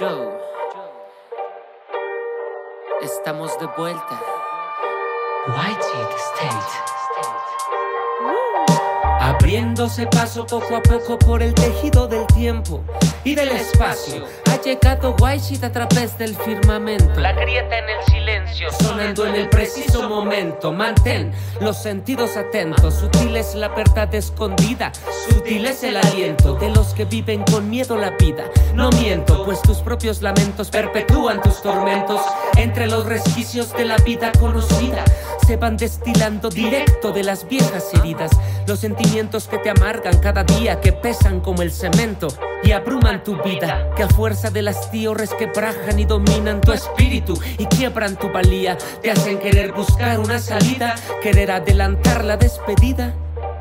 Joe. Estamos de vuelta. White State. Abriéndose paso poco a poco por el tejido del tiempo y del espacio. Llegado White a través del firmamento. La grieta en el silencio, sonando en el preciso momento. Mantén los sentidos atentos. Sutil es la verdad escondida. Sutil es el aliento de los que viven con miedo la vida. No miento, pues tus propios lamentos perpetúan tus tormentos. Entre los resquicios de la vida conocida se van destilando directo de las viejas heridas. Los sentimientos que te amargan cada día, que pesan como el cemento y abruman tu vida, que a fuerza del hastío resquebrajan y dominan tu espíritu y quiebran tu valía, te hacen querer buscar una salida, querer adelantar la despedida.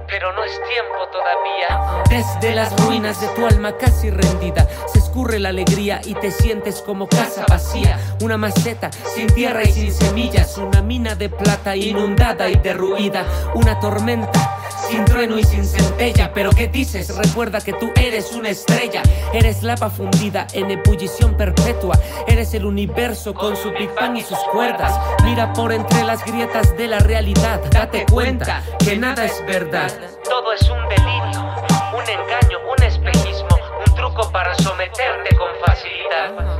Pero no es tiempo todavía. Desde las ruinas de tu alma casi rendida, se escurre la alegría y te sientes como casa vacía. Una maceta sin tierra y sin semillas, una mina de plata inundada y derruida, una tormenta sin trueno y sin centella. Pero ¿qué dices? Recuerda que tú eres una estrella. Eres lava fundida en ebullición perpetua. Eres el universo con su Big y sus cuerdas. Mira por entre las grietas de la realidad. Date cuenta que nada es verdad. Todo es un delirio, un engaño, un espejismo, un truco para someterte con facilidad.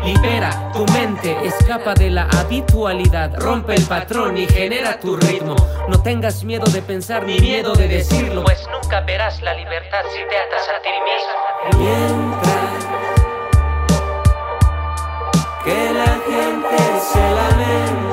Libera tu mente, escapa de la habitualidad, rompe el patrón y genera tu ritmo. No tengas miedo de pensar ni miedo de decirlo, pues nunca verás la libertad si te atas a ti mismo. Mientras que la gente se lamenta,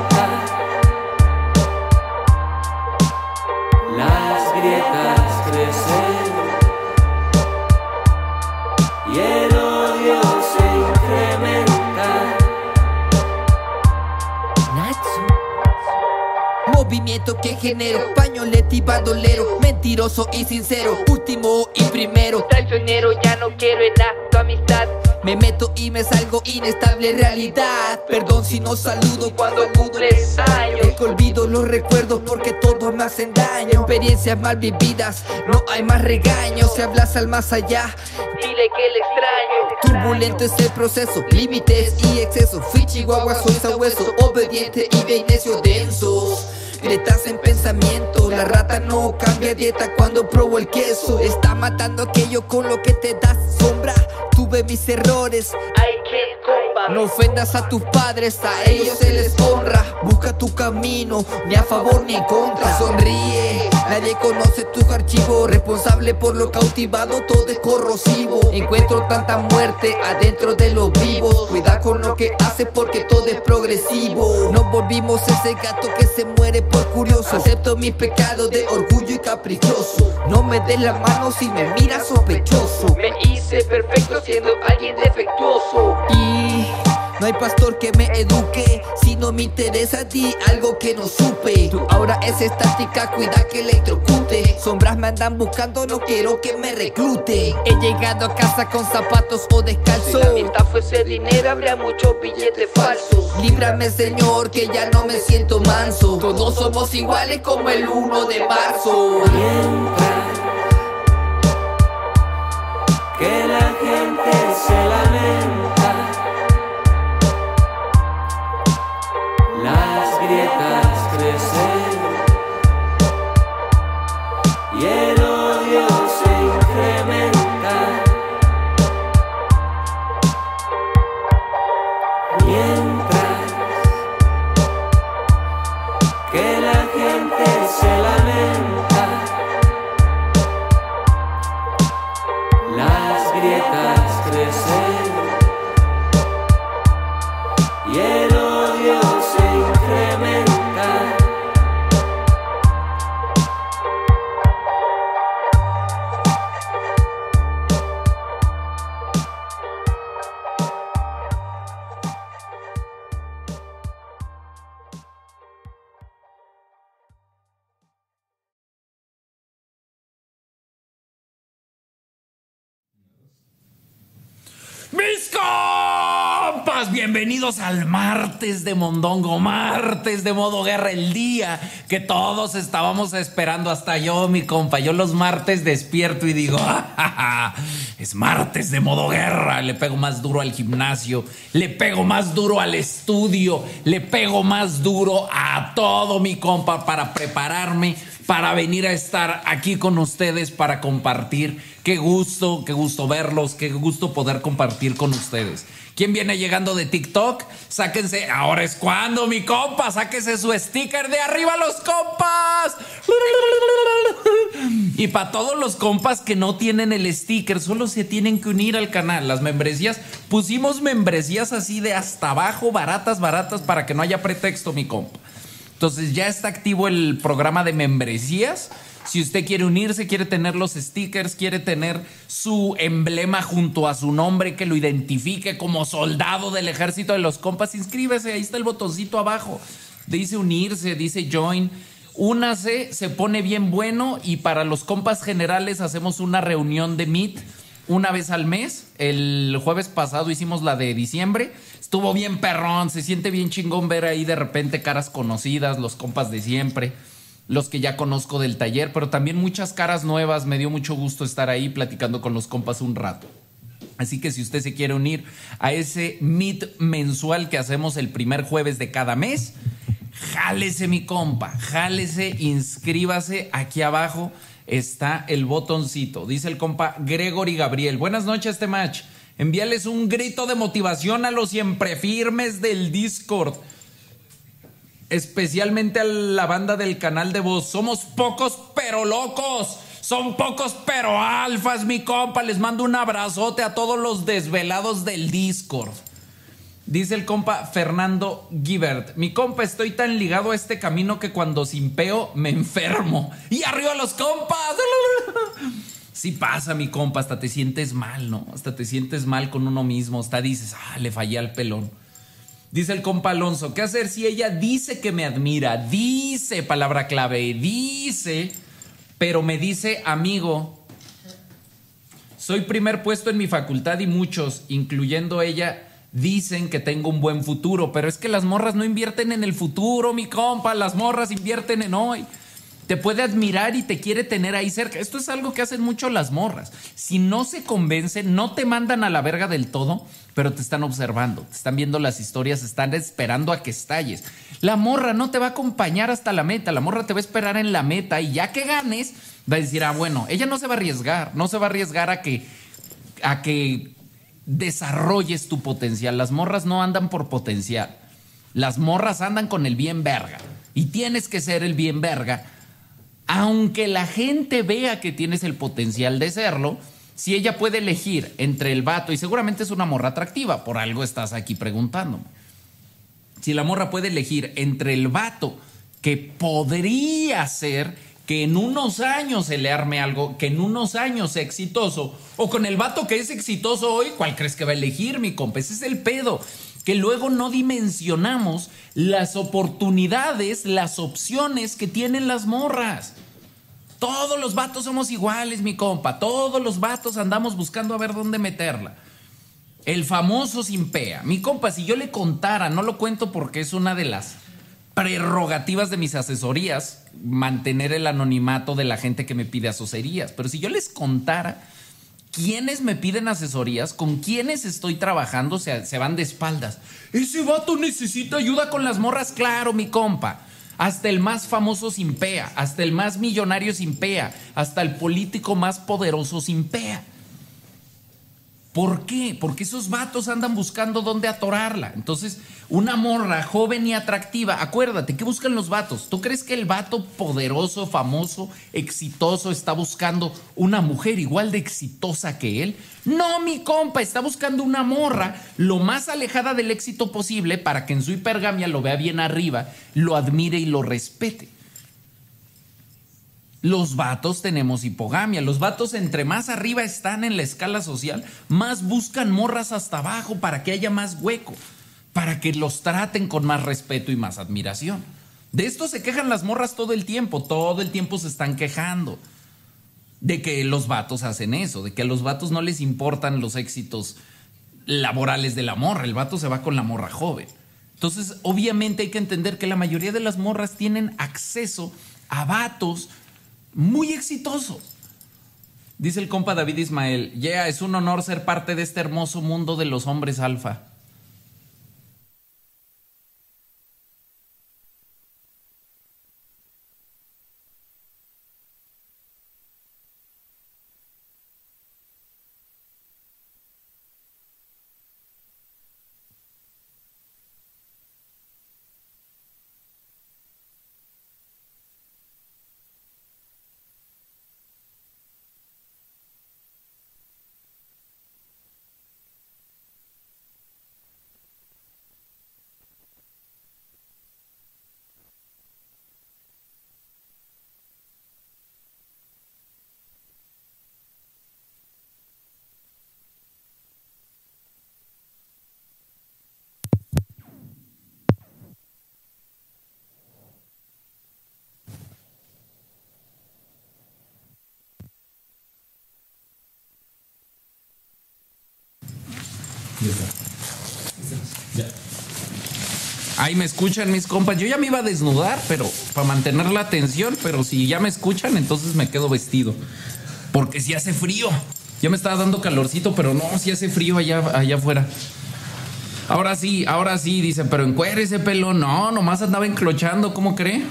Que genero, pañoleta y bandolero, mentiroso y sincero, último y primero, traicionero, ya no quiero en nada tu amistad. Me meto y me salgo inestable realidad. Perdón si no saludo cuando cumples años. Que olvido los recuerdos porque todos me hacen daño. Experiencias mal vividas, no hay más regaños. Si hablas al más allá, dile que le extraño. Turbulento es el proceso, límites y exceso. Fui chihuahua, soy sabueso, obediente y bien necio densos. Grietas en pensamiento, la rata no cambia dieta cuando probo el queso. Está matando aquello con lo que te das sombra. Tuve mis errores, no ofendas a tus padres, a ellos se les honra. Busca tu camino, ni a favor ni en contra. Sonríe, nadie conoce tus archivos. Responsable por lo cautivado, todo es corrosivo. Encuentro tanta muerte adentro de los vivos. Cuida con lo que haces porque todo es progresivo. Nos volvimos ese gato que se muere por curioso. Acepto mis pecados de orgullo y caprichoso. No me des la mano si me miras sospechoso. Me hice perfecto siendo alguien defectuoso. Y no hay pastor que me eduque si no me interesa a ti algo que no supe. Tu aura es estática, cuida que electrocute. Sombras me andan buscando, no quiero que me reclute. He llegado a casa con zapatos o descalzo. Si la mitad fuese dinero, habría muchos billetes falsos. Líbrame, Señor, que ya no me siento manso. Todos somos iguales como el 1 de marzo. Al martes de Mondongo, martes de modo guerra, el día que todos estábamos esperando, hasta yo, mi compa. Yo los martes despierto y digo, ah, es martes de modo guerra. Le pego más duro al gimnasio, le pego más duro al estudio, le pego más duro a todo, mi compa, para prepararme, para venir a estar aquí con ustedes, para compartir. Qué gusto, qué gusto verlos, qué gusto poder compartir con ustedes. ¿Quién viene llegando de TikTok? Sáquense, ahora es cuando, mi compa, sáquense su sticker de arriba los compas. Y para todos los compas que no tienen el sticker, solo se tienen que unir al canal. Las membresías, pusimos membresías así de hasta abajo, baratas, baratas, para que no haya pretexto, mi compa. Entonces ya está activo el programa de membresías. Si usted quiere unirse, quiere tener los stickers, quiere tener su emblema junto a su nombre que lo identifique como soldado del ejército de los compas, inscríbese, ahí está el botoncito abajo. Dice unirse, dice join. Únase, se pone bien bueno y para los compas generales hacemos una reunión de Meet una vez al mes. El jueves pasado hicimos la de diciembre. Estuvo bien perrón, se siente bien chingón ver ahí de repente caras conocidas, los compas de siempre los que ya conozco del taller, pero también muchas caras nuevas. Me dio mucho gusto estar ahí platicando con los compas un rato. Así que si usted se quiere unir a ese meet mensual que hacemos el primer jueves de cada mes, jálese mi compa, jálese, inscríbase aquí abajo. Está el botoncito. Dice el compa Gregory Gabriel. Buenas noches, este match. Envíales un grito de motivación a los siempre firmes del Discord especialmente a la banda del canal de voz. Somos pocos pero locos. Son pocos pero alfas, mi compa. Les mando un abrazote a todos los desvelados del Discord. Dice el compa Fernando Gibert. Mi compa, estoy tan ligado a este camino que cuando simpeo me enfermo. Y arriba los compas. Sí pasa, mi compa, hasta te sientes mal, ¿no? Hasta te sientes mal con uno mismo. Hasta dices, ah, le fallé al pelón. Dice el compa Alonso, ¿qué hacer si ella dice que me admira? Dice, palabra clave, dice, pero me dice amigo. Soy primer puesto en mi facultad y muchos, incluyendo ella, dicen que tengo un buen futuro, pero es que las morras no invierten en el futuro, mi compa, las morras invierten en hoy te puede admirar y te quiere tener ahí cerca. Esto es algo que hacen mucho las morras. Si no se convencen, no te mandan a la verga del todo, pero te están observando, te están viendo las historias, están esperando a que estalles. La morra no te va a acompañar hasta la meta, la morra te va a esperar en la meta y ya que ganes, va a decir, ah, bueno, ella no se va a arriesgar, no se va a arriesgar a que, a que desarrolles tu potencial. Las morras no andan por potencial. Las morras andan con el bien verga. Y tienes que ser el bien verga aunque la gente vea que tienes el potencial de serlo, si ella puede elegir entre el vato, y seguramente es una morra atractiva, por algo estás aquí preguntando. Si la morra puede elegir entre el vato que podría ser que en unos años se le arme algo, que en unos años sea exitoso, o con el vato que es exitoso hoy, ¿cuál crees que va a elegir, mi compa? Ese es el pedo que luego no dimensionamos las oportunidades, las opciones que tienen las morras. Todos los vatos somos iguales, mi compa. Todos los vatos andamos buscando a ver dónde meterla. El famoso Simpea. Mi compa, si yo le contara, no lo cuento porque es una de las prerrogativas de mis asesorías, mantener el anonimato de la gente que me pide asesorías. Pero si yo les contara quiénes me piden asesorías, con quiénes estoy trabajando, se, se van de espaldas. Ese vato necesita ayuda con las morras, claro, mi compa. Hasta el más famoso sin pea, hasta el más millonario sin pea, hasta el político más poderoso sin pea. ¿Por qué? Porque esos vatos andan buscando dónde atorarla. Entonces, una morra joven y atractiva, acuérdate, ¿qué buscan los vatos? ¿Tú crees que el vato poderoso, famoso, exitoso está buscando una mujer igual de exitosa que él? No, mi compa, está buscando una morra lo más alejada del éxito posible para que en su hipergamia lo vea bien arriba, lo admire y lo respete. Los vatos tenemos hipogamia. Los vatos entre más arriba están en la escala social, más buscan morras hasta abajo para que haya más hueco, para que los traten con más respeto y más admiración. De esto se quejan las morras todo el tiempo, todo el tiempo se están quejando de que los vatos hacen eso, de que a los vatos no les importan los éxitos laborales de la morra. El vato se va con la morra joven. Entonces, obviamente hay que entender que la mayoría de las morras tienen acceso a vatos muy exitosos. Dice el compa David Ismael, yeah, es un honor ser parte de este hermoso mundo de los hombres alfa. Ahí me escuchan mis compas. Yo ya me iba a desnudar, pero para mantener la atención, pero si ya me escuchan, entonces me quedo vestido. Porque si hace frío. Ya me estaba dando calorcito, pero no, si hace frío allá, allá afuera. Ahora sí, ahora sí, dicen, pero encuere ese pelo. No, nomás andaba enclochando, ¿cómo cree?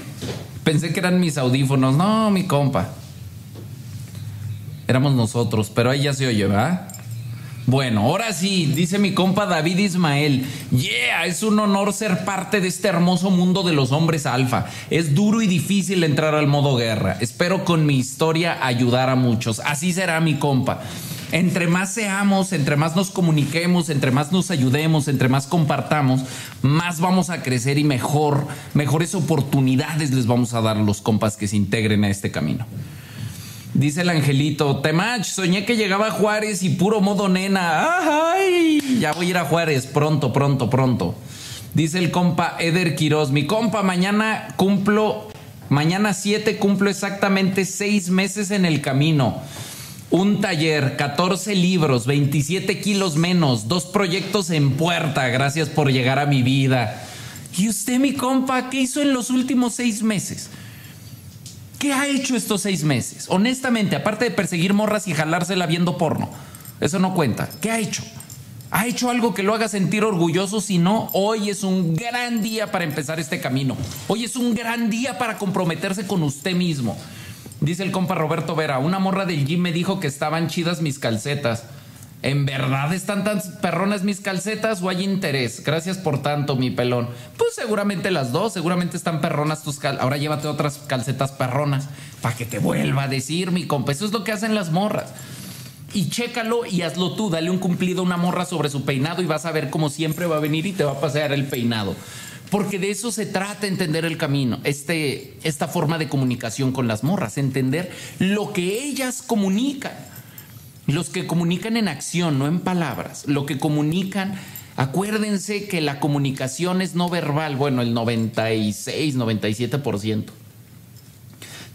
Pensé que eran mis audífonos. No, mi compa. Éramos nosotros, pero ahí ya se oye, ¿verdad? Bueno, ahora sí, dice mi compa David Ismael, yeah, es un honor ser parte de este hermoso mundo de los hombres alfa. Es duro y difícil entrar al modo guerra. Espero con mi historia ayudar a muchos. Así será mi compa. Entre más seamos, entre más nos comuniquemos, entre más nos ayudemos, entre más compartamos, más vamos a crecer y mejor, mejores oportunidades les vamos a dar a los compas que se integren a este camino. Dice el angelito, Temach, soñé que llegaba Juárez y puro modo nena. ¡Ay! Ya voy a ir a Juárez pronto, pronto, pronto. Dice el compa Eder Quiroz, mi compa, mañana cumplo, mañana 7 cumplo exactamente seis meses en el camino. Un taller, 14 libros, 27 kilos menos, dos proyectos en puerta. Gracias por llegar a mi vida. ¿Y usted, mi compa, qué hizo en los últimos seis meses? ¿Qué ha hecho estos seis meses? Honestamente, aparte de perseguir morras y jalársela viendo porno. Eso no cuenta. ¿Qué ha hecho? ¿Ha hecho algo que lo haga sentir orgulloso? Si no, hoy es un gran día para empezar este camino. Hoy es un gran día para comprometerse con usted mismo. Dice el compa Roberto Vera, una morra del gym me dijo que estaban chidas mis calcetas. ¿En verdad están tan perronas mis calcetas o hay interés? Gracias por tanto, mi pelón. Pues seguramente las dos, seguramente están perronas tus calcetas. Ahora llévate otras calcetas perronas para que te vuelva a decir, mi compa. Eso es lo que hacen las morras. Y chécalo y hazlo tú. Dale un cumplido a una morra sobre su peinado y vas a ver cómo siempre va a venir y te va a pasear el peinado. Porque de eso se trata entender el camino, este, esta forma de comunicación con las morras, entender lo que ellas comunican. Los que comunican en acción, no en palabras. Lo que comunican, acuérdense que la comunicación es no verbal, bueno, el 96, 97%.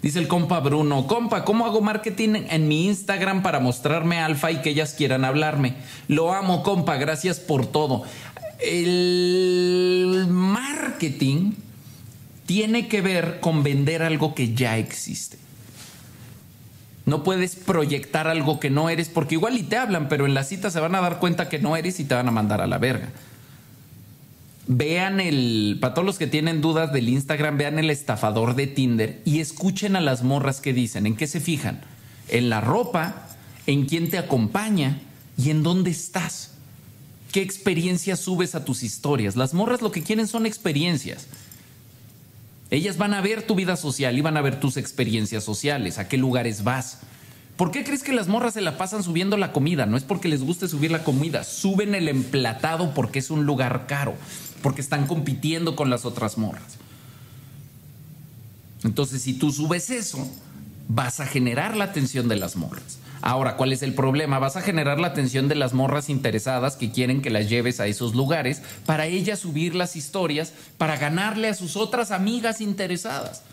Dice el compa Bruno, compa, ¿cómo hago marketing en mi Instagram para mostrarme alfa y que ellas quieran hablarme? Lo amo, compa, gracias por todo. El marketing tiene que ver con vender algo que ya existe. No puedes proyectar algo que no eres, porque igual y te hablan, pero en la cita se van a dar cuenta que no eres y te van a mandar a la verga. Vean el, para todos los que tienen dudas del Instagram, vean el estafador de Tinder y escuchen a las morras que dicen, ¿en qué se fijan? En la ropa, en quién te acompaña y en dónde estás. ¿Qué experiencias subes a tus historias? Las morras lo que quieren son experiencias. Ellas van a ver tu vida social y van a ver tus experiencias sociales, a qué lugares vas. ¿Por qué crees que las morras se la pasan subiendo la comida? No es porque les guste subir la comida, suben el emplatado porque es un lugar caro, porque están compitiendo con las otras morras. Entonces, si tú subes eso, vas a generar la atención de las morras. Ahora, ¿cuál es el problema? Vas a generar la atención de las morras interesadas que quieren que las lleves a esos lugares para ellas subir las historias, para ganarle a sus otras amigas interesadas.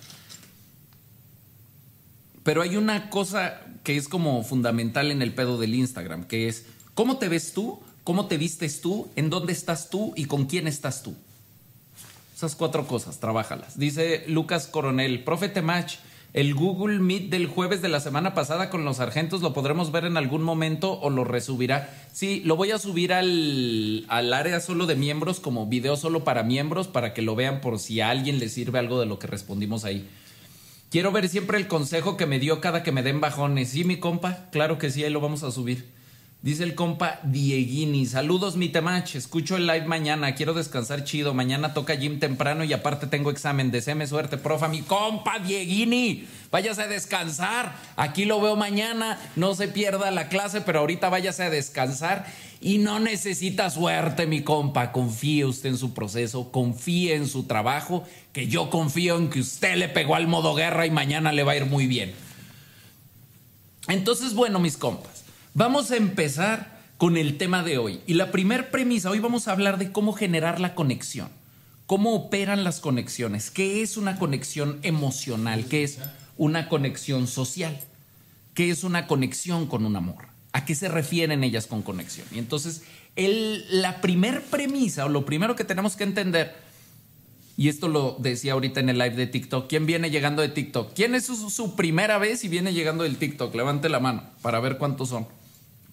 Pero hay una cosa que es como fundamental en el pedo del Instagram, que es, ¿cómo te ves tú? cómo te vistes tú, en dónde estás tú y con quién estás tú. Esas cuatro cosas, trabájalas. Dice Lucas Coronel, profe Temach, el Google Meet del jueves de la semana pasada con los sargentos lo podremos ver en algún momento o lo resubirá. Sí, lo voy a subir al, al área solo de miembros como video solo para miembros para que lo vean por si a alguien le sirve algo de lo que respondimos ahí. Quiero ver siempre el consejo que me dio cada que me den bajones. Sí, mi compa, claro que sí, ahí lo vamos a subir. Dice el compa Dieguini, saludos mi temach, escucho el live mañana, quiero descansar chido, mañana toca gym temprano y aparte tengo examen, deseame suerte, profa, mi compa Dieguini, váyase a descansar, aquí lo veo mañana, no se pierda la clase, pero ahorita váyase a descansar y no necesita suerte mi compa, confíe usted en su proceso, confíe en su trabajo, que yo confío en que usted le pegó al modo guerra y mañana le va a ir muy bien. Entonces, bueno, mis compas. Vamos a empezar con el tema de hoy. Y la primera premisa, hoy vamos a hablar de cómo generar la conexión, cómo operan las conexiones, qué es una conexión emocional, qué es una conexión social, qué es una conexión con un amor, a qué se refieren ellas con conexión. Y entonces, la primer premisa o lo primero que tenemos que entender, y esto lo decía ahorita en el live de TikTok, ¿quién viene llegando de TikTok? ¿Quién es su, su primera vez y viene llegando del TikTok? Levante la mano para ver cuántos son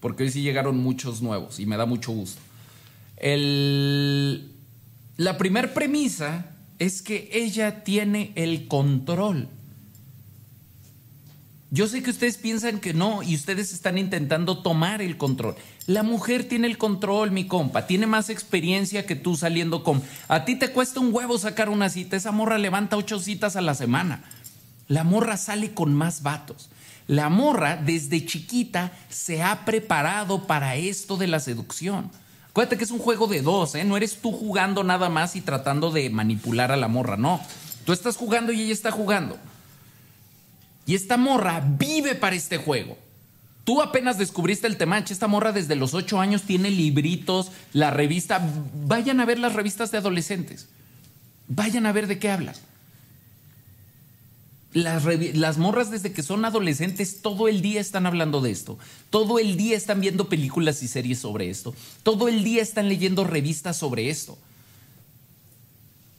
porque hoy sí llegaron muchos nuevos y me da mucho gusto. la primera premisa es que ella tiene el control. Yo sé que ustedes piensan que no y ustedes están intentando tomar el control. La mujer tiene el control, mi compa, tiene más experiencia que tú saliendo con... A ti te cuesta un huevo sacar una cita, esa morra levanta ocho citas a la semana. La morra sale con más vatos. La morra desde chiquita se ha preparado para esto de la seducción. Acuérdate que es un juego de dos, ¿eh? No eres tú jugando nada más y tratando de manipular a la morra, no. Tú estás jugando y ella está jugando. Y esta morra vive para este juego. Tú apenas descubriste el temache. Esta morra desde los ocho años tiene libritos, la revista. Vayan a ver las revistas de adolescentes. Vayan a ver de qué hablan. Las, morras desde que son adolescentes todo el día están hablando de esto. Todo el día están viendo películas y series sobre esto. Todo el día están leyendo revistas sobre esto.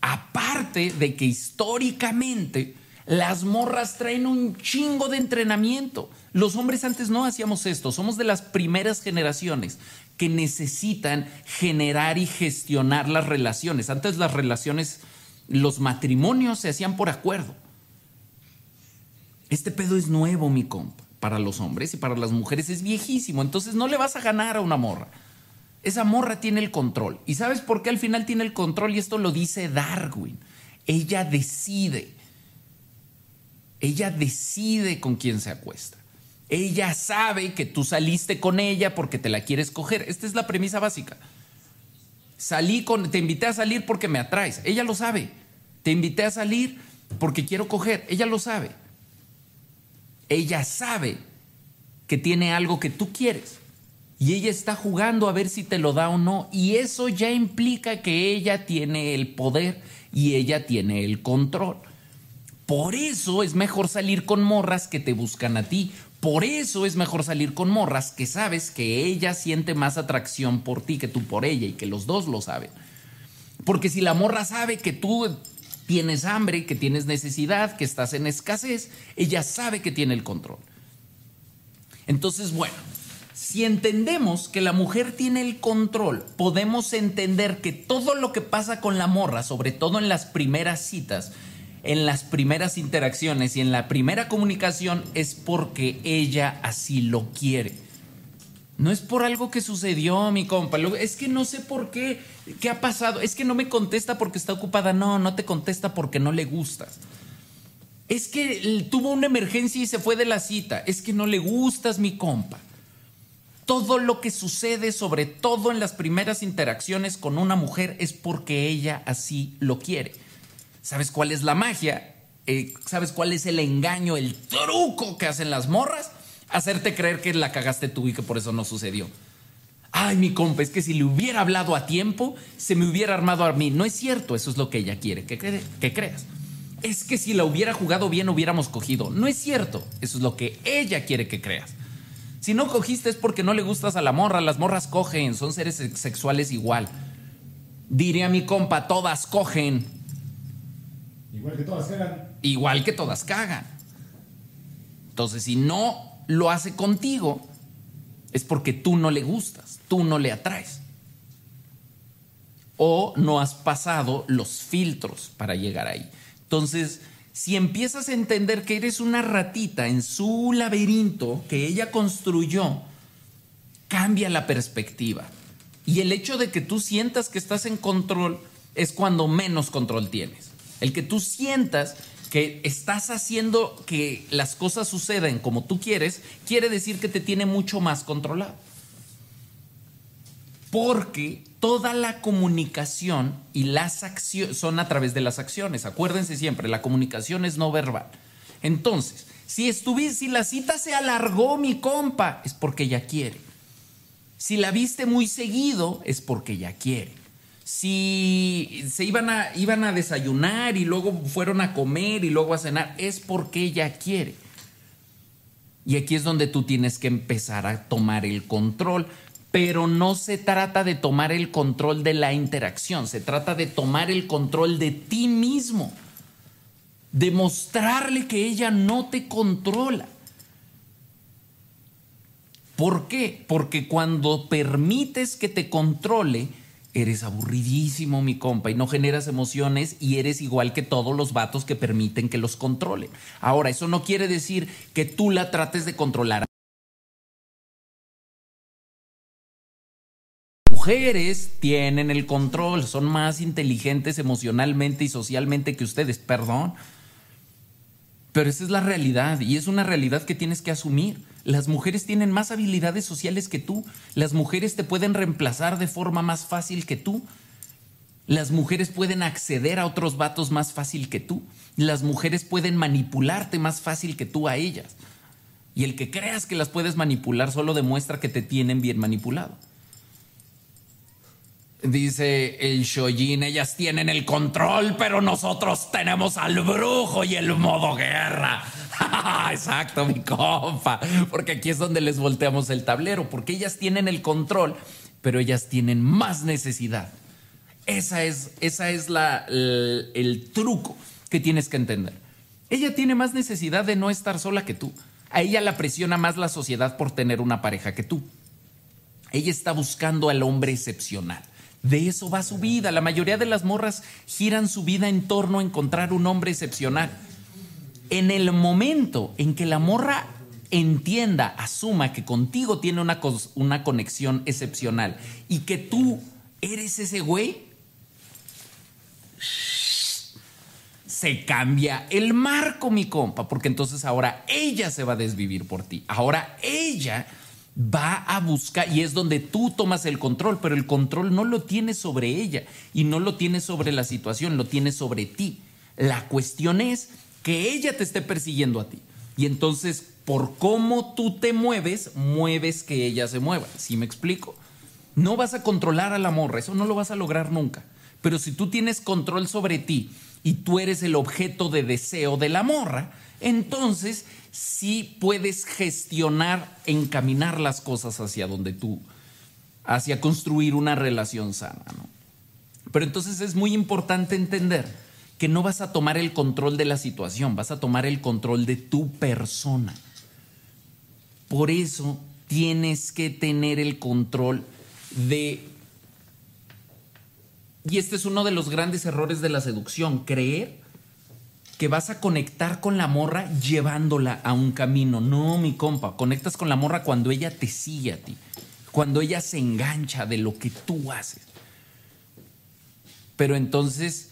Aparte de que históricamente las morras traen un chingo de entrenamiento. Los hombres antes no hacíamos esto. Somos de las primeras generaciones que necesitan generar y gestionar las relaciones. Antes las relaciones, los matrimonios se hacían por acuerdo. Este pedo es nuevo, mi compa. Para los hombres y para las mujeres es viejísimo. Entonces no le vas a ganar a una morra. Esa morra tiene el control. ¿Y sabes por qué al final tiene el control? Y esto lo dice Darwin. Ella decide. Ella decide con quién se acuesta. Ella sabe que tú saliste con ella porque te la quieres coger. Esta es la premisa básica. Salí con, te invité a salir porque me atraes. Ella lo sabe. Te invité a salir porque quiero coger. Ella lo sabe ella sabe que tiene algo que tú quieres y ella está jugando a ver si te lo da o no y eso ya implica que ella tiene el poder y ella tiene el control. Por eso es mejor salir con morras que te buscan a ti. Por eso es mejor salir con morras que sabes que ella siente más atracción por ti que tú por ella y que los dos lo saben. Porque si la morra sabe que tú tienes hambre, que tienes necesidad, que estás en escasez, ella sabe que tiene el control. Entonces, bueno, si entendemos que la mujer tiene el control, podemos entender que todo lo que pasa con la morra, sobre todo en las primeras citas, en las primeras interacciones y en la primera comunicación, es porque ella así lo quiere. No es por algo que sucedió, mi compa. Es que no sé por qué. ¿Qué ha pasado? Es que no me contesta porque está ocupada. No, no te contesta porque no le gustas. Es que tuvo una emergencia y se fue de la cita. Es que no le gustas, mi compa. Todo lo que sucede, sobre todo en las primeras interacciones con una mujer, es porque ella así lo quiere. ¿Sabes cuál es la magia? Eh, ¿Sabes cuál es el engaño, el truco que hacen las morras? Hacerte creer que la cagaste tú y que por eso no sucedió. Ay, mi compa, es que si le hubiera hablado a tiempo, se me hubiera armado a mí. No es cierto, eso es lo que ella quiere que, que creas. Es que si la hubiera jugado bien, hubiéramos cogido. No es cierto, eso es lo que ella quiere que creas. Si no cogiste es porque no le gustas a la morra, las morras cogen, son seres sexuales igual. Diría mi compa, todas cogen. Igual que todas cagan. Igual que todas cagan. Entonces, si no lo hace contigo, es porque tú no le gustas, tú no le atraes. O no has pasado los filtros para llegar ahí. Entonces, si empiezas a entender que eres una ratita en su laberinto que ella construyó, cambia la perspectiva. Y el hecho de que tú sientas que estás en control es cuando menos control tienes. El que tú sientas que estás haciendo que las cosas sucedan como tú quieres, quiere decir que te tiene mucho más controlado. Porque toda la comunicación y las acciones son a través de las acciones. Acuérdense siempre, la comunicación es no verbal. Entonces, si estuviste, si la cita se alargó, mi compa, es porque ella quiere. Si la viste muy seguido, es porque ella quiere si se iban a, iban a desayunar y luego fueron a comer y luego a cenar, es porque ella quiere. Y aquí es donde tú tienes que empezar a tomar el control. Pero no se trata de tomar el control de la interacción, se trata de tomar el control de ti mismo. Demostrarle que ella no te controla. ¿Por qué? Porque cuando permites que te controle, eres aburridísimo, mi compa, y no generas emociones y eres igual que todos los vatos que permiten que los controlen. Ahora, eso no quiere decir que tú la trates de controlar. Mujeres tienen el control, son más inteligentes emocionalmente y socialmente que ustedes, perdón. Pero esa es la realidad y es una realidad que tienes que asumir. Las mujeres tienen más habilidades sociales que tú. Las mujeres te pueden reemplazar de forma más fácil que tú. Las mujeres pueden acceder a otros vatos más fácil que tú. Las mujeres pueden manipularte más fácil que tú a ellas. Y el que creas que las puedes manipular solo demuestra que te tienen bien manipulado. Dice el Shoyin, ellas tienen el control, pero nosotros tenemos al brujo y el modo guerra. Exacto, mi compa. Porque aquí es donde les volteamos el tablero, porque ellas tienen el control, pero ellas tienen más necesidad. Esa es, esa es la, el, el truco que tienes que entender. Ella tiene más necesidad de no estar sola que tú. A ella la presiona más la sociedad por tener una pareja que tú. Ella está buscando al hombre excepcional. De eso va su vida. La mayoría de las morras giran su vida en torno a encontrar un hombre excepcional en el momento en que la morra entienda, asuma que contigo tiene una, una conexión excepcional y que tú eres ese güey, se cambia el marco, mi compa, porque entonces ahora ella se va a desvivir por ti. Ahora ella va a buscar y es donde tú tomas el control, pero el control no lo tienes sobre ella y no lo tienes sobre la situación, lo tienes sobre ti. La cuestión es que ella te esté persiguiendo a ti. Y entonces, por cómo tú te mueves, mueves que ella se mueva. ¿Sí me explico? No vas a controlar a la morra, eso no lo vas a lograr nunca. Pero si tú tienes control sobre ti y tú eres el objeto de deseo de la morra, entonces sí puedes gestionar, encaminar las cosas hacia donde tú, hacia construir una relación sana. Pero entonces es muy importante entender que no vas a tomar el control de la situación, vas a tomar el control de tu persona. Por eso tienes que tener el control de... Y este es uno de los grandes errores de la seducción, creer que vas a conectar con la morra llevándola a un camino. No, mi compa, conectas con la morra cuando ella te sigue a ti, cuando ella se engancha de lo que tú haces. Pero entonces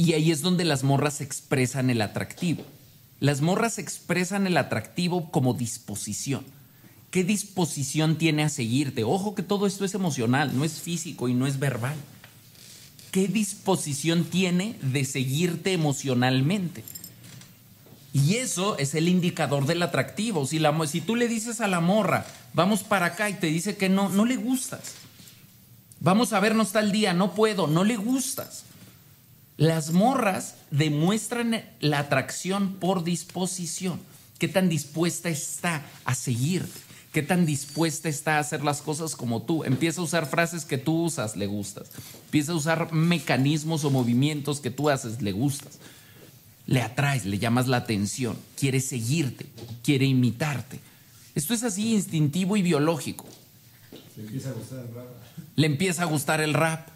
y ahí es donde las morras expresan el atractivo. Las morras expresan el atractivo como disposición. ¿Qué disposición tiene a seguirte? Ojo que todo esto es emocional, no es físico y no es verbal. ¿Qué disposición tiene de seguirte emocionalmente? Y eso es el indicador del atractivo. Si, tú le dices a la morra, vamos para acá y te dice que no, no le gustas. Vamos a vernos tal día, no puedo, no le gustas. Las morras demuestran la atracción por disposición. ¿Qué tan dispuesta está a seguirte? ¿Qué tan dispuesta está a hacer las cosas como tú? Empieza a usar frases que tú usas, le gustas. Empieza a usar mecanismos o movimientos que tú haces, le gustas. Le atraes, le llamas la atención, quiere seguirte, quiere imitarte. Esto es así instintivo y biológico. Le empieza a gustar el rap. Le empieza a gustar el rap.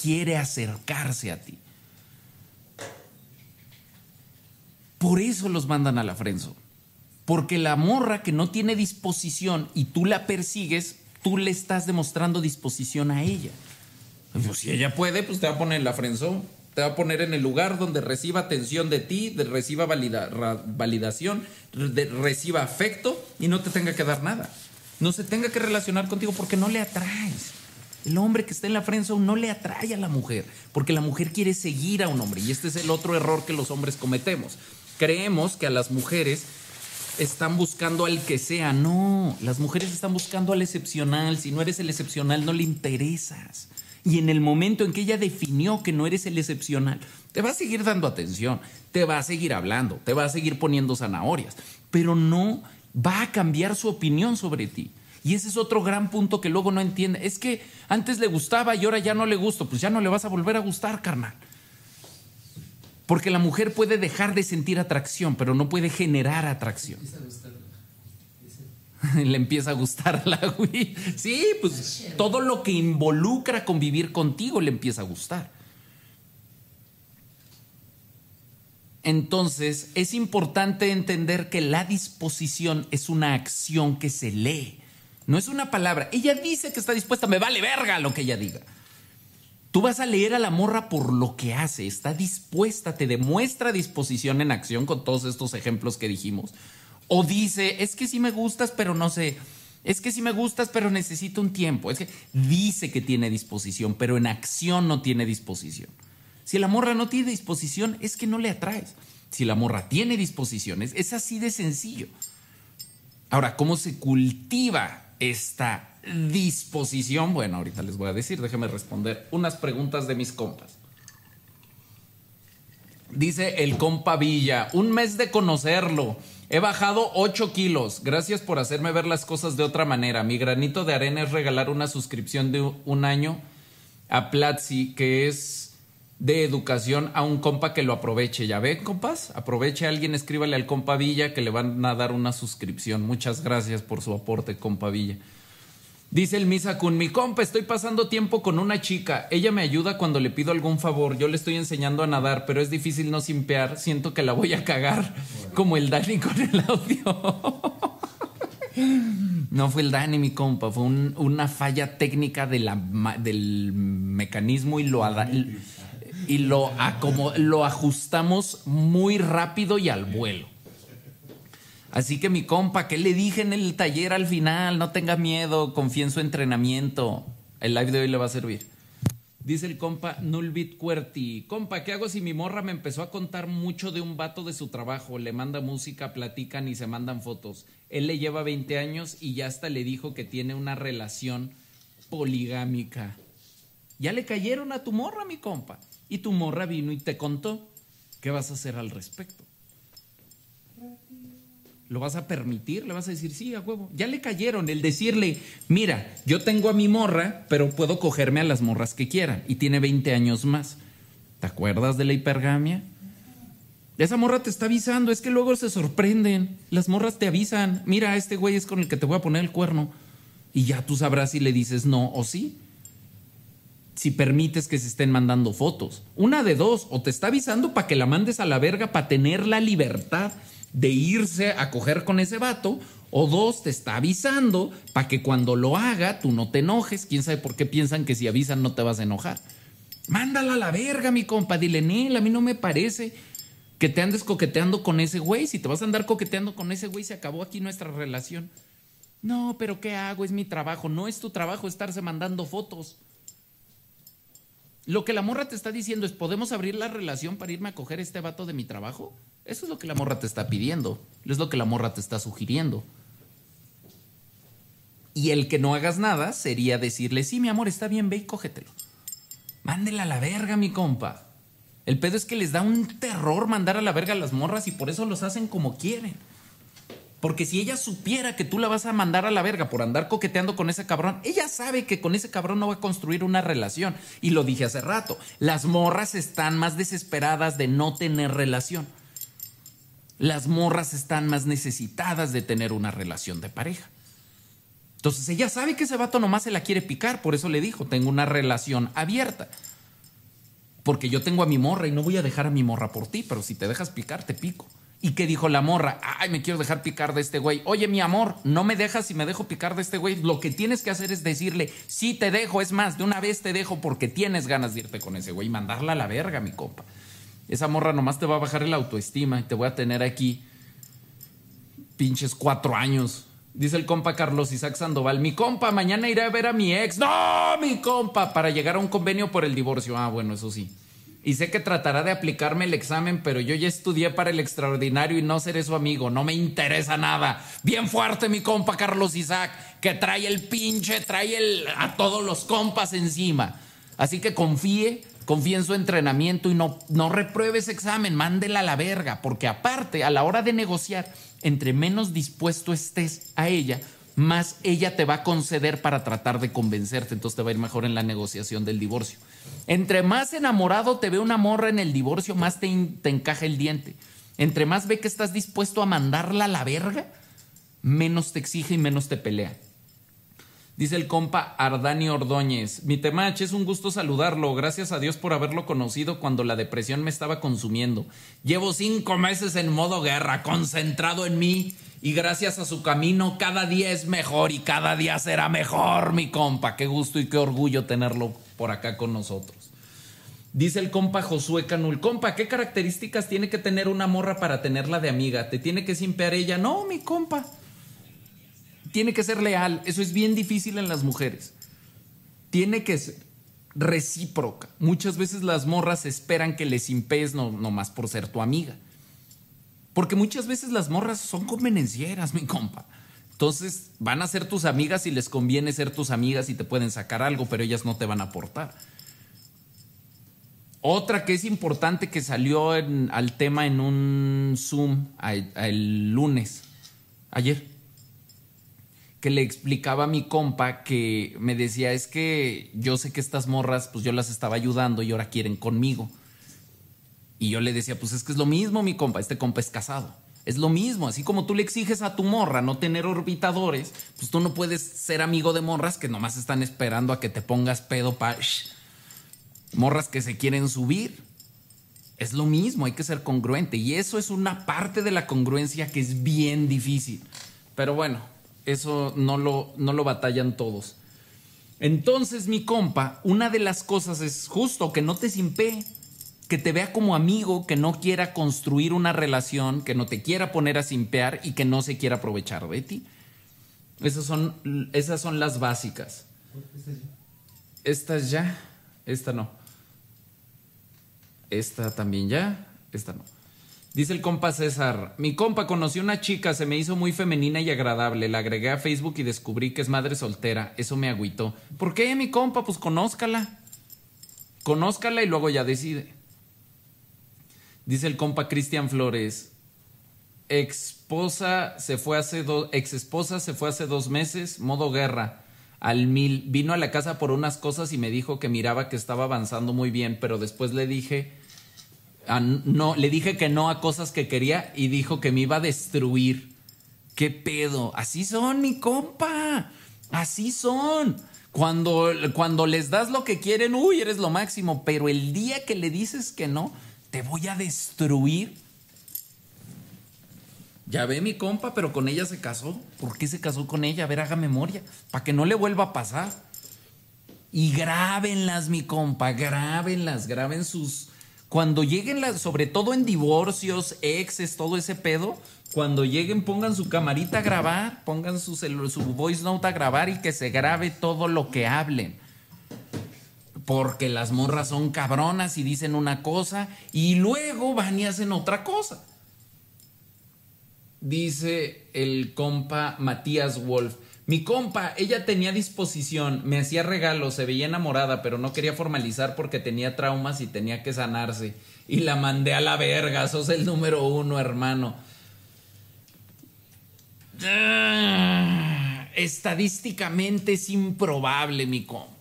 Quiere acercarse a ti. Por eso los mandan a la frenzo. Porque la morra que no tiene disposición y tú la persigues, tú le estás demostrando disposición a ella. Pues si ella puede, pues te va a poner en la frenzo. Te va a poner en el lugar donde reciba atención de ti, de reciba validación, de- reciba afecto y no te tenga que dar nada. No se tenga que relacionar contigo porque no le atraes. El hombre que está en la friendzone no le atrae a la mujer, porque la mujer quiere seguir a un hombre. Y este es el otro error que los hombres cometemos. Creemos que a las mujeres están buscando al que sea. No, las mujeres están buscando al excepcional. Si no eres el excepcional, no le interesas. Y en el momento en que ella definió que no eres el excepcional, te va a seguir dando atención, te va a seguir hablando, te va a seguir poniendo zanahorias, pero no va a cambiar su opinión sobre ti. Y ese es otro gran punto que luego no entiende. Es que antes le gustaba y ahora ya no le gusto. Pues ya no le vas a volver a gustar, carnal. Porque la mujer puede dejar de sentir atracción, pero no puede generar atracción. Le empieza a gustar la güey. Sí, pues todo lo que involucra convivir contigo le empieza a gustar. Entonces, es importante entender que la disposición es una acción que se lee, no es una palabra. Ella dice que está dispuesta, me vale verga lo que ella diga. Tú vas a leer a la morra por lo que hace, está dispuesta, te demuestra disposición en acción con todos estos ejemplos que dijimos. O dice, es que sí me gustas, pero no sé, es que sí me gustas, pero necesito un tiempo. Es que dice que tiene disposición, pero en acción no tiene disposición. Si la morra no tiene disposición, es que no le atraes. Si la morra tiene disposición, es, es así de sencillo. Ahora, ¿cómo se cultiva esta disposición? Bueno, ahorita les voy a decir, déjenme responder unas preguntas de mis compas. Dice el compa Villa, un mes de conocerlo. He bajado 8 kilos. Gracias por hacerme ver las cosas de otra manera. Mi granito de arena es regalar una suscripción de un año a Platzi, que es de educación a un compa que lo aproveche. ¿Ya ven, compas? Aproveche a alguien, escríbale al compa Villa que le van a dar una suscripción. Muchas gracias por su aporte, compa Villa. Dice el Misa con mi compa, estoy pasando tiempo con una chica. Ella me ayuda cuando le pido algún favor. Yo le estoy enseñando a nadar, pero es difícil no simpear. Siento que la voy a cagar, como el Dani con el audio. No fue el Dani, mi compa, fue un- una falla técnica de la ma- del mecanismo y lo, y lo, lo ajustamos muy rápido y al vuelo. Así que mi compa, ¿qué le dije en el taller al final? No tenga miedo, confía en su entrenamiento. El live de hoy le va a servir. Dice el compa Nulbit Cuerti. Compa, ¿qué hago si mi morra me empezó a contar mucho de un vato de su trabajo? Le manda música, platican y se mandan fotos. Él le lleva 20 años y ya hasta le dijo que tiene una relación poligámica. Ya le cayeron a tu morra, mi compa. Y tu morra vino y te contó. ¿Qué vas a hacer al respecto? ¿Lo vas a permitir? ¿Le vas a decir, sí, a huevo? Ya le cayeron el decirle, mira, yo tengo a mi morra, pero puedo cogerme a las morras que quiera. Y tiene 20 años más. ¿Te acuerdas de la hipergamia? Esa morra te está avisando, es que luego se sorprenden. Las morras te avisan, mira, este güey es con el que te voy a poner el cuerno. Y ya tú sabrás si le dices no o sí. Si permites que se estén mandando fotos. Una de dos, o te está avisando para que la mandes a la verga para tener la libertad de irse a coger con ese vato. O dos, te está avisando para que cuando lo haga tú no te enojes. Quién sabe por qué piensan que si avisan no te vas a enojar. Mándala a la verga, mi compa. Dile, Nel, a mí no me parece que te andes coqueteando con ese güey. Si te vas a andar coqueteando con ese güey, se acabó aquí nuestra relación. No, pero ¿qué hago? Es mi trabajo. No es tu trabajo estarse mandando fotos. Lo que la morra te está diciendo es, ¿podemos abrir la relación para irme a coger este vato de mi trabajo? Eso es lo que la morra te está pidiendo. Es lo que la morra te está sugiriendo. Y el que no hagas nada sería decirle, sí, mi amor, está bien, ve y cógetelo. Mándela a la verga, mi compa. El pedo es que les da un terror mandar a la verga a las morras y por eso los hacen como quieren. Porque si ella supiera que tú la vas a mandar a la verga por andar coqueteando con ese cabrón, ella sabe que con ese cabrón no va a construir una relación. Y lo dije hace rato, las morras están más desesperadas de no tener relación. Las morras están más necesitadas de tener una relación de pareja. Entonces ella sabe que ese vato nomás se la quiere picar, por eso le dijo, tengo una relación abierta. Porque yo tengo a mi morra y no voy a dejar a mi morra por ti, pero si te dejas picar, te pico. ¿Y qué dijo la morra? Ay, me quiero dejar picar de este güey. Oye, mi amor, no me dejas si me dejo picar de este güey. Lo que tienes que hacer es decirle, sí te dejo, es más, de una vez te dejo porque tienes ganas de irte con ese güey mandarla a la verga, mi compa. Esa morra nomás te va a bajar el autoestima y te voy a tener aquí pinches cuatro años. Dice el compa Carlos Isaac Sandoval, mi compa, mañana iré a ver a mi ex. No, mi compa, para llegar a un convenio por el divorcio. Ah, bueno, eso sí y sé que tratará de aplicarme el examen, pero yo ya estudié para el extraordinario y no seré su amigo, no me interesa nada. Bien fuerte mi compa Carlos Isaac, que trae el pinche, trae el, a todos los compas encima. Así que confíe, confíe en su entrenamiento y no, no repruebe ese examen, mándela a la verga, porque aparte, a la hora de negociar, entre menos dispuesto estés a ella, más ella te va a conceder para tratar de convencerte, entonces te va a ir mejor en la negociación del divorcio. Entre más enamorado te ve una morra en el divorcio, más te, encaja el diente. Entre más ve que estás dispuesto a mandarla a la verga, menos te exige y menos te pelea. Dice el compa Ardani Ordóñez, mi temach, es un gusto saludarlo, gracias a Dios por haberlo conocido cuando la depresión me estaba consumiendo. Llevo cinco meses en modo guerra, concentrado en mí, y gracias a su camino cada día es mejor y cada día será mejor, mi compa. Qué gusto y qué orgullo tenerlo por acá con nosotros. Dice el compa Josué Canul, compa, ¿qué características tiene que tener una morra para tenerla de amiga? ¿Te tiene que simpear ella? No, mi compa. Tiene que ser leal. Eso es bien difícil en las mujeres. Tiene que ser recíproca. Muchas veces las morras esperan que les simpees no, más por ser tu amiga. Porque muchas veces las morras son convenencieras, mi compa. Entonces van a ser tus amigas y les conviene ser tus amigas y te pueden sacar algo, pero ellas no te van a aportar. Otra que es importante que salió al tema en un Zoom el lunes, ayer, que le explicaba a mi compa que me decía, es que yo sé que estas morras, pues yo las estaba ayudando y ahora quieren conmigo. Y yo le decía, pues es que es lo mismo, mi compa, este compa es casado. Es lo mismo, así como tú le exiges a tu morra no tener orbitadores, pues tú no puedes ser amigo de morras que nomás están esperando a que te pongas pedo para... Morras que se quieren subir. Es lo mismo, hay que ser congruente. Y eso es una parte de la congruencia que es bien difícil. Pero bueno, eso no lo, no lo batallan todos. Entonces, mi compa, una de las cosas es justo que no te simpe que te vea como amigo, que no quiera construir una relación, que no te quiera poner a simpear y que no se quiera aprovechar de ti. Esas son, esas son las básicas. Estas ya, esta no. Esta también ya, esta no. Dice el compa César, mi compa conoció una chica, se me hizo muy femenina y agradable, la agregué a Facebook y descubrí que es madre soltera, eso me agüitó. ¿Por qué, mi compa? Pues conózcala. Conózcala y luego ya decide. Dice el compa Cristian Flores, esposa se fue hace dos, ex esposa se fue hace dos meses, modo guerra, al mil, vino a la casa por unas cosas y me dijo que miraba que estaba avanzando muy bien, pero después le dije, no, le dije que no a cosas que quería y dijo que me iba a destruir. ¿Qué pedo? Así son, mi compa. Así son. Cuando, cuando les das lo que quieren, uy, eres lo máximo, pero el día que le dices que no, te voy a destruir. Ya ve mi compa, pero con ella se casó. ¿Por qué se casó con ella? A ver, haga memoria, para que no le vuelva a pasar. Y grábenlas, mi compa, grábenlas, graben sus... Cuando lleguen, las, sobre todo en divorcios, exes, todo ese pedo, cuando lleguen pongan su camarita a grabar, pongan su, su voice note a grabar y que se grabe todo lo que hablen porque las morras son cabronas y dicen una cosa y luego van y hacen otra cosa. Dice el compa Matías Wolf, Mi compa, ella tenía disposición, me hacía regalos, se veía enamorada, pero no quería formalizar porque tenía traumas y tenía que sanarse. Y la mandé a la verga, sos el número uno, hermano. Ah, estadísticamente es improbable, mi compa.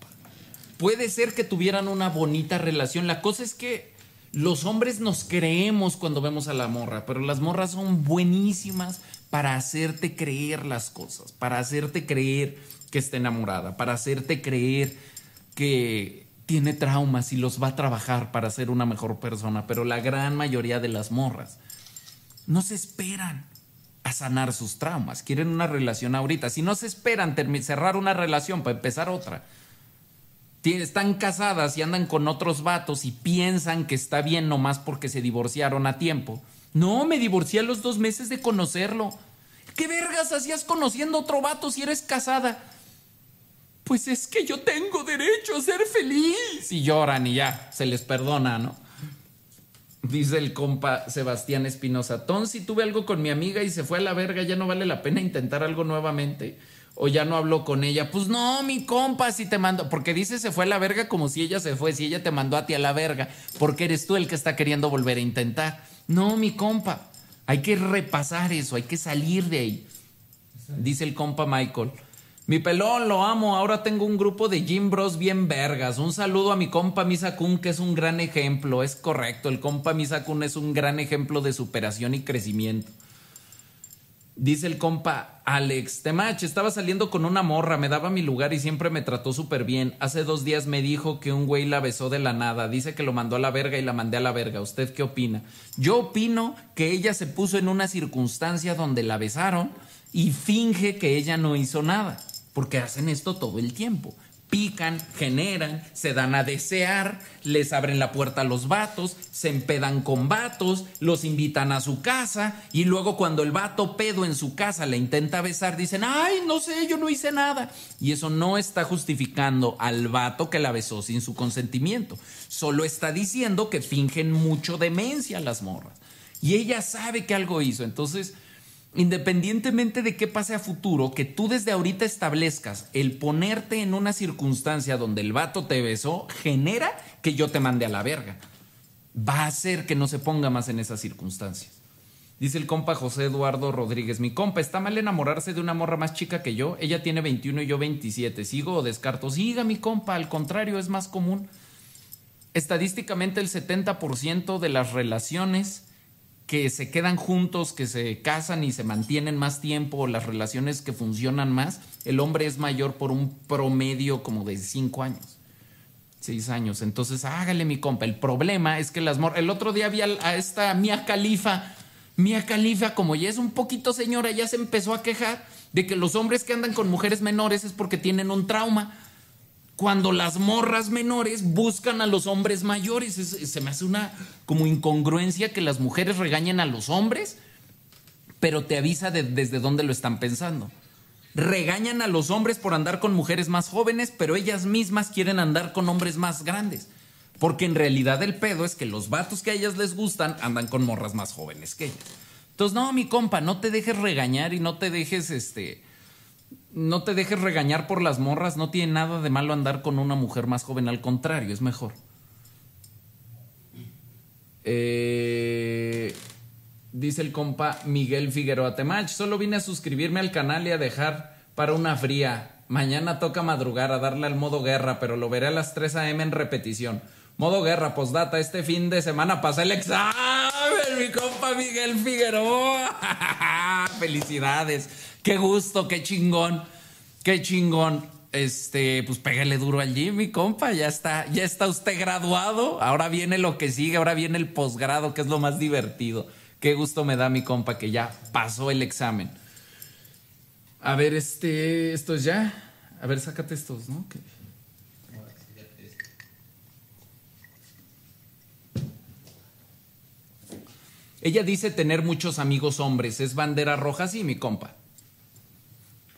Puede ser que tuvieran una bonita relación. La cosa es que los hombres nos creemos cuando vemos a la morra, pero las morras son buenísimas para hacerte creer las cosas, para hacerte creer que está enamorada, para hacerte creer que tiene traumas y los va a trabajar para ser una mejor persona, pero la gran mayoría de las morras no se esperan a sanar sus traumas, quieren una relación ahorita. Si no se esperan cerrar una relación para empezar otra, están casadas y andan con otros vatos y piensan que está bien nomás porque se divorciaron a tiempo no, me divorcié a los dos meses de conocerlo. ¿Qué vergas hacías conociendo otro vato si eres casada? Pues es que yo tengo derecho a ser feliz. Y lloran y ya, se les perdona, ¿no? Dice el compa Sebastián Espinosa. Ton, si tuve algo con mi amiga y se fue a la verga, ya no vale la pena intentar algo nuevamente. O ya no habló con ella. Pues no, mi compa, si te mando. Porque dice se fue a la verga como si ella se fue, si ella te mandó a ti a la verga. Porque eres tú el que está queriendo volver a intentar. No, mi compa, hay que repasar eso, hay que salir de ahí. Dice el compa Michael. Mi pelón, lo amo. Ahora tengo un grupo de Jim Bros bien vergas. Un saludo a mi compa Misakun, que es un gran ejemplo. Es correcto, el compa Misakun es un gran ejemplo de superación y crecimiento. Dice el compa Alex, Temach, estaba saliendo con una morra, me daba mi lugar y siempre me trató súper bien. Hace dos días me dijo que un güey la besó de la nada. Dice que lo mandó a la verga y la mandé a la verga. ¿Usted qué opina? Yo opino que ella se puso en una circunstancia donde la besaron y finge que ella no hizo nada. Porque hacen esto todo el tiempo pican, generan, se dan a desear, les abren la puerta a los vatos, se empedan con vatos, los invitan a su casa y luego cuando el vato pedo en su casa le intenta besar dicen, ay, no sé, yo no hice nada. Y eso no está justificando al vato que la besó sin su consentimiento, solo está diciendo que fingen mucho demencia las morras. Y ella sabe que algo hizo, entonces independientemente de qué pase a futuro, que tú desde ahorita establezcas el ponerte en una circunstancia donde el vato te besó, genera que yo te mande a la verga. Va a hacer que no se ponga más en esas circunstancias. Dice el compa José Eduardo Rodríguez, mi compa, ¿está mal enamorarse de una morra más chica que yo? Ella tiene 21 y yo 27. ¿Sigo o descarto? Siga, mi compa, al contrario, es más común. Estadísticamente el 70% de las relaciones que se quedan juntos, que se casan y se mantienen más tiempo, las relaciones que funcionan más, el hombre es mayor por un promedio como de cinco años. Seis años. Entonces, hágale mi compa. El problema es que las El otro día vi a esta Mia Califa. Mia Califa, como ya es un poquito señora, ya se empezó a quejar de que los hombres que andan con mujeres menores es porque tienen un trauma cuando las morras menores buscan a los hombres mayores. se me hace una como incongruencia que las mujeres regañen a los hombres, pero te avisa de, desde dónde lo están pensando. Regañan a los hombres por andar con mujeres más jóvenes, pero ellas mismas quieren andar con hombres más grandes. Porque en realidad el pedo es que los vatos que a ellas les gustan andan con morras más jóvenes que ellas. Entonces, no, mi compa, no te dejes regañar y no te dejes este no te dejes regañar por las morras, no tiene nada de malo andar con una mujer más joven, al contrario, es mejor. Eh, dice el compa Miguel Figueroa Temach, solo vine a suscribirme al canal y a dejar para una fría. Mañana toca madrugar a darle al modo guerra, pero lo veré a las 3 a.m. en repetición. Modo guerra, postdata, este fin de semana pasé el examen, mi compa Miguel Figueroa. Felicidades. Qué gusto, qué chingón, qué chingón. Este, pues pégale duro allí, mi compa. Ya está, ya está usted graduado. Ahora viene lo que sigue, ahora viene el posgrado, que es lo más divertido. Qué gusto me da mi compa que ya pasó el examen. A ver, este, esto es ya. A ver, sácate estos, ¿no? Ella dice tener muchos amigos hombres. ¿Es bandera roja? Sí, mi compa.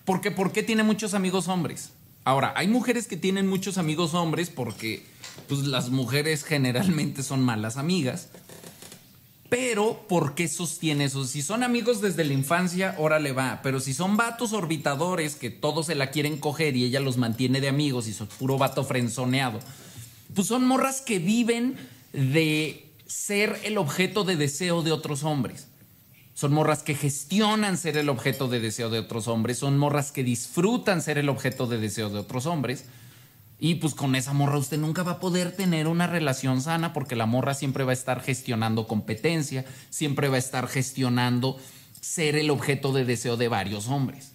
Porque, ¿por qué tiene muchos amigos hombres? Ahora, hay mujeres que tienen muchos amigos hombres porque pues, las mujeres generalmente son malas amigas. Pero, ¿por qué sostiene eso? Si son amigos desde la infancia, órale va. Pero si son vatos orbitadores que todos se la quieren coger y ella los mantiene de amigos y son puro vato frenzoneado, pues son morras que viven de ser el objeto de deseo de otros hombres. Son morras que gestionan ser el objeto de deseo de otros hombres. Son morras que disfrutan ser el objeto de deseo de otros hombres. Y pues con esa morra usted nunca va a poder tener una relación sana porque la morra siempre va a estar gestionando competencia, siempre va a estar gestionando ser el objeto de deseo de varios hombres.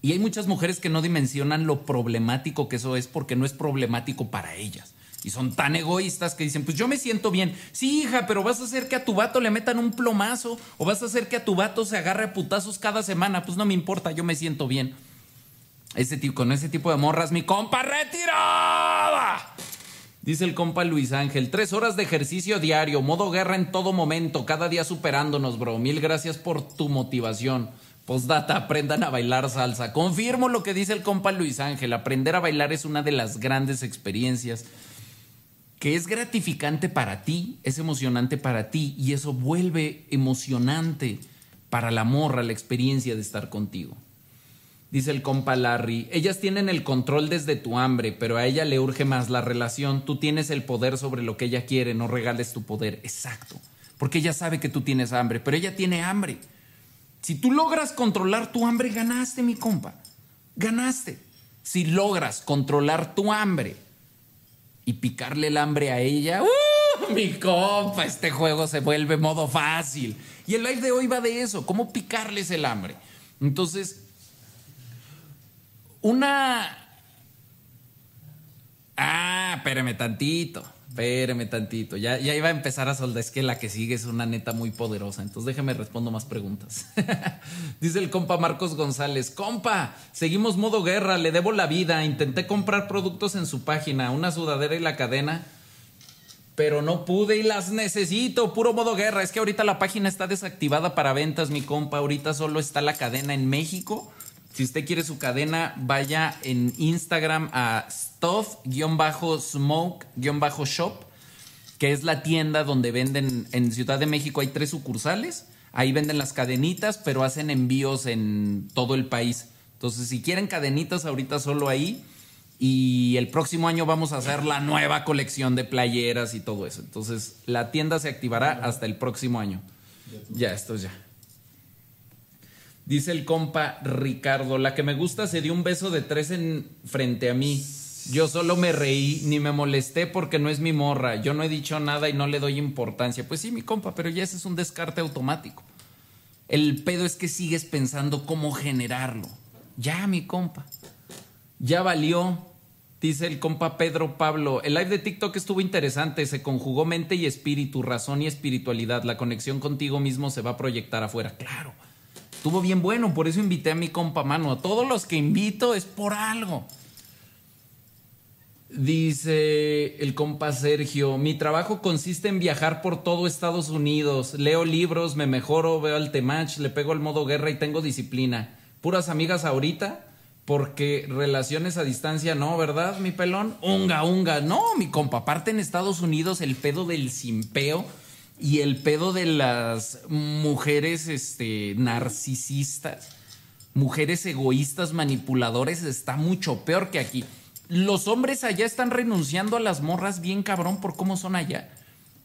Y hay muchas mujeres que no dimensionan lo problemático que eso es porque no es problemático para ellas. Y son tan egoístas que dicen, pues yo me siento bien. Sí, hija, pero vas a hacer que a tu vato le metan un plomazo o vas a hacer que a tu vato se agarre a putazos cada semana. Pues no me importa, yo me siento bien. Ese tipo, con ese tipo de morras, mi compa retirada. Dice el compa Luis Ángel, tres horas de ejercicio diario, modo guerra en todo momento, cada día superándonos, bro. Mil gracias por tu motivación. Postdata, aprendan a bailar salsa. Confirmo lo que dice el compa Luis Ángel, aprender a bailar es una de las grandes experiencias que es gratificante para ti, es emocionante para ti y eso vuelve emocionante para la morra la experiencia de estar contigo. Dice el compa Larry, ellas tienen el control desde tu hambre, pero a ella le urge más la relación. Tú tienes el poder sobre lo que ella quiere, no regales tu poder. Exacto. Porque ella sabe que tú tienes hambre, pero ella tiene hambre. Si tú logras controlar tu hambre, ganaste, mi compa. Ganaste. Si logras controlar tu hambre y picarle el hambre a ella, ¡uh! Mi compa, este juego se vuelve modo fácil. Y el live de hoy va de eso, cómo picarles el hambre. Entonces, una... Ah, espérame tantito. Espérame tantito. Ya, ya iba a empezar a soldar. Es que la que sigue es una neta muy poderosa. Entonces déjeme respondo más preguntas. Dice el compa Marcos González. Compa, seguimos modo guerra. Le debo la vida. Intenté comprar productos en su página. Una sudadera y la cadena. Pero no pude y las necesito. Puro modo guerra. Es que ahorita la página está desactivada para ventas, mi compa. Ahorita solo está la cadena en México si usted quiere su cadena, vaya en Instagram a stuff-smoke-shop, que es la tienda donde venden en Ciudad de México. Hay tres sucursales. Ahí venden las cadenitas, pero hacen envíos en todo el país. Entonces, si quieren cadenitas, ahorita solo ahí. Y el próximo año vamos a hacer la nueva colección de playeras y todo eso. Entonces, la tienda se activará hasta el próximo año. Ya, esto ya. Dice el compa Ricardo, la que me gusta se dio un beso de tres en frente a mí. Yo solo me reí, ni me molesté porque no es mi morra. Yo no he dicho nada y no le doy importancia. Pues sí, mi compa, pero ya ese es un descarte automático. El pedo es que sigues pensando cómo generarlo. Ya, mi compa. Ya valió. Dice el compa Pedro Pablo. El live de TikTok estuvo interesante. Se conjugó mente y espíritu, razón y espiritualidad. La conexión contigo mismo se va a proyectar afuera. Claro. Estuvo bien bueno, por eso invité a mi compa Mano. A todos los que invito es por algo. Dice el compa Sergio, mi trabajo consiste en viajar por todo Estados Unidos, leo libros, me mejoro, veo al temach, le pego al modo guerra y tengo disciplina. Puras amigas ahorita, porque relaciones a distancia no, ¿verdad, mi pelón? Unga, unga, no, mi compa, aparte en Estados Unidos el pedo del simpeo y el pedo de las mujeres este, narcisistas, mujeres egoístas, manipuladores, está mucho peor que aquí. Los hombres allá están renunciando a las morras bien cabrón por cómo son allá.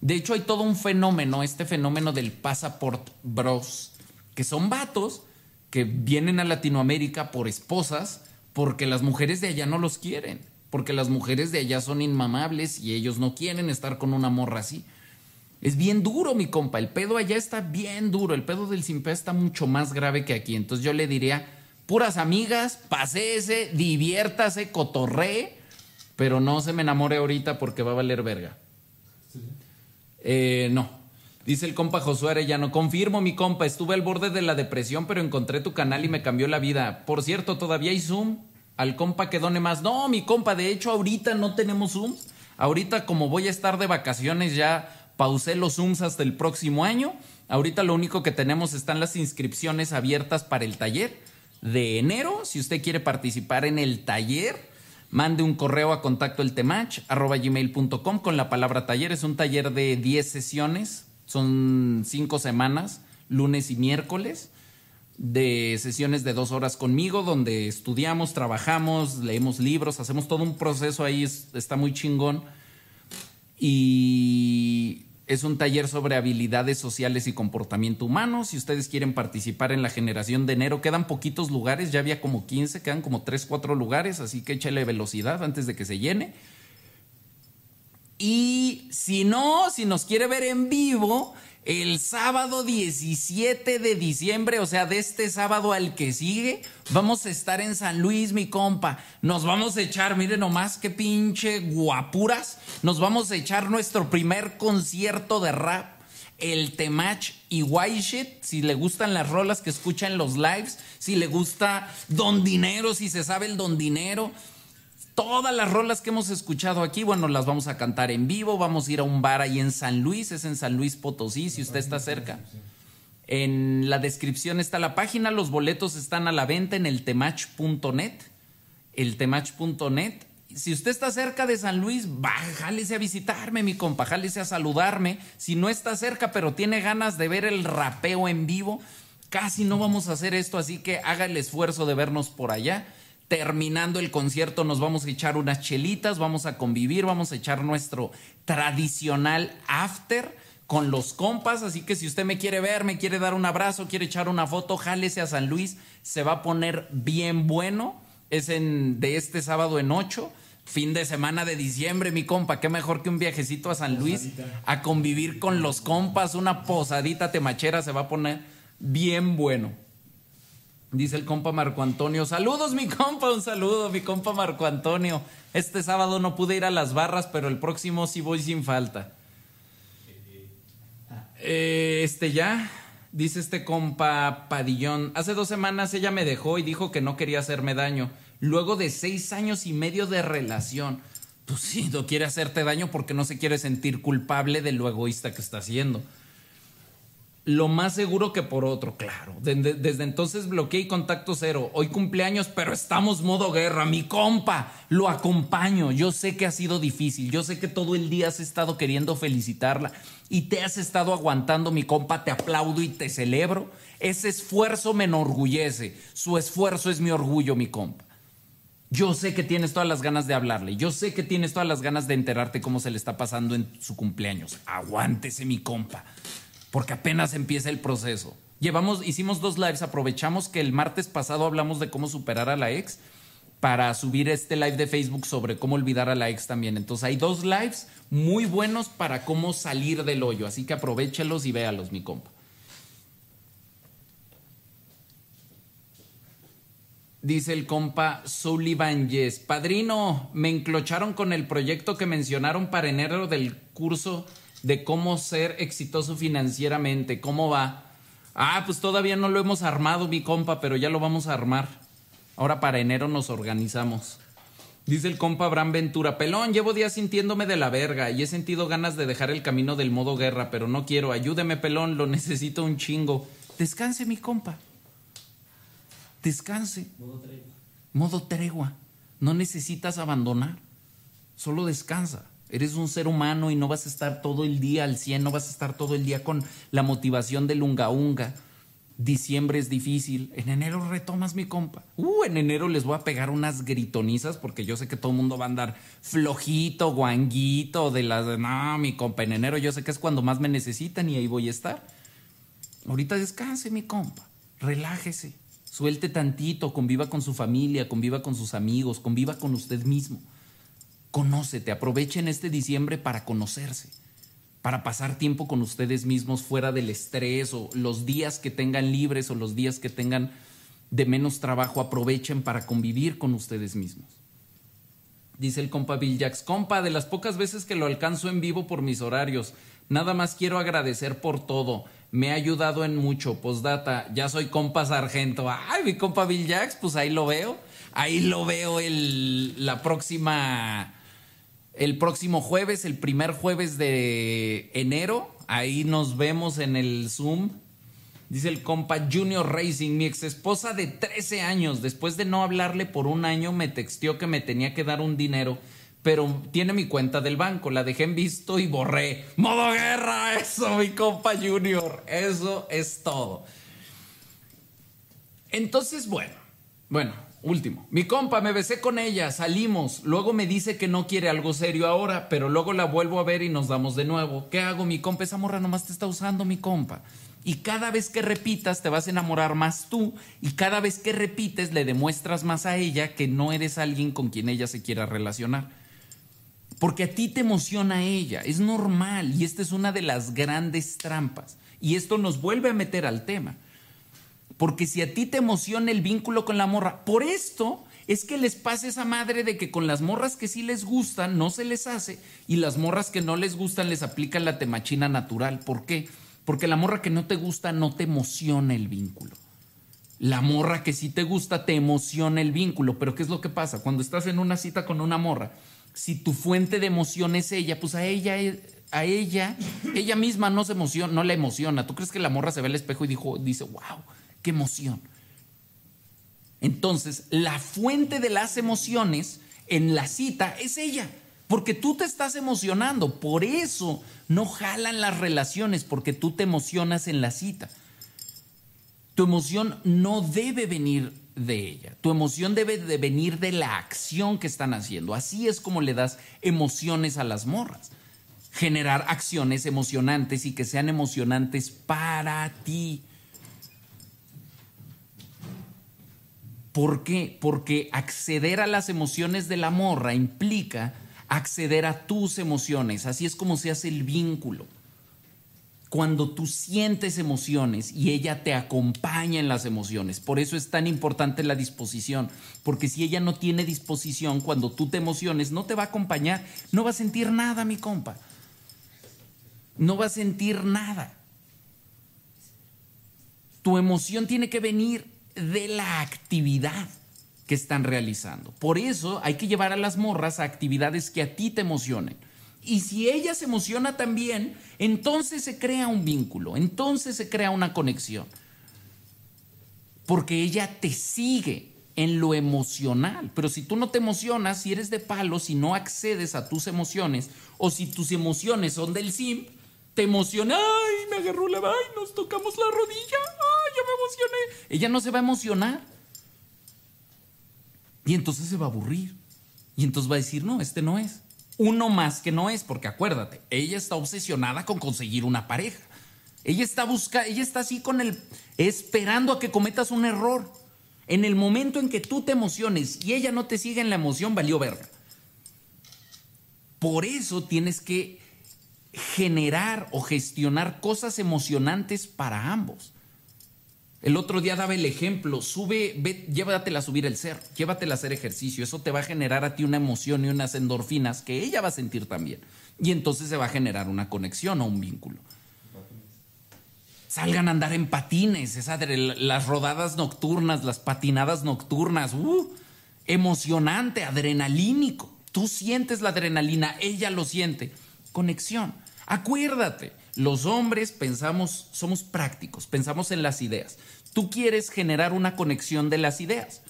De hecho, hay todo un fenómeno, este fenómeno del passport bros, que son vatos que vienen a Latinoamérica por esposas porque las mujeres de allá no los quieren, porque las mujeres de allá son inmamables y ellos no quieren estar con una morra así. Es bien duro, mi compa. El pedo allá está bien duro. El pedo del simpe está mucho más grave que aquí. Entonces yo le diría, puras amigas, paséese, diviértase, cotorree, pero no se me enamore ahorita porque va a valer verga. Eh, no. Dice el compa Josué Arellano, confirmo mi compa, estuve al borde de la depresión, pero encontré tu canal y me cambió la vida. Por cierto, ¿todavía hay Zoom? Al compa que done más. No, mi compa, de hecho ahorita no tenemos Zoom. Ahorita como voy a estar de vacaciones ya pausé los Zooms hasta el próximo año. Ahorita lo único que tenemos están las inscripciones abiertas para el taller de enero. Si usted quiere participar en el taller, mande un correo a contacto el con la palabra taller. Es un taller de 10 sesiones Son cinco semanas, lunes y miércoles, de sesiones de dos horas conmigo, donde estudiamos, trabajamos, leemos libros, hacemos todo un proceso ahí, es- está muy chingón. Y es un taller sobre habilidades sociales y comportamiento humano. Si ustedes quieren participar en la generación de enero, quedan poquitos lugares, ya había como 15, quedan como 3, 4 lugares, así que échale velocidad antes de que se llene. Y si no, si nos quiere ver en vivo, el sábado 17 de diciembre, o sea, de este sábado al que sigue, vamos a estar en San Luis, mi compa. Nos vamos a echar, miren nomás qué pinche guapuras. Nos vamos a echar nuestro primer concierto de rap. El Temach y White Shit, si le gustan las rolas que escuchan los lives, si le gusta Don Dinero, si se sabe el Don Dinero, Todas las rolas que hemos escuchado aquí, bueno, las vamos a cantar en vivo. Vamos a ir a un bar ahí en San Luis, es en San Luis Potosí, si usted está cerca. En la descripción está la página, los boletos están a la venta en el temach.net. El temach.net. Si usted está cerca de San Luis, va, jálese a visitarme, mi compa, jálese a saludarme. Si no está cerca, pero tiene ganas de ver el rapeo en vivo, casi no vamos a hacer esto, así que haga el esfuerzo de vernos por allá. Terminando el concierto nos vamos a echar unas chelitas, vamos a convivir, vamos a echar nuestro tradicional after con los compas, así que si usted me quiere ver, me quiere dar un abrazo, quiere echar una foto, jálese a San Luis, se va a poner bien bueno. Es en, de este sábado en 8, fin de semana de diciembre, mi compa, qué mejor que un viajecito a San Luis a convivir con los compas, una posadita temachera se va a poner bien bueno. Dice el compa Marco Antonio. Saludos, mi compa. Un saludo, mi compa Marco Antonio. Este sábado no pude ir a las barras, pero el próximo sí voy sin falta. Eh, este ya. Dice este compa Padillón. Hace dos semanas ella me dejó y dijo que no quería hacerme daño. Luego de seis años y medio de relación. Pues sí, no quiere hacerte daño porque no se quiere sentir culpable de lo egoísta que está haciendo lo más seguro que por otro, claro. Desde, entonces bloqueé y contacto cero. Hoy cumpleaños, pero estamos modo guerra. Mi compa, lo acompaño. Yo sé que ha sido difícil. Yo sé que todo el día has estado queriendo felicitarla y te has estado aguantando, mi compa. Te aplaudo y te celebro. Ese esfuerzo me enorgullece. Su esfuerzo es mi orgullo, mi compa. Yo sé que tienes todas las ganas de hablarle. Yo sé que tienes todas las ganas de enterarte cómo se le está pasando en su cumpleaños. Aguántese, mi compa porque apenas empieza el proceso. Llevamos, hicimos dos lives, aprovechamos que el martes pasado hablamos de cómo superar a la ex para subir este live de Facebook sobre cómo olvidar a la ex también. Entonces hay dos lives muy buenos para cómo salir del hoyo, así que aprovechelos y véalos, mi compa. Dice el compa Sullivan Yes. Padrino, me enclocharon con el proyecto que mencionaron para enero del curso de cómo ser exitoso financieramente. ¿Cómo va? Ah, pues todavía no lo hemos armado, mi compa, pero ya lo vamos a armar. Ahora para enero nos organizamos. Dice el compa Abraham Ventura, pelón, llevo días sintiéndome de la verga y he sentido ganas de dejar el camino del modo guerra, pero no quiero. Ayúdeme, pelón, lo necesito un chingo. Descanse, mi compa. Descanse. Modo tregua. Modo tregua. No necesitas abandonar. Solo descansa. Eres un ser humano y no vas a estar todo el día al 100, no vas a estar todo el día con la motivación del unga unga. Diciembre es difícil. En enero retomas mi compa. Uh, en enero les voy a pegar unas gritonizas porque yo sé que todo el mundo va a andar flojito, guanguito, de las de no, mi compa. En enero yo sé que es cuando más me necesitan y ahí voy a estar. Ahorita descanse, mi compa. Relájese. Suelte tantito, conviva con su familia, conviva con sus amigos, conviva con usted mismo. Conócete, aprovechen este diciembre para conocerse, para pasar tiempo con ustedes mismos fuera del estrés o los días que tengan libres o los días que tengan de menos trabajo, aprovechen para convivir con ustedes mismos. Dice el compa Bill Jacks, compa, de las pocas veces que lo alcanzo en vivo por mis horarios, nada más quiero agradecer por todo. Me ha ayudado en mucho. Postdata, ya soy compa sargento. Ay, mi compa Bill Jacks, pues ahí lo veo. Ahí lo veo el, la próxima el próximo jueves, el primer jueves de enero. Ahí nos vemos en el Zoom. Dice el compa Junior Racing, mi ex esposa de 13 años, después de no hablarle por un año, me texteó que me tenía que dar un dinero, pero tiene mi cuenta del banco. La dejé en visto y borré. Modo guerra, eso, mi compa Junior. Eso es todo. Entonces, bueno, bueno, último. Mi compa, me besé con ella, salimos. Luego me dice que no quiere algo serio ahora, pero luego la vuelvo a ver y nos damos de nuevo. ¿Qué hago, mi compa? Esa morra nomás te está usando, mi compa. Y cada vez que repitas te vas a enamorar más tú y cada vez que repites le demuestras más a ella que no eres alguien con quien ella se quiera relacionar. Porque a ti te emociona ella, es normal y esta es una de las grandes trampas. Y esto nos vuelve a meter al tema. Porque si a ti te emociona el vínculo con la morra, por esto es que les pasa esa madre de que con las morras que sí les gustan no se les hace y las morras que no les gustan les aplican la temachina natural. ¿Por qué? Porque la morra que no te gusta no te emociona el vínculo. La morra que sí te gusta te emociona el vínculo. Pero ¿qué es lo que pasa? Cuando estás en una cita con una morra, si tu fuente de emoción es ella, pues a ella, a ella, ella misma no se emociona, no la emociona. ¿Tú crees que la morra se ve al espejo y dijo, dice, wow, emoción? Entonces, la fuente de las emociones en la cita es ella. Porque tú te estás emocionando. Por eso no jalan las relaciones, porque tú te emocionas en la cita. Tu emoción no debe venir de ella. Tu emoción debe de venir de la acción que están haciendo. Así es como le das emociones a las morras. Generar acciones emocionantes y que sean emocionantes para ti. ¿Por qué? Porque acceder a las emociones de la morra implica acceder a tus emociones. Así es como se hace el vínculo. Cuando tú sientes emociones y ella te acompaña en las emociones. Por eso es tan importante la disposición. Porque si ella no tiene disposición, cuando tú te emociones, no te va a acompañar. No va a sentir nada, mi compa. No va a sentir nada. Tu emoción tiene que venir de la actividad que están realizando. Por eso hay que llevar a las morras a actividades que a ti te emocionen. Y si ella se emociona también, entonces se crea un vínculo, entonces se crea una conexión. Porque ella te sigue en lo emocional. Pero si tú no te emocionas, si eres de palo, si no accedes a tus emociones, o si tus emociones son del sim, te emociona, ay, me agarró la, ay, nos tocamos la rodilla, ay, yo me emocioné. Ella no se va a emocionar. Y entonces se va a aburrir. Y entonces va a decir, no, este no es. Uno más que no es, porque acuérdate, ella está obsesionada con conseguir una pareja. Ella está buscando, ella está así con el, esperando a que cometas un error. En el momento en que tú te emociones y ella no te sigue en la emoción, valió verga. Por eso tienes que generar o gestionar cosas emocionantes para ambos. El otro día daba el ejemplo, sube, ve, llévatela a subir el ser, llévatela a hacer ejercicio, eso te va a generar a ti una emoción y unas endorfinas que ella va a sentir también. Y entonces se va a generar una conexión o un vínculo. Salgan a andar en patines, esa las rodadas nocturnas, las patinadas nocturnas, uh, emocionante, adrenalínico. Tú sientes la adrenalina, ella lo siente. Conexión. Acuérdate, los hombres pensamos, somos prácticos, pensamos en las ideas. Tú quieres generar una conexión de las ideas.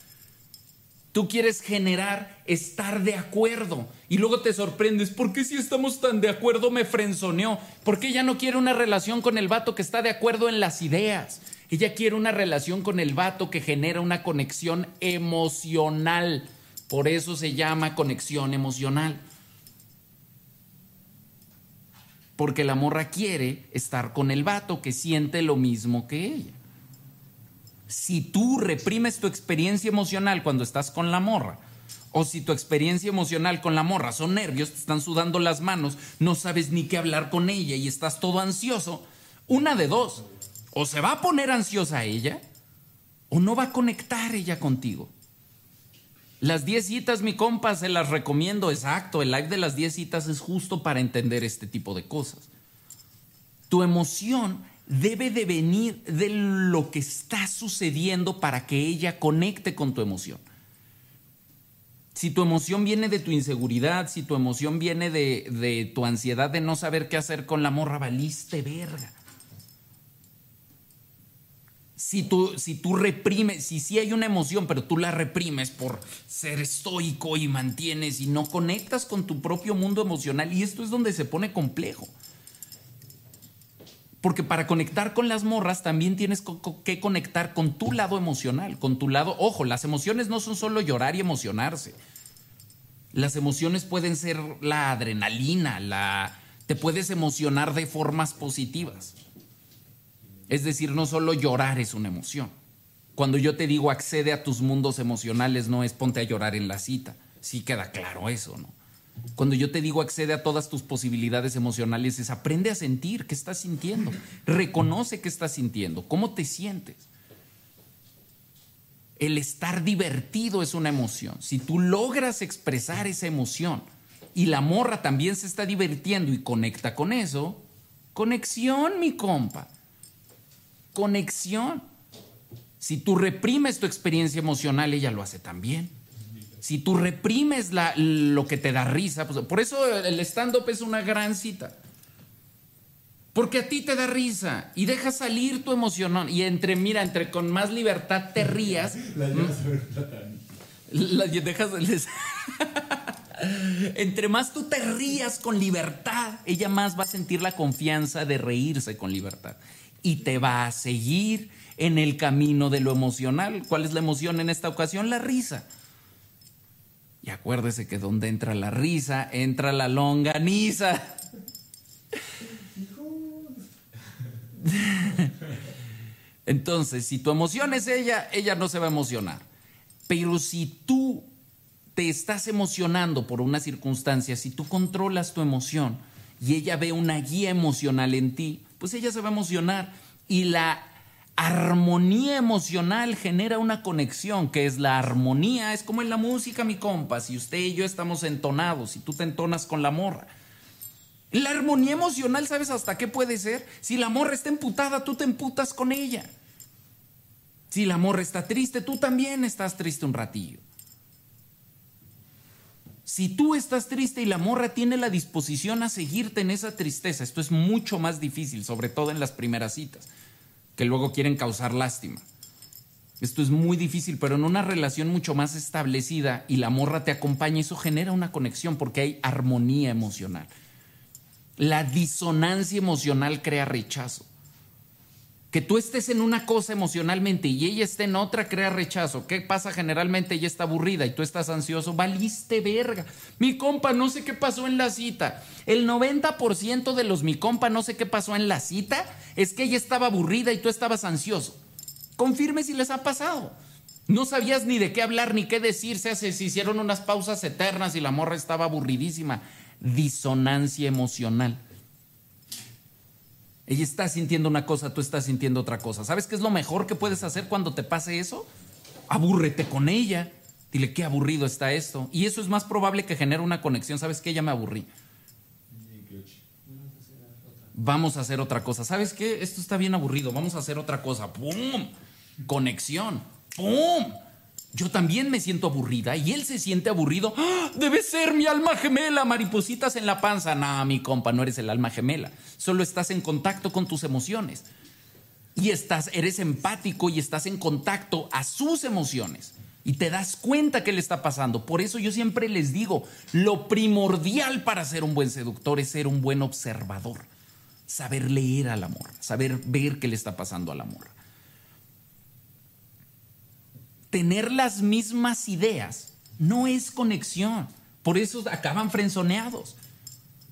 Tú quieres generar estar de acuerdo y luego te sorprendes, ¿por qué si estamos tan de acuerdo me frenzoneó? ¿Por qué ella no quiere una relación con el vato que está de acuerdo en las ideas? Ella quiere una relación con el vato que genera una conexión emocional. Por eso se llama conexión emocional. Porque la morra quiere estar con el vato que siente lo mismo que ella. Si tú reprimes tu experiencia emocional cuando estás con la morra, o si tu experiencia emocional con la morra son nervios, te están sudando las manos, no sabes ni qué hablar con ella y estás todo ansioso, una de dos, o se va a poner ansiosa ella, o no va a conectar ella contigo. Las 10 citas, mi compa, se las recomiendo, exacto. El live de las 10 citas es justo para entender este tipo de cosas. Tu emoción debe de venir de lo que está sucediendo para que ella conecte con tu emoción. Si tu emoción viene de tu inseguridad, si tu emoción viene de, de tu ansiedad de no saber qué hacer con la morra, valiste verga. Si tú, si tú reprimes, si sí hay una emoción, pero tú la reprimes por ser estoico y mantienes y no conectas con tu propio mundo emocional, y esto es donde se pone complejo. Porque para conectar con las morras también tienes que conectar con tu lado emocional, con tu lado, ojo, las emociones no son solo llorar y emocionarse. Las emociones pueden ser la adrenalina, la te puedes emocionar de formas positivas. Es decir, no solo llorar es una emoción. Cuando yo te digo accede a tus mundos emocionales, no es ponte a llorar en la cita. Sí queda claro eso, ¿no? Cuando yo te digo accede a todas tus posibilidades emocionales, es aprende a sentir qué estás sintiendo. Reconoce qué estás sintiendo, cómo te sientes. El estar divertido es una emoción. Si tú logras expresar esa emoción y la morra también se está divirtiendo y conecta con eso, conexión, mi compa conexión. Si tú reprimes tu experiencia emocional, ella lo hace también. Si tú reprimes la, lo que te da risa, pues, por eso el stand-up es una gran cita. Porque a ti te da risa y dejas salir tu emoción. Y entre, mira, entre con más libertad te rías. La dejas. entre más tú te rías con libertad, ella más va a sentir la confianza de reírse con libertad y te va a seguir en el camino de lo emocional. ¿Cuál es la emoción en esta ocasión? La risa. Y acuérdese que donde entra la risa, entra la longaniza. Entonces, si tu emoción es ella, ella no se va a emocionar. Pero si tú te estás emocionando por una circunstancia, si tú controlas tu emoción y ella ve una guía emocional en ti, pues ella se va a emocionar y la armonía emocional genera una conexión, que es la armonía, es como en la música, mi compa, si usted y yo estamos entonados, y tú te entonas con la morra. La armonía emocional, ¿sabes hasta qué puede ser? Si la morra está emputada, tú te emputas con ella. Si la morra está triste, tú también estás triste un ratillo. Si tú estás triste y la morra tiene la disposición a seguirte en esa tristeza, esto es mucho más difícil, sobre todo en las primeras citas, que luego quieren causar lástima. Esto es muy difícil, pero en una relación mucho más establecida y la morra te acompaña, eso genera una conexión porque hay armonía emocional. La disonancia emocional crea rechazo. Que tú estés en una cosa emocionalmente y ella esté en otra, crea rechazo. ¿Qué pasa? Generalmente ella está aburrida y tú estás ansioso. Valiste verga. Mi compa, no sé qué pasó en la cita. El 90% de los mi compa, no sé qué pasó en la cita, es que ella estaba aburrida y tú estabas ansioso. Confirme si les ha pasado. No sabías ni de qué hablar ni qué decir. Se, se hicieron unas pausas eternas y la morra estaba aburridísima. Disonancia emocional. Ella está sintiendo una cosa, tú estás sintiendo otra cosa. ¿Sabes qué es lo mejor que puedes hacer cuando te pase eso? Abúrrete con ella. Dile qué aburrido está esto. Y eso es más probable que genere una conexión. ¿Sabes qué? Ya me aburrí. Vamos a hacer otra cosa. ¿Sabes qué? Esto está bien aburrido. Vamos a hacer otra cosa. ¡Pum! Conexión. ¡Pum! Yo también me siento aburrida y él se siente aburrido. ¡Ah! Debe ser mi alma gemela, maripositas en la panza. No, mi compa, no eres el alma gemela. Solo estás en contacto con tus emociones. Y estás, eres empático y estás en contacto a sus emociones. Y te das cuenta qué le está pasando. Por eso yo siempre les digo, lo primordial para ser un buen seductor es ser un buen observador. Saber leer al amor, saber ver qué le está pasando al amor tener las mismas ideas no es conexión. Por eso acaban frenzoneados.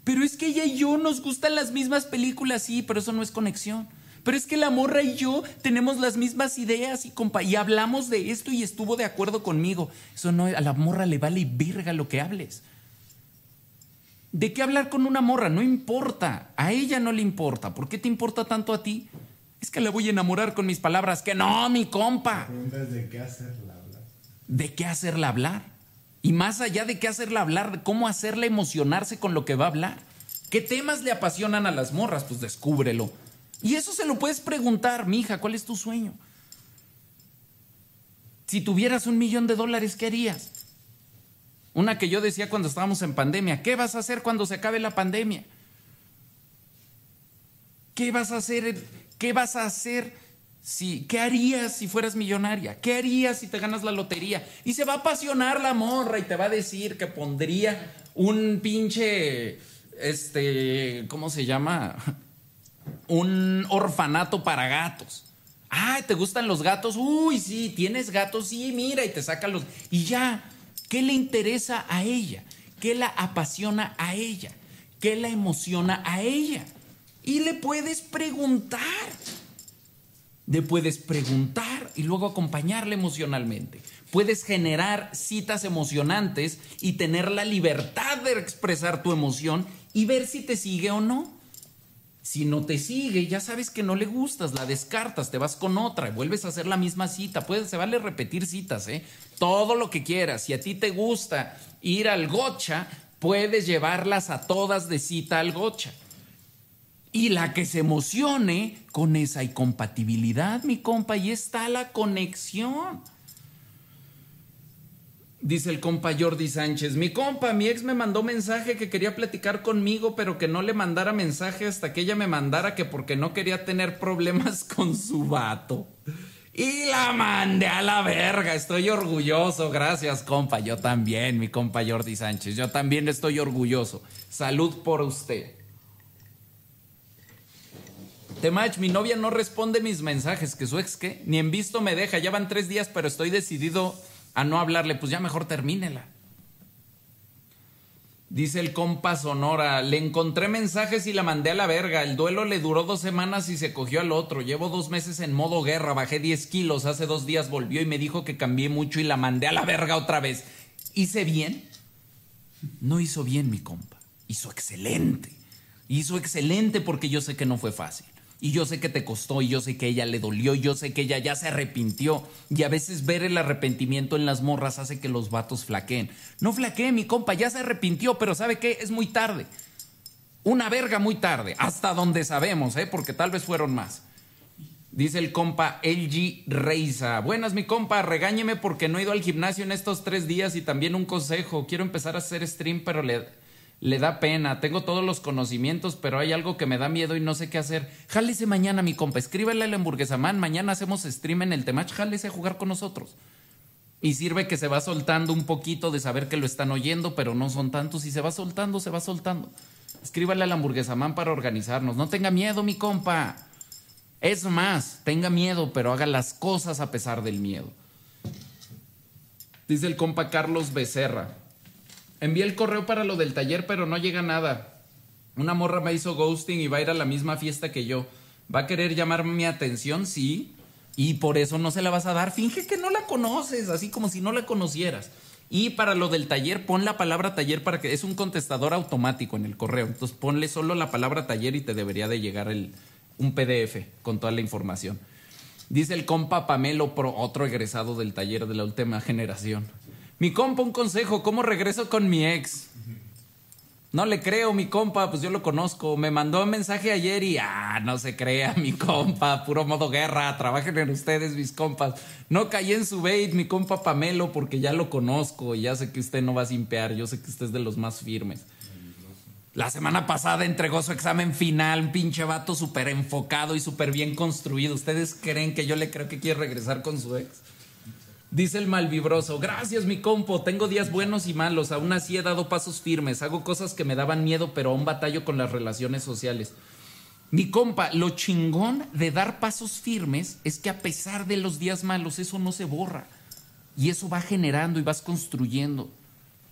Pero es que ella y yo nos gustan las mismas películas, sí, pero eso no es conexión. Pero es que la morra y yo tenemos las mismas ideas y, y hablamos de esto y estuvo de acuerdo conmigo. Eso no, a la morra le vale verga lo que hables. ¿De qué hablar con una morra? No importa. A ella no le importa. ¿Por qué te importa tanto a ti? Es que la voy a enamorar con mis palabras. Que no, mi compa. La pregunta es de qué hacerla hablar. ¿De qué hacerla hablar? Y más allá de qué hacerla hablar, de cómo hacerla emocionarse con lo que va a hablar. ¿Qué temas le apasionan a las morras? Pues descúbrelo. Y eso se lo puedes preguntar, mija, ¿cuál es tu sueño? Si tuvieras un millón de dólares, ¿qué harías? Una que yo decía cuando estábamos en pandemia, ¿qué vas a hacer cuando se acabe la pandemia? ¿Qué vas a hacer ¿Qué vas a hacer Sí, ¿qué harías si fueras millonaria? ¿Qué harías si te ganas la lotería? Y se va a apasionar la morra y te va a decir que pondría un pinche, este, ¿cómo se llama? Un orfanato para gatos. Ay, ¿te gustan los gatos? Uy, sí, tienes gatos, sí, mira, y te saca los... Y ya, ¿qué le interesa a ella? ¿Qué la apasiona a ella? ¿Qué la emociona a ella? Y le puedes preguntar le puedes preguntar y luego acompañarle emocionalmente. Puedes generar citas emocionantes y tener la libertad de expresar tu emoción y ver si te sigue o no. Si no te sigue, ya sabes que no le gustas, la descartas, te vas con otra vuelves a hacer la misma cita. Puedes, se vale repetir citas, ¿eh? Todo lo que quieras. Si a ti te gusta ir al gocha, puedes llevarlas a todas de cita al gocha y la que se emocione con esa incompatibilidad, mi compa, y está la conexión. Dice el compa Jordi Sánchez, mi compa, mi ex me mandó mensaje que quería platicar conmigo, pero que no le mandara mensaje hasta que ella me mandara que porque no quería tener problemas con su vato. Y la mandé a la verga, estoy orgulloso, gracias compa, yo también, mi compa Jordi Sánchez, yo también estoy orgulloso. Salud por usted. Temach, mi novia no responde mis mensajes, que su ex qué, ni en visto me deja, ya van tres días, pero estoy decidido a no hablarle, pues ya mejor termínela. Dice el compa Sonora, le encontré mensajes y la mandé a la verga, el duelo le duró dos semanas y se cogió al otro, llevo dos meses en modo guerra, bajé 10 kilos, hace dos días volvió y me dijo que cambié mucho y la mandé a la verga otra vez. ¿Hice bien? No hizo bien mi compa, hizo excelente, hizo excelente porque yo sé que no fue fácil. Y yo sé que te costó, y yo sé que ella le dolió, y yo sé que ella ya se arrepintió. Y a veces ver el arrepentimiento en las morras hace que los vatos flaqueen. No flaquee, mi compa, ya se arrepintió, pero ¿sabe qué? Es muy tarde. Una verga muy tarde, hasta donde sabemos, ¿eh? porque tal vez fueron más. Dice el compa LG Reiza. Buenas, mi compa. Regáñeme porque no he ido al gimnasio en estos tres días y también un consejo. Quiero empezar a hacer stream, pero le le da pena, tengo todos los conocimientos, pero hay algo que me da miedo y no sé qué hacer. Jálese mañana, mi compa, escríbele a la hamburguesa man, mañana hacemos stream en el Temach, jálese a jugar con nosotros. Y sirve que se va soltando un poquito de saber que lo están oyendo, pero no son tantos, y se va soltando, se va soltando. Escríbale a la hamburguesa man para organizarnos. No tenga miedo, mi compa. Es más, tenga miedo, pero haga las cosas a pesar del miedo. Dice el compa Carlos Becerra. Envié el correo para lo del taller, pero no llega nada. Una morra me hizo ghosting y va a ir a la misma fiesta que yo. ¿Va a querer llamar mi atención? Sí. Y por eso no se la vas a dar. Finge que no la conoces, así como si no la conocieras. Y para lo del taller, pon la palabra taller para que es un contestador automático en el correo. Entonces ponle solo la palabra taller y te debería de llegar el, un PDF con toda la información. Dice el compa Pamelo Pro, otro egresado del taller de la última generación. Mi compa, un consejo, ¿cómo regreso con mi ex? No le creo, mi compa, pues yo lo conozco. Me mandó un mensaje ayer y, ah, no se crea, mi compa, puro modo guerra, trabajen en ustedes, mis compas. No caí en su bait, mi compa Pamelo, porque ya lo conozco y ya sé que usted no va a simpear, yo sé que usted es de los más firmes. La semana pasada entregó su examen final, un pinche vato súper enfocado y súper bien construido. ¿Ustedes creen que yo le creo que quiere regresar con su ex? Dice el malvibroso, gracias mi compo, tengo días buenos y malos, aún así he dado pasos firmes, hago cosas que me daban miedo, pero aún batallo con las relaciones sociales. Mi compa, lo chingón de dar pasos firmes es que a pesar de los días malos, eso no se borra. Y eso va generando y vas construyendo.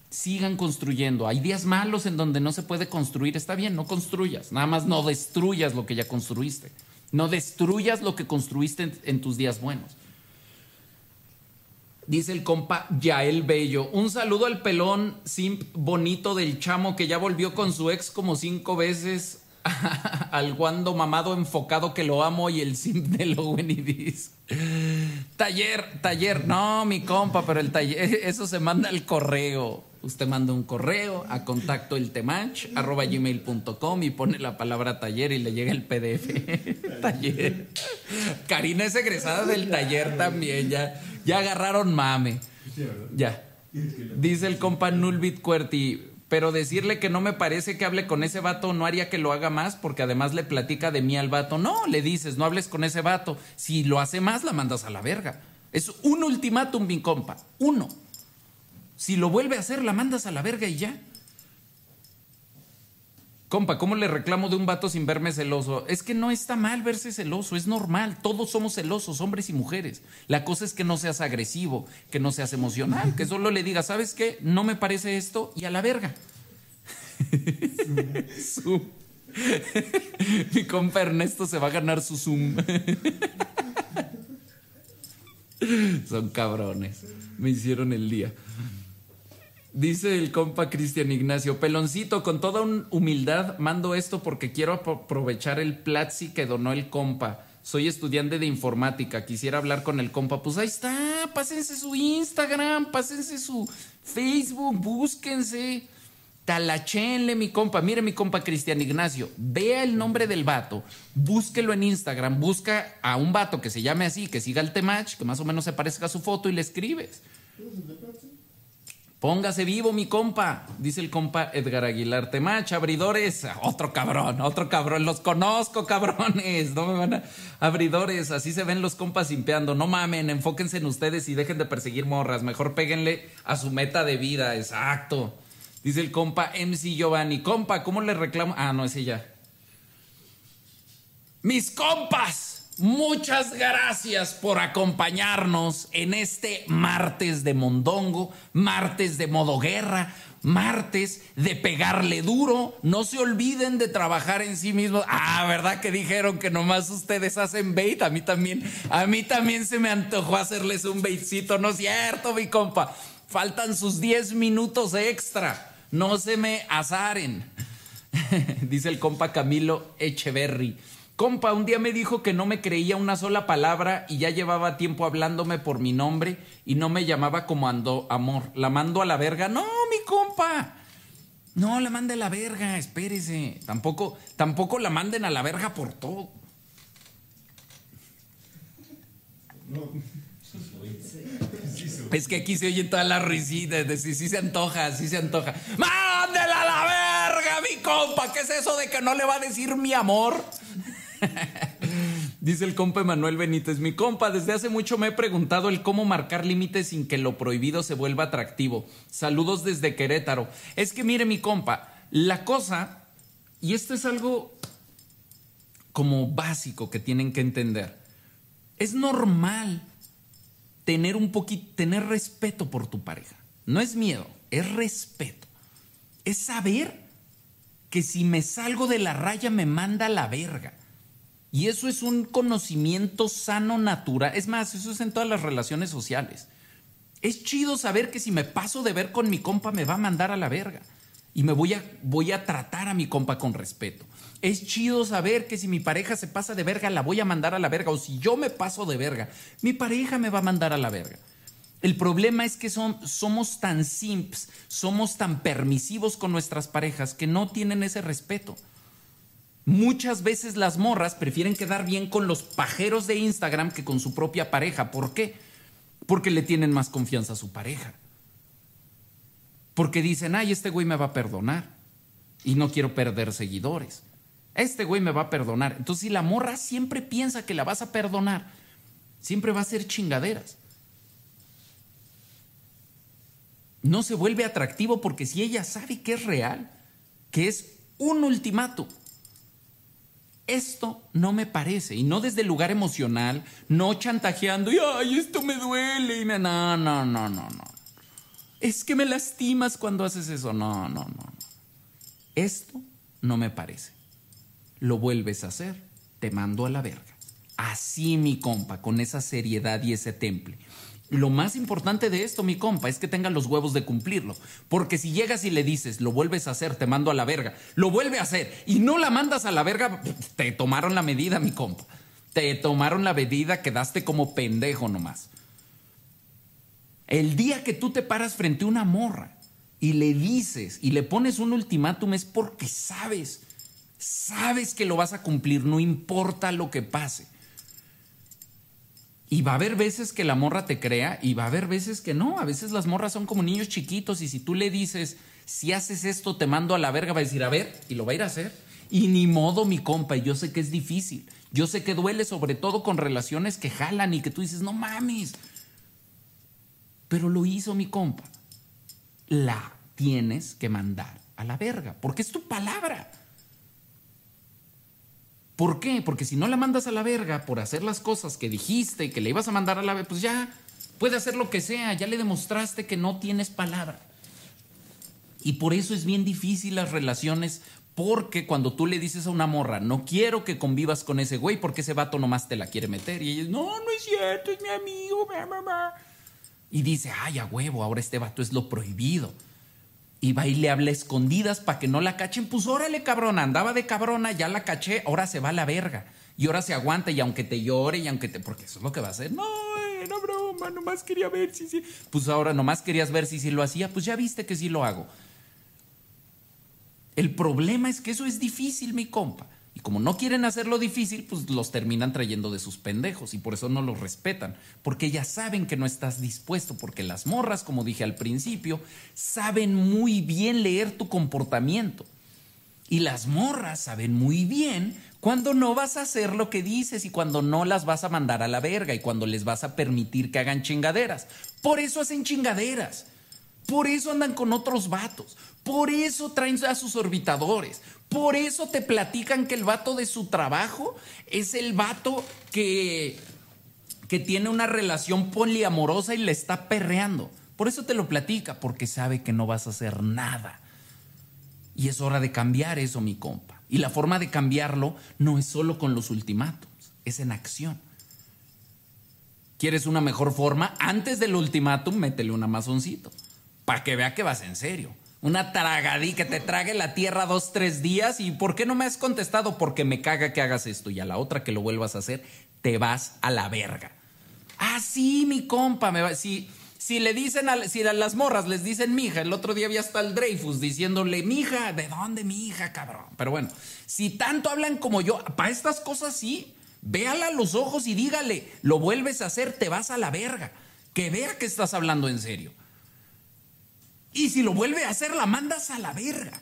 Sigan construyendo. Hay días malos en donde no se puede construir. Está bien, no construyas. Nada más no destruyas lo que ya construiste. No destruyas lo que construiste en, en tus días buenos. Dice el compa Yael Bello. Un saludo al pelón simp bonito del chamo que ya volvió con su ex como cinco veces. al guando mamado enfocado que lo amo y el simp de lo dice Taller, taller. No, mi compa, pero el taller, eso se manda al correo. Usted manda un correo a contacto el arroba gmail.com y pone la palabra taller y le llega el PDF. taller. Karina es egresada del taller también, ya ya agarraron mame. Ya. Dice el compa Nulbit Cuerti. Pero decirle que no me parece que hable con ese vato no haría que lo haga más, porque además le platica de mí al vato. No, le dices, no hables con ese vato. Si lo hace más, la mandas a la verga. Es un ultimátum, mi compa. Uno. Si lo vuelve a hacer, la mandas a la verga y ya. Compa, ¿cómo le reclamo de un vato sin verme celoso? Es que no está mal verse celoso, es normal. Todos somos celosos, hombres y mujeres. La cosa es que no seas agresivo, que no seas emocional, que solo le digas, ¿sabes qué? No me parece esto y a la verga. Mi compa Ernesto se va a ganar su Zoom. Son cabrones. Me hicieron el día. Dice el compa Cristian Ignacio, peloncito, con toda humildad mando esto porque quiero aprovechar el Platzi que donó el compa. Soy estudiante de informática, quisiera hablar con el compa. Pues ahí está, pásense su Instagram, pásense su Facebook, búsquense. Talachenle, mi compa. Mire, mi compa Cristian Ignacio. Vea el nombre del vato. Búsquelo en Instagram. Busca a un vato que se llame así, que siga el temach, que más o menos se parezca a su foto y le escribes. Póngase vivo, mi compa, dice el compa Edgar Aguilar. Temach, abridores, otro cabrón, otro cabrón, los conozco, cabrones, no me van a. Abridores, así se ven los compas simpeando. No mamen, enfóquense en ustedes y dejen de perseguir morras. Mejor péguenle a su meta de vida, exacto. Dice el compa MC Giovanni. Compa, ¿cómo le reclamo? Ah, no, es ella. Mis compas. Muchas gracias por acompañarnos en este martes de mondongo, martes de modo guerra, martes de pegarle duro. No se olviden de trabajar en sí mismos. Ah, ¿verdad que dijeron que nomás ustedes hacen bait? A mí también, a mí también se me antojó hacerles un baitcito. No es cierto, mi compa. Faltan sus 10 minutos extra. No se me azaren. Dice el compa Camilo Echeverry. Compa, un día me dijo que no me creía una sola palabra y ya llevaba tiempo hablándome por mi nombre y no me llamaba como ando amor. La mando a la verga. No, mi compa. No, la mande a la verga, espérese. Tampoco, tampoco la manden a la verga por todo. Es que aquí se oye toda la risita de si sí, se antoja, sí se antoja. ¡Mándela a la verga, mi compa! ¿Qué es eso de que no le va a decir mi amor? Dice el compa Manuel Benítez, mi compa, desde hace mucho me he preguntado el cómo marcar límites sin que lo prohibido se vuelva atractivo. Saludos desde Querétaro. Es que mire mi compa, la cosa, y esto es algo como básico que tienen que entender, es normal tener un poquito, tener respeto por tu pareja. No es miedo, es respeto. Es saber que si me salgo de la raya me manda a la verga. Y eso es un conocimiento sano, natural. Es más, eso es en todas las relaciones sociales. Es chido saber que si me paso de ver con mi compa me va a mandar a la verga. Y me voy a, voy a tratar a mi compa con respeto. Es chido saber que si mi pareja se pasa de verga, la voy a mandar a la verga. O si yo me paso de verga, mi pareja me va a mandar a la verga. El problema es que son, somos tan simps, somos tan permisivos con nuestras parejas que no tienen ese respeto. Muchas veces las morras prefieren quedar bien con los pajeros de Instagram que con su propia pareja. ¿Por qué? Porque le tienen más confianza a su pareja. Porque dicen, ay, este güey me va a perdonar. Y no quiero perder seguidores. Este güey me va a perdonar. Entonces, si la morra siempre piensa que la vas a perdonar, siempre va a ser chingaderas. No se vuelve atractivo porque si ella sabe que es real, que es un ultimato, esto no me parece, y no desde el lugar emocional, no chantajeando, y ay, esto me duele, y me... No, no, no, no, no. Es que me lastimas cuando haces eso. No, no, no. Esto no me parece. Lo vuelves a hacer, te mando a la verga. Así, mi compa, con esa seriedad y ese temple. Lo más importante de esto, mi compa, es que tenga los huevos de cumplirlo. Porque si llegas y le dices, lo vuelves a hacer, te mando a la verga, lo vuelve a hacer y no la mandas a la verga, te tomaron la medida, mi compa. Te tomaron la medida, quedaste como pendejo nomás. El día que tú te paras frente a una morra y le dices y le pones un ultimátum es porque sabes, sabes que lo vas a cumplir, no importa lo que pase. Y va a haber veces que la morra te crea y va a haber veces que no. A veces las morras son como niños chiquitos y si tú le dices, si haces esto te mando a la verga, va a decir, a ver, y lo va a ir a hacer. Y ni modo, mi compa, y yo sé que es difícil. Yo sé que duele sobre todo con relaciones que jalan y que tú dices, no mames. Pero lo hizo mi compa. La tienes que mandar a la verga, porque es tu palabra. ¿Por qué? Porque si no la mandas a la verga por hacer las cosas que dijiste que le ibas a mandar a la verga, pues ya puede hacer lo que sea, ya le demostraste que no tienes palabra. Y por eso es bien difícil las relaciones, porque cuando tú le dices a una morra, no quiero que convivas con ese güey porque ese vato nomás te la quiere meter, y ella, no, no es cierto, es mi amigo, mamá. Y dice, ay, a huevo, ahora este vato es lo prohibido y va y le habla escondidas para que no la cachen. Pues órale, cabrona, andaba de cabrona, ya la caché, ahora se va a la verga. Y ahora se aguanta y aunque te llore y aunque te... Porque eso es lo que va a hacer. No, no broma, nomás quería ver si sí. Pues ahora nomás querías ver si sí lo hacía. Pues ya viste que sí lo hago. El problema es que eso es difícil, mi compa. Y como no quieren hacerlo difícil, pues los terminan trayendo de sus pendejos y por eso no los respetan, porque ya saben que no estás dispuesto, porque las morras, como dije al principio, saben muy bien leer tu comportamiento. Y las morras saben muy bien cuando no vas a hacer lo que dices y cuando no las vas a mandar a la verga y cuando les vas a permitir que hagan chingaderas. Por eso hacen chingaderas. Por eso andan con otros vatos. Por eso traen a sus orbitadores. Por eso te platican que el vato de su trabajo es el vato que, que tiene una relación poliamorosa y le está perreando. Por eso te lo platica, porque sabe que no vas a hacer nada. Y es hora de cambiar eso, mi compa. Y la forma de cambiarlo no es solo con los ultimátums, es en acción. ¿Quieres una mejor forma? Antes del ultimátum, métele un amazoncito, para que vea que vas en serio una tragadí que te trague la tierra dos, tres días. ¿Y por qué no me has contestado? Porque me caga que hagas esto. Y a la otra que lo vuelvas a hacer, te vas a la verga. Ah, sí, mi compa. Me va, si, si le dicen a, si a las morras les dicen mija, el otro día había hasta el Dreyfus diciéndole, mija, ¿de dónde mi hija, cabrón? Pero bueno, si tanto hablan como yo, para estas cosas sí, véala a los ojos y dígale, lo vuelves a hacer, te vas a la verga. Que vea que estás hablando en serio. Y si lo vuelve a hacer, la mandas a la verga.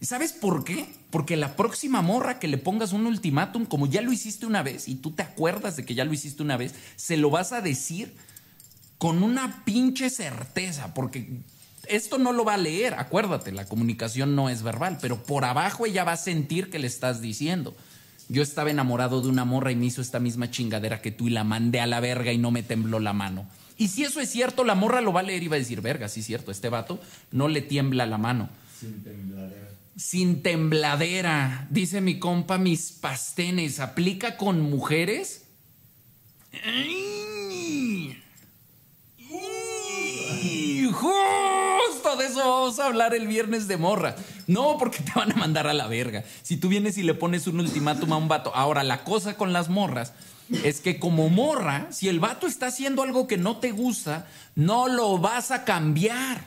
¿Y sabes por qué? Porque la próxima morra que le pongas un ultimátum, como ya lo hiciste una vez y tú te acuerdas de que ya lo hiciste una vez, se lo vas a decir con una pinche certeza, porque esto no lo va a leer, acuérdate, la comunicación no es verbal, pero por abajo ella va a sentir que le estás diciendo. Yo estaba enamorado de una morra y me hizo esta misma chingadera que tú y la mandé a la verga y no me tembló la mano. Y si eso es cierto, la morra lo va a leer y va a decir, verga, sí es cierto, este vato no le tiembla la mano. Sin tembladera. Sin tembladera. Dice mi compa, mis pastenes, ¿aplica con mujeres? Justo de eso vamos a hablar el viernes de morra. No, porque te van a mandar a la verga. Si tú vienes y le pones un ultimátum a un vato. Ahora, la cosa con las morras es que como morra, si el vato está haciendo algo que no te gusta, no lo vas a cambiar.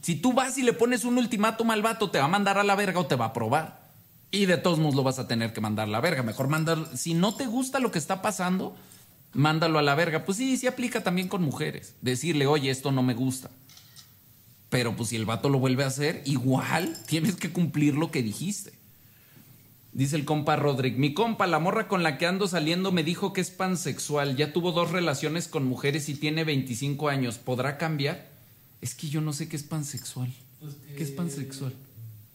Si tú vas y le pones un ultimátum al vato, te va a mandar a la verga o te va a probar. Y de todos modos lo vas a tener que mandar a la verga. Mejor mandar, si no te gusta lo que está pasando, mándalo a la verga. Pues sí, sí aplica también con mujeres. Decirle, oye, esto no me gusta. Pero pues si el vato lo vuelve a hacer, igual tienes que cumplir lo que dijiste. Dice el compa Rodrick, mi compa, la morra con la que ando saliendo me dijo que es pansexual, ya tuvo dos relaciones con mujeres y tiene 25 años, ¿podrá cambiar? Es que yo no sé qué es pansexual. Pues ¿Qué es pansexual?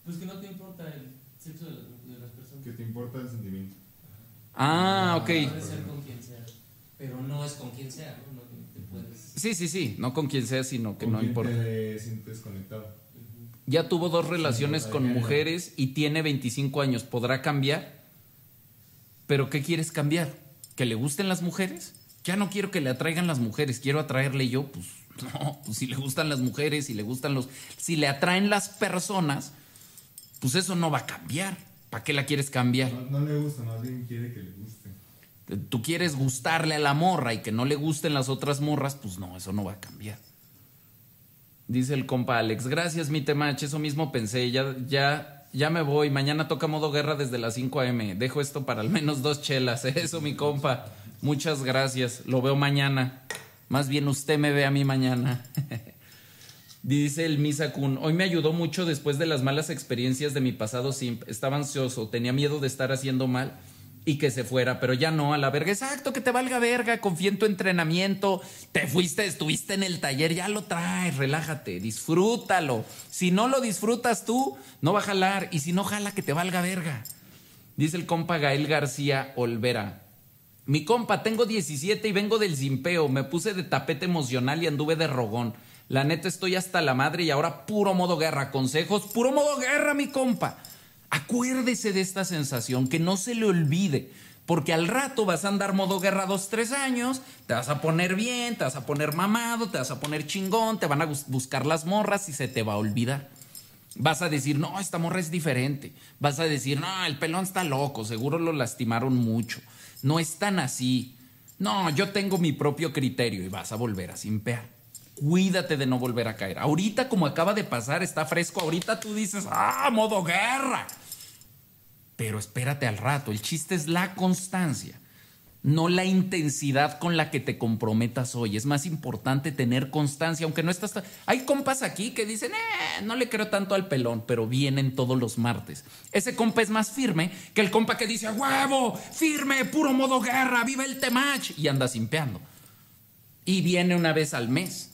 Pues que no te importa el sexo de las, de las personas. Que te importa el sentimiento. Ah, ok. Puede ser con quien sea, pero no es con quien sea, ¿no? No te puedes... Sí, sí, sí, no con quien sea, sino que ¿Con no quién importa. te sientes conectado? Ya tuvo dos relaciones con mujeres y tiene 25 años, ¿podrá cambiar? ¿Pero qué quieres cambiar? ¿Que le gusten las mujeres? Ya no quiero que le atraigan las mujeres, quiero atraerle yo, pues no, pues si le gustan las mujeres, si le gustan los... Si le atraen las personas, pues eso no va a cambiar. ¿Para qué la quieres cambiar? No, no le gusta, más bien quiere que le guste. Tú quieres gustarle a la morra y que no le gusten las otras morras, pues no, eso no va a cambiar. Dice el compa Alex, gracias mi temache, eso mismo pensé, ya, ya, ya me voy, mañana toca modo guerra desde las 5 am, dejo esto para al menos dos chelas, eso mi compa, muchas gracias, lo veo mañana, más bien usted me ve a mí mañana. Dice el Misa Kun, hoy me ayudó mucho después de las malas experiencias de mi pasado simp. Estaba ansioso, tenía miedo de estar haciendo mal y que se fuera, pero ya no, a la verga. Exacto, que te valga verga, confía en tu entrenamiento. Te fuiste, estuviste en el taller, ya lo traes, relájate, disfrútalo. Si no lo disfrutas tú, no va a jalar. Y si no jala, que te valga verga. Dice el compa Gael García Olvera. Mi compa, tengo 17 y vengo del Zimpeo. Me puse de tapete emocional y anduve de rogón. La neta estoy hasta la madre y ahora puro modo guerra. Consejos, puro modo guerra, mi compa. Acuérdese de esta sensación, que no se le olvide. Porque al rato vas a andar modo guerra dos, tres años, te vas a poner bien, te vas a poner mamado, te vas a poner chingón, te van a bus- buscar las morras y se te va a olvidar. Vas a decir, no, esta morra es diferente. Vas a decir, no, el pelón está loco, seguro lo lastimaron mucho. No es tan así. No, yo tengo mi propio criterio y vas a volver a simpear. Cuídate de no volver a caer. Ahorita, como acaba de pasar, está fresco. Ahorita tú dices, ah, modo guerra. Pero espérate al rato. El chiste es la constancia, no la intensidad con la que te comprometas hoy. Es más importante tener constancia, aunque no estás. Hay compas aquí que dicen, eh, no le creo tanto al pelón, pero vienen todos los martes. Ese compa es más firme que el compa que dice, "A huevo, firme, puro modo guerra, viva el temach, y anda simpeando. Y viene una vez al mes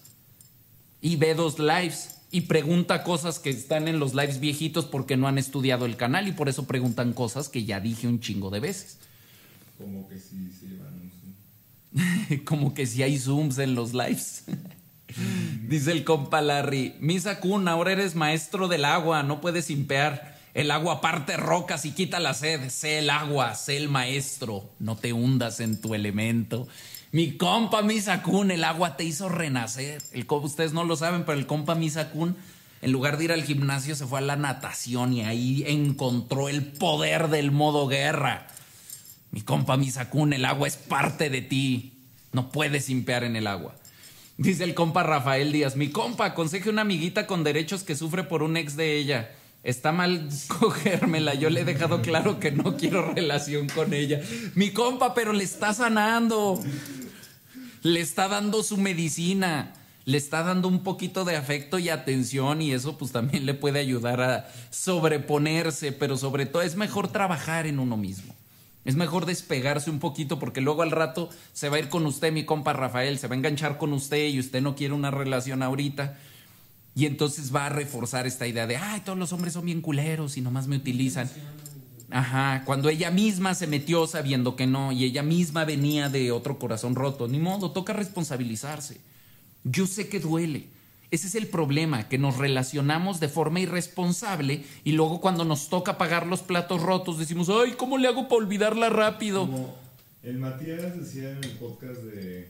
y ve dos lives y pregunta cosas que están en los lives viejitos porque no han estudiado el canal y por eso preguntan cosas que ya dije un chingo de veces. Como que sí se llevan un zoom. Como que si hay zooms en los lives. Dice el compa Larry, Misa Kun, ahora eres maestro del agua, no puedes simpear. El agua parte rocas y quita la sed. Sé el agua, sé el maestro. No te hundas en tu elemento. Mi compa Misa Kun, el agua te hizo renacer. El, ustedes no lo saben, pero el compa Misa Kun, en lugar de ir al gimnasio, se fue a la natación y ahí encontró el poder del modo guerra. Mi compa Misakun, el agua es parte de ti. No puedes simpear en el agua. Dice el compa Rafael Díaz, mi compa, aconseje una amiguita con derechos que sufre por un ex de ella. Está mal cogérmela, yo le he dejado claro que no quiero relación con ella. Mi compa, pero le está sanando. Le está dando su medicina. Le está dando un poquito de afecto y atención y eso pues también le puede ayudar a sobreponerse, pero sobre todo es mejor trabajar en uno mismo. Es mejor despegarse un poquito porque luego al rato se va a ir con usted, mi compa Rafael, se va a enganchar con usted y usted no quiere una relación ahorita. Y entonces va a reforzar esta idea de, ay, todos los hombres son bien culeros y nomás me utilizan. Ajá, cuando ella misma se metió sabiendo que no y ella misma venía de otro corazón roto, ni modo, toca responsabilizarse. Yo sé que duele. Ese es el problema, que nos relacionamos de forma irresponsable y luego cuando nos toca pagar los platos rotos decimos, ay, ¿cómo le hago para olvidarla rápido? Como el Matías decía en el podcast de.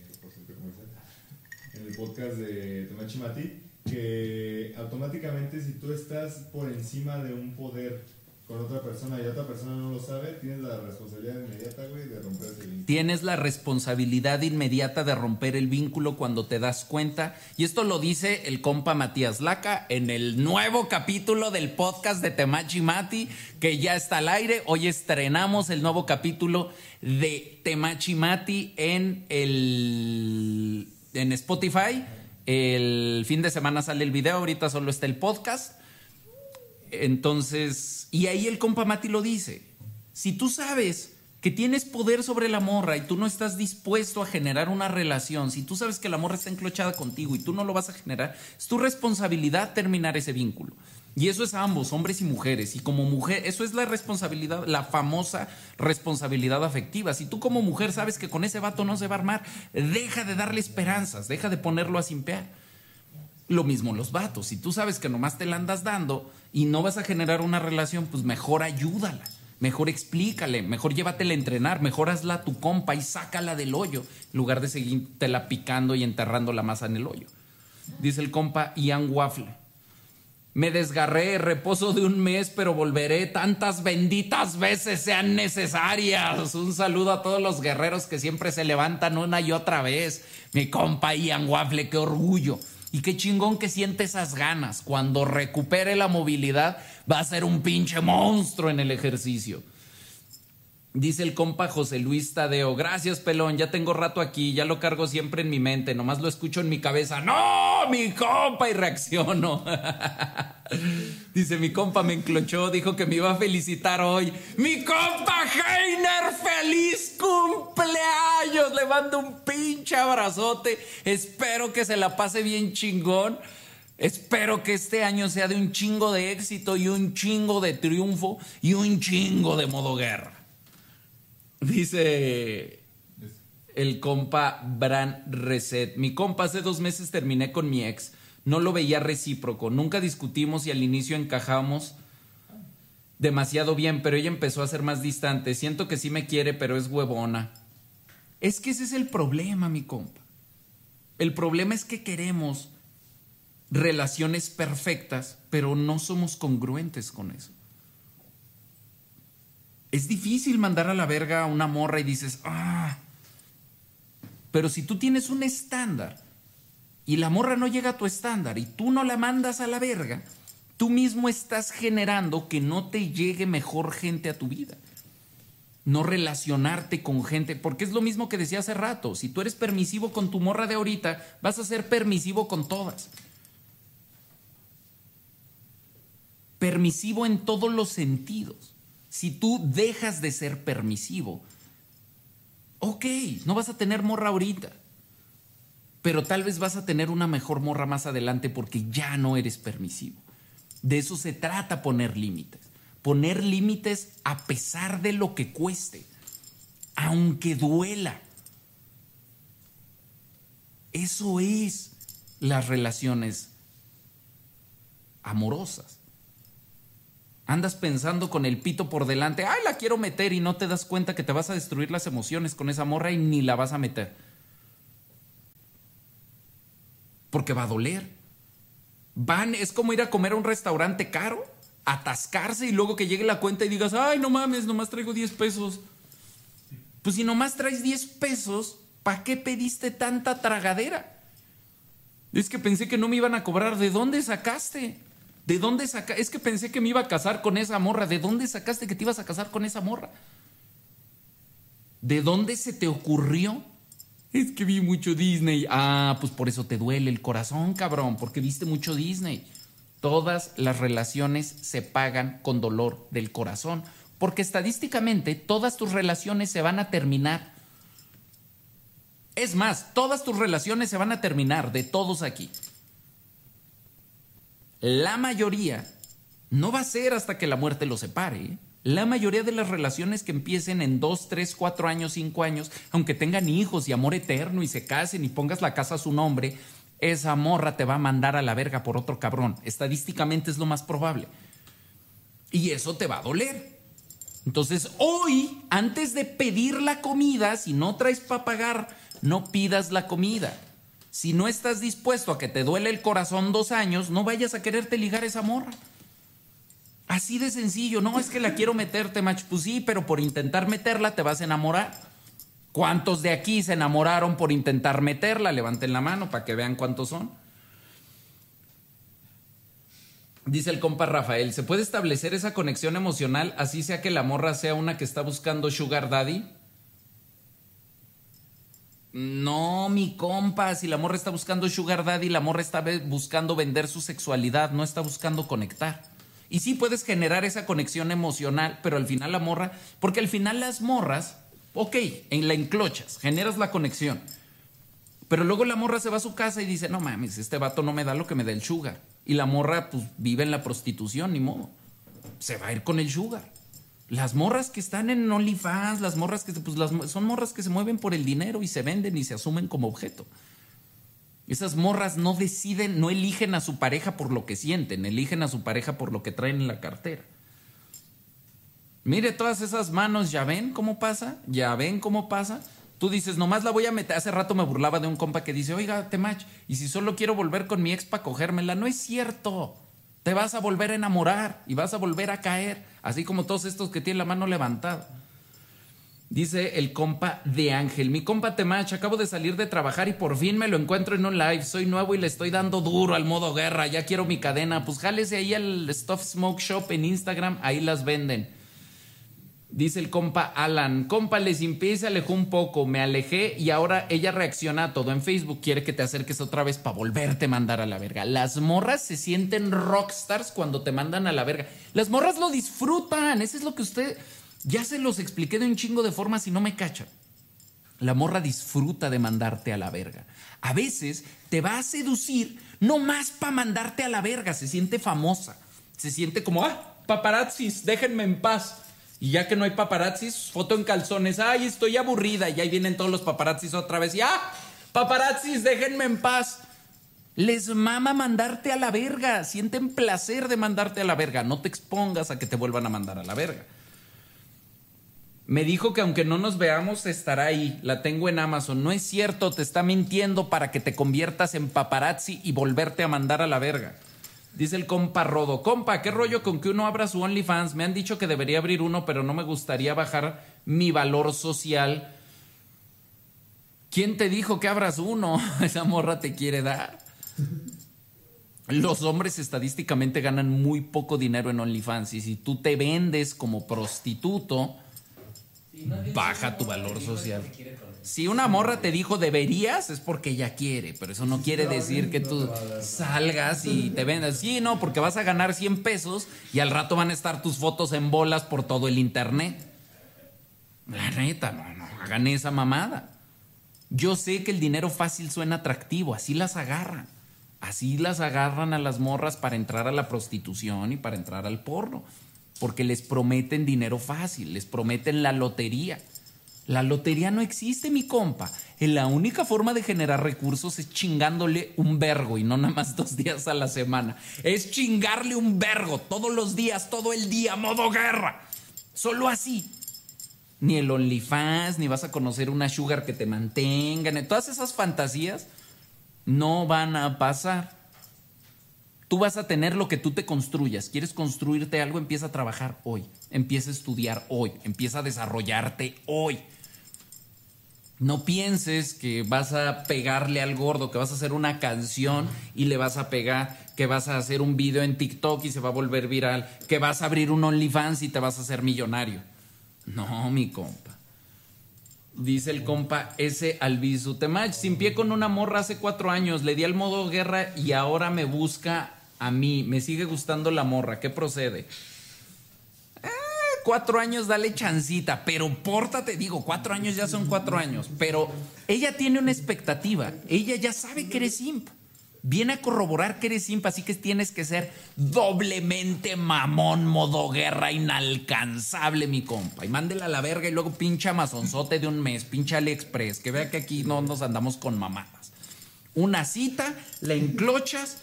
En el podcast de Tomachi Mati, que automáticamente si tú estás por encima de un poder con otra persona y otra persona no lo sabe, tienes la responsabilidad inmediata, de romper ese vínculo. Tienes la responsabilidad inmediata de romper el vínculo cuando te das cuenta. Y esto lo dice el compa Matías Laca en el nuevo capítulo del podcast de Temachi Mati, que ya está al aire. Hoy estrenamos el nuevo capítulo de Temachi Mati en, el, en Spotify. El fin de semana sale el video, ahorita solo está el podcast. Entonces, y ahí el compa Mati lo dice. Si tú sabes que tienes poder sobre la morra y tú no estás dispuesto a generar una relación, si tú sabes que la morra está enclochada contigo y tú no lo vas a generar, es tu responsabilidad terminar ese vínculo. Y eso es ambos, hombres y mujeres. Y como mujer, eso es la responsabilidad, la famosa responsabilidad afectiva. Si tú como mujer sabes que con ese vato no se va a armar, deja de darle esperanzas, deja de ponerlo a simpear. Lo mismo los vatos. Si tú sabes que nomás te la andas dando y no vas a generar una relación, pues mejor ayúdala. Mejor explícale, mejor llévatela a entrenar, mejor hazla a tu compa y sácala del hoyo, en lugar de seguírtela picando y enterrando la masa en el hoyo. Dice el compa Ian Waffle. Me desgarré, reposo de un mes, pero volveré tantas benditas veces sean necesarias. Un saludo a todos los guerreros que siempre se levantan una y otra vez. Mi compa Ian Waffle, qué orgullo. Y qué chingón que siente esas ganas. Cuando recupere la movilidad, va a ser un pinche monstruo en el ejercicio. Dice el compa José Luis Tadeo, gracias pelón, ya tengo rato aquí, ya lo cargo siempre en mi mente, nomás lo escucho en mi cabeza. No, mi compa! Y reacciono. Dice, mi compa me enclochó, dijo que me iba a felicitar hoy. ¡Mi compa Heiner! ¡Feliz cumpleaños! Le mando un pinche abrazote. Espero que se la pase bien chingón. Espero que este año sea de un chingo de éxito y un chingo de triunfo y un chingo de modo guerra. Dice el compa Bran Reset. Mi compa, hace dos meses terminé con mi ex. No lo veía recíproco. Nunca discutimos y al inicio encajamos demasiado bien, pero ella empezó a ser más distante. Siento que sí me quiere, pero es huevona. Es que ese es el problema, mi compa. El problema es que queremos relaciones perfectas, pero no somos congruentes con eso. Es difícil mandar a la verga a una morra y dices, ah, pero si tú tienes un estándar y la morra no llega a tu estándar y tú no la mandas a la verga, tú mismo estás generando que no te llegue mejor gente a tu vida. No relacionarte con gente, porque es lo mismo que decía hace rato, si tú eres permisivo con tu morra de ahorita, vas a ser permisivo con todas. permisivo en todos los sentidos. Si tú dejas de ser permisivo, ok, no vas a tener morra ahorita, pero tal vez vas a tener una mejor morra más adelante porque ya no eres permisivo. De eso se trata poner límites. Poner límites a pesar de lo que cueste, aunque duela. Eso es las relaciones amorosas. Andas pensando con el pito por delante, ay, la quiero meter y no te das cuenta que te vas a destruir las emociones con esa morra y ni la vas a meter. Porque va a doler. Van, es como ir a comer a un restaurante caro, atascarse y luego que llegue la cuenta y digas, ay, no mames, nomás traigo 10 pesos. Pues si nomás traes 10 pesos, ¿para qué pediste tanta tragadera? Es que pensé que no me iban a cobrar. ¿De dónde sacaste? ¿De dónde sacaste? Es que pensé que me iba a casar con esa morra. ¿De dónde sacaste que te ibas a casar con esa morra? ¿De dónde se te ocurrió? Es que vi mucho Disney. Ah, pues por eso te duele el corazón, cabrón, porque viste mucho Disney. Todas las relaciones se pagan con dolor del corazón, porque estadísticamente todas tus relaciones se van a terminar. Es más, todas tus relaciones se van a terminar, de todos aquí la mayoría no va a ser hasta que la muerte los separe. ¿eh? La mayoría de las relaciones que empiecen en 2, 3, 4 años, 5 años, aunque tengan hijos y amor eterno y se casen y pongas la casa a su nombre, esa morra te va a mandar a la verga por otro cabrón. Estadísticamente es lo más probable. Y eso te va a doler. Entonces, hoy, antes de pedir la comida, si no traes para pagar, no pidas la comida. Si no estás dispuesto a que te duele el corazón dos años, no vayas a quererte ligar esa morra. Así de sencillo, no es que la quiero meterte, match, pues pero por intentar meterla te vas a enamorar. ¿Cuántos de aquí se enamoraron por intentar meterla? Levanten la mano para que vean cuántos son. Dice el compa Rafael, ¿se puede establecer esa conexión emocional así sea que la morra sea una que está buscando sugar daddy? No, mi compa, si la morra está buscando sugar daddy, la morra está buscando vender su sexualidad, no está buscando conectar. Y sí puedes generar esa conexión emocional, pero al final la morra, porque al final las morras, ok, en la enclochas, generas la conexión. Pero luego la morra se va a su casa y dice, no mames, este vato no me da lo que me da el sugar. Y la morra pues vive en la prostitución, ni modo. Se va a ir con el sugar. Las morras que están en OnlyFans, las morras que pues las, son morras que se mueven por el dinero y se venden y se asumen como objeto. Esas morras no deciden, no eligen a su pareja por lo que sienten, eligen a su pareja por lo que traen en la cartera. Mire todas esas manos, ¿ya ven cómo pasa? ¿Ya ven cómo pasa? Tú dices, nomás la voy a meter. Hace rato me burlaba de un compa que dice, oiga, Temach, y si solo quiero volver con mi ex para cogérmela, no es cierto. Te vas a volver a enamorar y vas a volver a caer, así como todos estos que tienen la mano levantada. Dice el compa de Ángel, mi compa Temach, acabo de salir de trabajar y por fin me lo encuentro en un live. Soy nuevo y le estoy dando duro al modo guerra, ya quiero mi cadena. Pues jálese ahí al Stuff Smoke Shop en Instagram, ahí las venden. Dice el compa Alan, compa, les limpié y se alejó un poco, me alejé y ahora ella reacciona a todo en Facebook, quiere que te acerques otra vez para volverte a mandar a la verga. Las morras se sienten rockstars cuando te mandan a la verga. Las morras lo disfrutan, eso es lo que usted, ya se los expliqué de un chingo de formas y no me cachan. La morra disfruta de mandarte a la verga. A veces te va a seducir no más para mandarte a la verga, se siente famosa, se siente como, ah, paparazzis, déjenme en paz. Y ya que no hay paparazzis, foto en calzones. Ay, estoy aburrida. Y ahí vienen todos los paparazzis otra vez. Y ah, paparazzis, déjenme en paz. Les mama mandarte a la verga. Sienten placer de mandarte a la verga. No te expongas a que te vuelvan a mandar a la verga. Me dijo que aunque no nos veamos, estará ahí. La tengo en Amazon. No es cierto, te está mintiendo para que te conviertas en paparazzi y volverte a mandar a la verga. Dice el compa Rodo, compa, ¿qué rollo con que uno abra su OnlyFans? Me han dicho que debería abrir uno, pero no me gustaría bajar mi valor social. ¿Quién te dijo que abras uno? Esa morra te quiere dar. Los hombres estadísticamente ganan muy poco dinero en OnlyFans y si tú te vendes como prostituto, baja tu valor social. Si una morra te dijo deberías, es porque ella quiere, pero eso no quiere decir que tú salgas y te vendas. Sí, no, porque vas a ganar 100 pesos y al rato van a estar tus fotos en bolas por todo el internet. La neta, no, no, hagan esa mamada. Yo sé que el dinero fácil suena atractivo, así las agarran. Así las agarran a las morras para entrar a la prostitución y para entrar al porno. Porque les prometen dinero fácil, les prometen la lotería. La lotería no existe, mi compa. La única forma de generar recursos es chingándole un vergo y no nada más dos días a la semana. Es chingarle un vergo todos los días, todo el día, modo guerra. Solo así. Ni el OnlyFans, ni vas a conocer una sugar que te mantenga, ni todas esas fantasías no van a pasar. Tú vas a tener lo que tú te construyas. ¿Quieres construirte algo? Empieza a trabajar hoy. Empieza a estudiar hoy. Empieza a desarrollarte hoy. No pienses que vas a pegarle al gordo, que vas a hacer una canción y le vas a pegar, que vas a hacer un video en TikTok y se va a volver viral, que vas a abrir un OnlyFans y te vas a hacer millonario. No, mi compa. Dice el compa ese Albizu Temach, sin pie con una morra hace cuatro años, le di al modo guerra y ahora me busca a mí. Me sigue gustando la morra. ¿Qué procede? Cuatro años, dale chancita, pero pórtate, digo, cuatro años ya son cuatro años, pero ella tiene una expectativa, ella ya sabe que eres simp. Viene a corroborar que eres simp, así que tienes que ser doblemente mamón, modo guerra, inalcanzable, mi compa. Y mándela a la verga y luego pincha amazonzote de un mes, pincha AliExpress, que vea que aquí no nos andamos con mamadas. Una cita, la enclochas,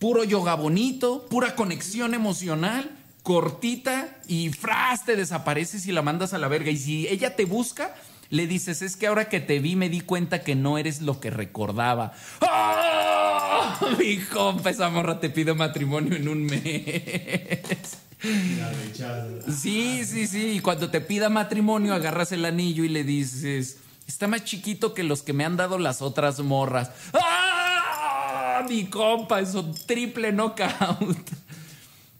puro yoga bonito, pura conexión emocional cortita y fras te desapareces y la mandas a la verga. Y si ella te busca, le dices, es que ahora que te vi me di cuenta que no eres lo que recordaba. ¡Oh! Mi compa, esa morra te pide matrimonio en un mes. Sí, sí, sí. Y cuando te pida matrimonio, agarras el anillo y le dices, está más chiquito que los que me han dado las otras morras. ¡Ah! Mi compa, eso triple knockout.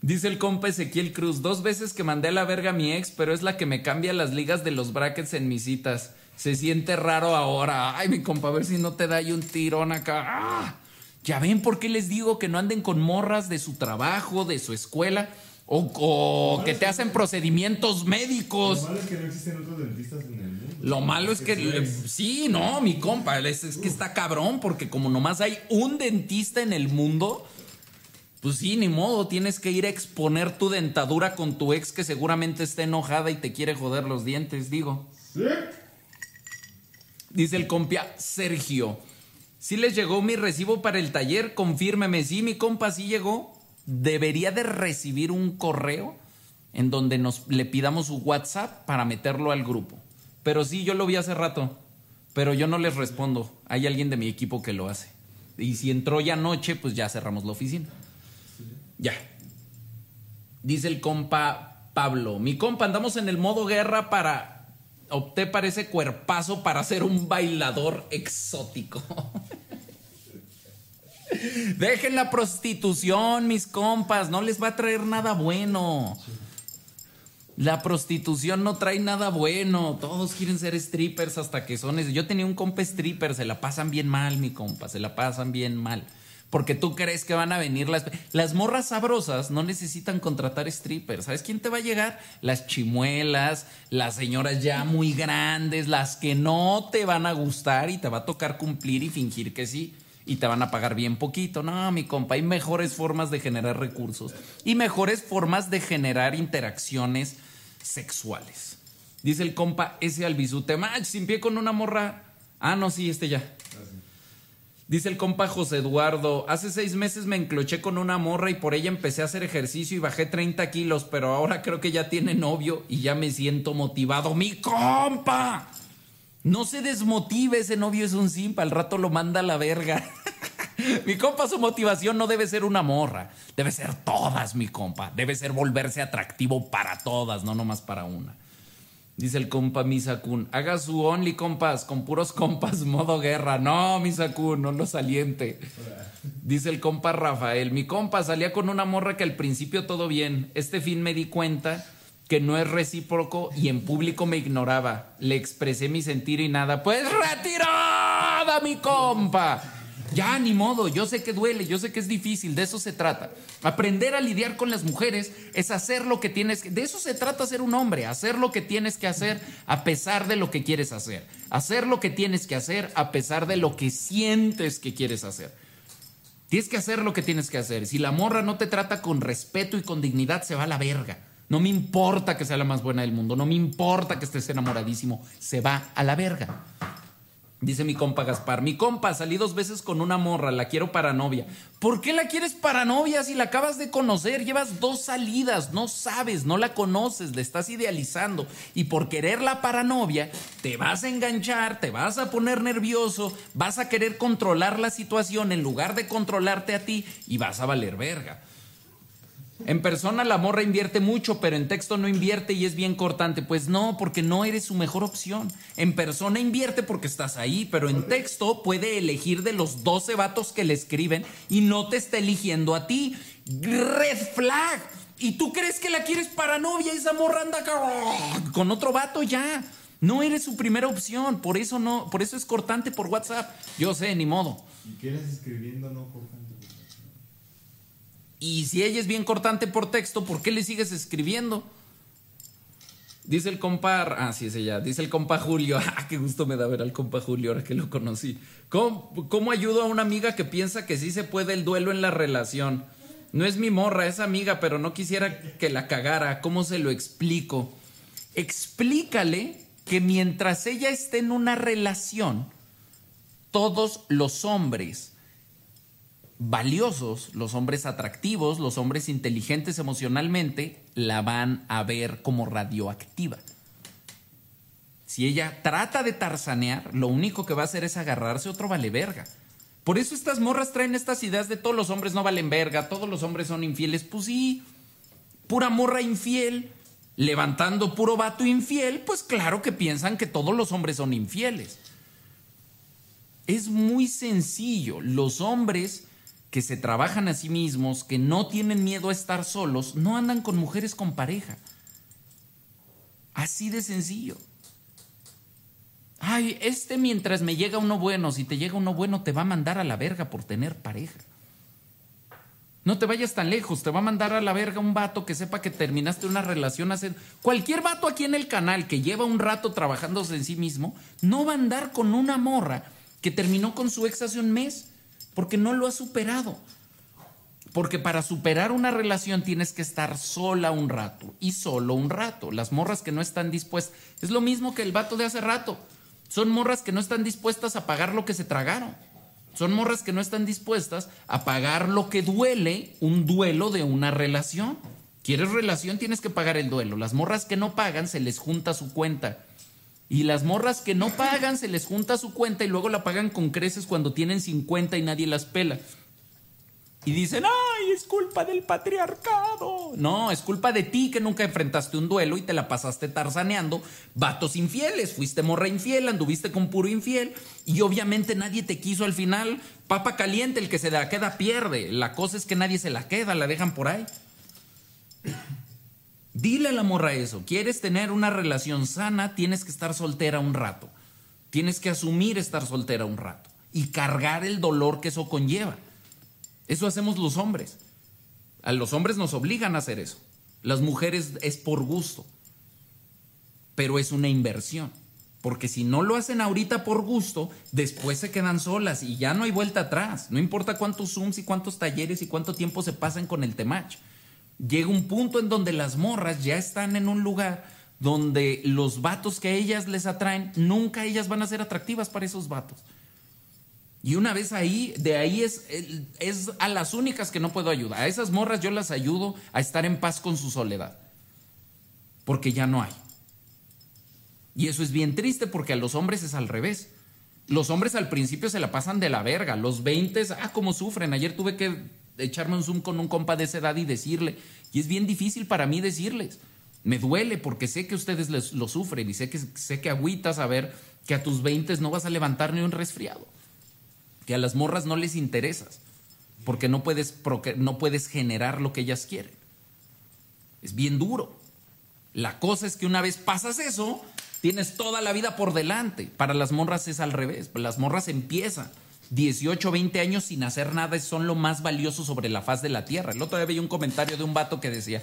Dice el compa Ezequiel Cruz, dos veces que mandé a la verga a mi ex, pero es la que me cambia las ligas de los brackets en mis citas. Se siente raro ahora. Ay, mi compa, a ver si no te da ahí un tirón acá. ¡Ah! Ya ven por qué les digo que no anden con morras de su trabajo, de su escuela, o, que te hacen procedimientos médicos. Lo malo es que no existen otros dentistas en el mundo. Lo malo es que, sí, no, mi compa, es, es que está cabrón, porque como nomás hay un dentista en el mundo, pues sí, ni modo, tienes que ir a exponer tu dentadura con tu ex que seguramente está enojada y te quiere joder los dientes, digo. ¿Sí? Dice el compia Sergio. Si les llegó mi recibo para el taller, confírmeme. Sí, mi compa sí llegó. Debería de recibir un correo en donde nos le pidamos su WhatsApp para meterlo al grupo. Pero sí, yo lo vi hace rato. Pero yo no les respondo. Hay alguien de mi equipo que lo hace. Y si entró ya anoche, pues ya cerramos la oficina. Ya. Dice el compa Pablo. Mi compa, andamos en el modo guerra para. Opté para ese cuerpazo para ser un bailador exótico. Dejen la prostitución, mis compas. No les va a traer nada bueno. La prostitución no trae nada bueno. Todos quieren ser strippers hasta que son. Yo tenía un compa stripper, se la pasan bien mal, mi compa, se la pasan bien mal. Porque tú crees que van a venir las. Las morras sabrosas no necesitan contratar strippers. ¿Sabes quién te va a llegar? Las chimuelas, las señoras ya muy grandes, las que no te van a gustar y te va a tocar cumplir y fingir que sí y te van a pagar bien poquito. No, mi compa, hay mejores formas de generar recursos y mejores formas de generar interacciones sexuales. Dice el compa ese albizute, match, sin pie con una morra. Ah, no, sí, este ya. Dice el compa José Eduardo, hace seis meses me encloché con una morra y por ella empecé a hacer ejercicio y bajé 30 kilos, pero ahora creo que ya tiene novio y ya me siento motivado. ¡Mi compa! No se desmotive, ese novio es un simpa, al rato lo manda a la verga. mi compa, su motivación no debe ser una morra, debe ser todas, mi compa. Debe ser volverse atractivo para todas, no nomás para una. Dice el compa Misakun, haga su only compas con puros compas modo guerra. No, Misakun, no lo saliente. Dice el compa Rafael, mi compa salía con una morra que al principio todo bien. Este fin me di cuenta que no es recíproco y en público me ignoraba. Le expresé mi sentir y nada. Pues retirada, mi compa. Ya, ni modo, yo sé que duele, yo sé que es difícil, de eso se trata. Aprender a lidiar con las mujeres es hacer lo que tienes que... De eso se trata ser un hombre, hacer lo que tienes que hacer a pesar de lo que quieres hacer. Hacer lo que tienes que hacer a pesar de lo que sientes que quieres hacer. Tienes que hacer lo que tienes que hacer. Si la morra no te trata con respeto y con dignidad, se va a la verga. No me importa que sea la más buena del mundo, no me importa que estés enamoradísimo, se va a la verga. Dice mi compa Gaspar, mi compa, salí dos veces con una morra, la quiero para novia. ¿Por qué la quieres para novia si la acabas de conocer? Llevas dos salidas, no sabes, no la conoces, le estás idealizando. Y por quererla para novia, te vas a enganchar, te vas a poner nervioso, vas a querer controlar la situación en lugar de controlarte a ti y vas a valer verga. En persona la morra invierte mucho, pero en texto no invierte y es bien cortante. Pues no, porque no eres su mejor opción. En persona invierte porque estás ahí, pero en texto puede elegir de los 12 vatos que le escriben y no te está eligiendo a ti. Red flag. ¿Y tú crees que la quieres para novia? Esa morra anda con otro vato ya. No eres su primera opción, por eso no, por eso es cortante por WhatsApp. Yo sé, ni modo. ¿Y qué eres escribiendo no? Y si ella es bien cortante por texto, ¿por qué le sigues escribiendo? Dice el compa, ah, sí es ella, dice el compa Julio, ah, qué gusto me da ver al compa Julio ahora que lo conocí. ¿Cómo, ¿Cómo ayudo a una amiga que piensa que sí se puede el duelo en la relación? No es mi morra, es amiga, pero no quisiera que la cagara. ¿Cómo se lo explico? Explícale que mientras ella esté en una relación, todos los hombres valiosos, los hombres atractivos, los hombres inteligentes emocionalmente, la van a ver como radioactiva. Si ella trata de tarzanear, lo único que va a hacer es agarrarse otro vale verga. Por eso estas morras traen estas ideas de todos los hombres no valen verga, todos los hombres son infieles. Pues sí, pura morra infiel, levantando puro vato infiel, pues claro que piensan que todos los hombres son infieles. Es muy sencillo, los hombres que se trabajan a sí mismos, que no tienen miedo a estar solos, no andan con mujeres con pareja. Así de sencillo. Ay, este mientras me llega uno bueno, si te llega uno bueno te va a mandar a la verga por tener pareja. No te vayas tan lejos, te va a mandar a la verga un vato que sepa que terminaste una relación hace... Cualquier vato aquí en el canal que lleva un rato trabajándose en sí mismo, no va a andar con una morra que terminó con su ex hace un mes porque no lo has superado. Porque para superar una relación tienes que estar sola un rato y solo un rato. Las morras que no están dispuestas, es lo mismo que el vato de hace rato. Son morras que no están dispuestas a pagar lo que se tragaron. Son morras que no están dispuestas a pagar lo que duele un duelo de una relación. ¿Quieres relación? Tienes que pagar el duelo. Las morras que no pagan se les junta su cuenta y las morras que no pagan se les junta su cuenta y luego la pagan con creces cuando tienen 50 y nadie las pela. Y dicen, ay, es culpa del patriarcado. No, es culpa de ti que nunca enfrentaste un duelo y te la pasaste tarzaneando. Vatos infieles, fuiste morra infiel, anduviste con puro infiel y obviamente nadie te quiso al final. Papa caliente, el que se la queda pierde. La cosa es que nadie se la queda, la dejan por ahí. Dile a la morra eso. ¿Quieres tener una relación sana? Tienes que estar soltera un rato. Tienes que asumir estar soltera un rato y cargar el dolor que eso conlleva. Eso hacemos los hombres. A los hombres nos obligan a hacer eso. Las mujeres es por gusto. Pero es una inversión. Porque si no lo hacen ahorita por gusto, después se quedan solas y ya no hay vuelta atrás. No importa cuántos Zooms y cuántos talleres y cuánto tiempo se pasan con el temach. Llega un punto en donde las morras ya están en un lugar donde los vatos que ellas les atraen, nunca ellas van a ser atractivas para esos vatos. Y una vez ahí, de ahí es, es a las únicas que no puedo ayudar. A esas morras yo las ayudo a estar en paz con su soledad. Porque ya no hay. Y eso es bien triste porque a los hombres es al revés. Los hombres al principio se la pasan de la verga. Los 20, ah, cómo sufren. Ayer tuve que echarme un zoom con un compa de esa edad y decirle. Y es bien difícil para mí decirles. Me duele porque sé que ustedes lo sufren y sé que, sé que agüitas a ver que a tus 20 no vas a levantar ni un resfriado. Que a las morras no les interesas porque no puedes, no puedes generar lo que ellas quieren. Es bien duro. La cosa es que una vez pasas eso, Tienes toda la vida por delante. Para las morras es al revés. Las morras empiezan 18, 20 años sin hacer nada son lo más valioso sobre la faz de la tierra. El otro día veía un comentario de un vato que decía,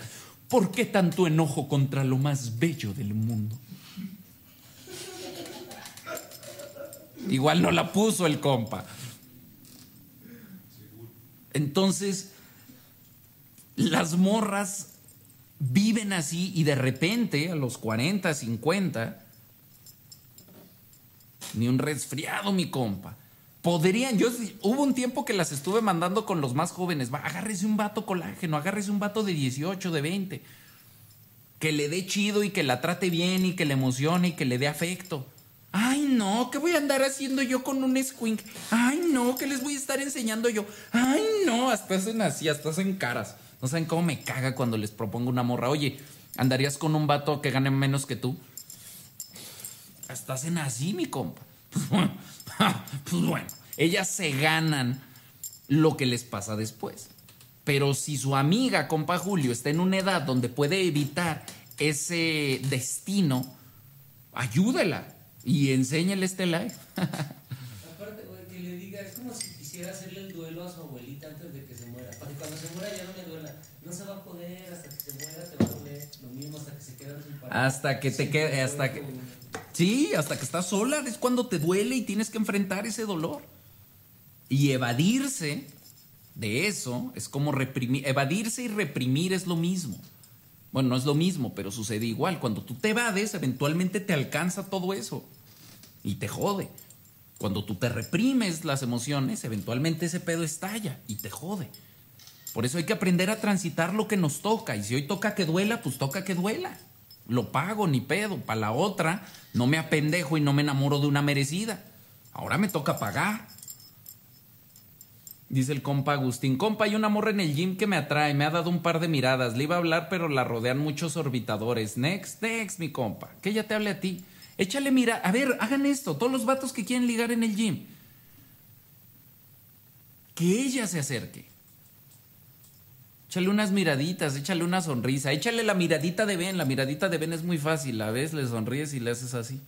¿por qué tanto enojo contra lo más bello del mundo? Igual no la puso el compa. Entonces, las morras viven así y de repente a los 40, 50, ni un resfriado, mi compa. Podrían, yo hubo un tiempo que las estuve mandando con los más jóvenes. Agárrese un vato colágeno, agárrese un vato de 18, de 20. Que le dé chido y que la trate bien y que le emocione y que le dé afecto. Ay, no, ¿qué voy a andar haciendo yo con un squink? Ay, no, ¿qué les voy a estar enseñando yo? Ay, no, hasta hacen así, hasta hacen caras. No saben cómo me caga cuando les propongo una morra. Oye, ¿andarías con un vato que gane menos que tú? Estás en así, mi compa. Pues bueno, ellas se ganan lo que les pasa después. Pero si su amiga, compa Julio, está en una edad donde puede evitar ese destino, ayúdela y enséñale este live. Aparte, que le diga, es como si quisiera hacerle el duelo a su abuelita antes de que se muera. Para que cuando se muera ya no le duela. No se va a poder, hasta que se muera te va a doler. Lo mismo hasta que se quede sin pareja. Hasta que te quede, hasta que... Sí, hasta que estás sola es cuando te duele y tienes que enfrentar ese dolor. Y evadirse de eso es como reprimir. Evadirse y reprimir es lo mismo. Bueno, no es lo mismo, pero sucede igual. Cuando tú te evades, eventualmente te alcanza todo eso y te jode. Cuando tú te reprimes las emociones, eventualmente ese pedo estalla y te jode. Por eso hay que aprender a transitar lo que nos toca. Y si hoy toca que duela, pues toca que duela lo pago, ni pedo. Para la otra, no me apendejo y no me enamoro de una merecida. Ahora me toca pagar. Dice el compa Agustín, compa, hay una morra en el gym que me atrae, me ha dado un par de miradas, le iba a hablar pero la rodean muchos orbitadores. Next, next, mi compa, que ella te hable a ti. Échale mira, a ver, hagan esto, todos los vatos que quieren ligar en el gym. Que ella se acerque. Échale unas miraditas, échale una sonrisa, échale la miradita de Ben. La miradita de Ben es muy fácil. La ves, le sonríes y le haces así.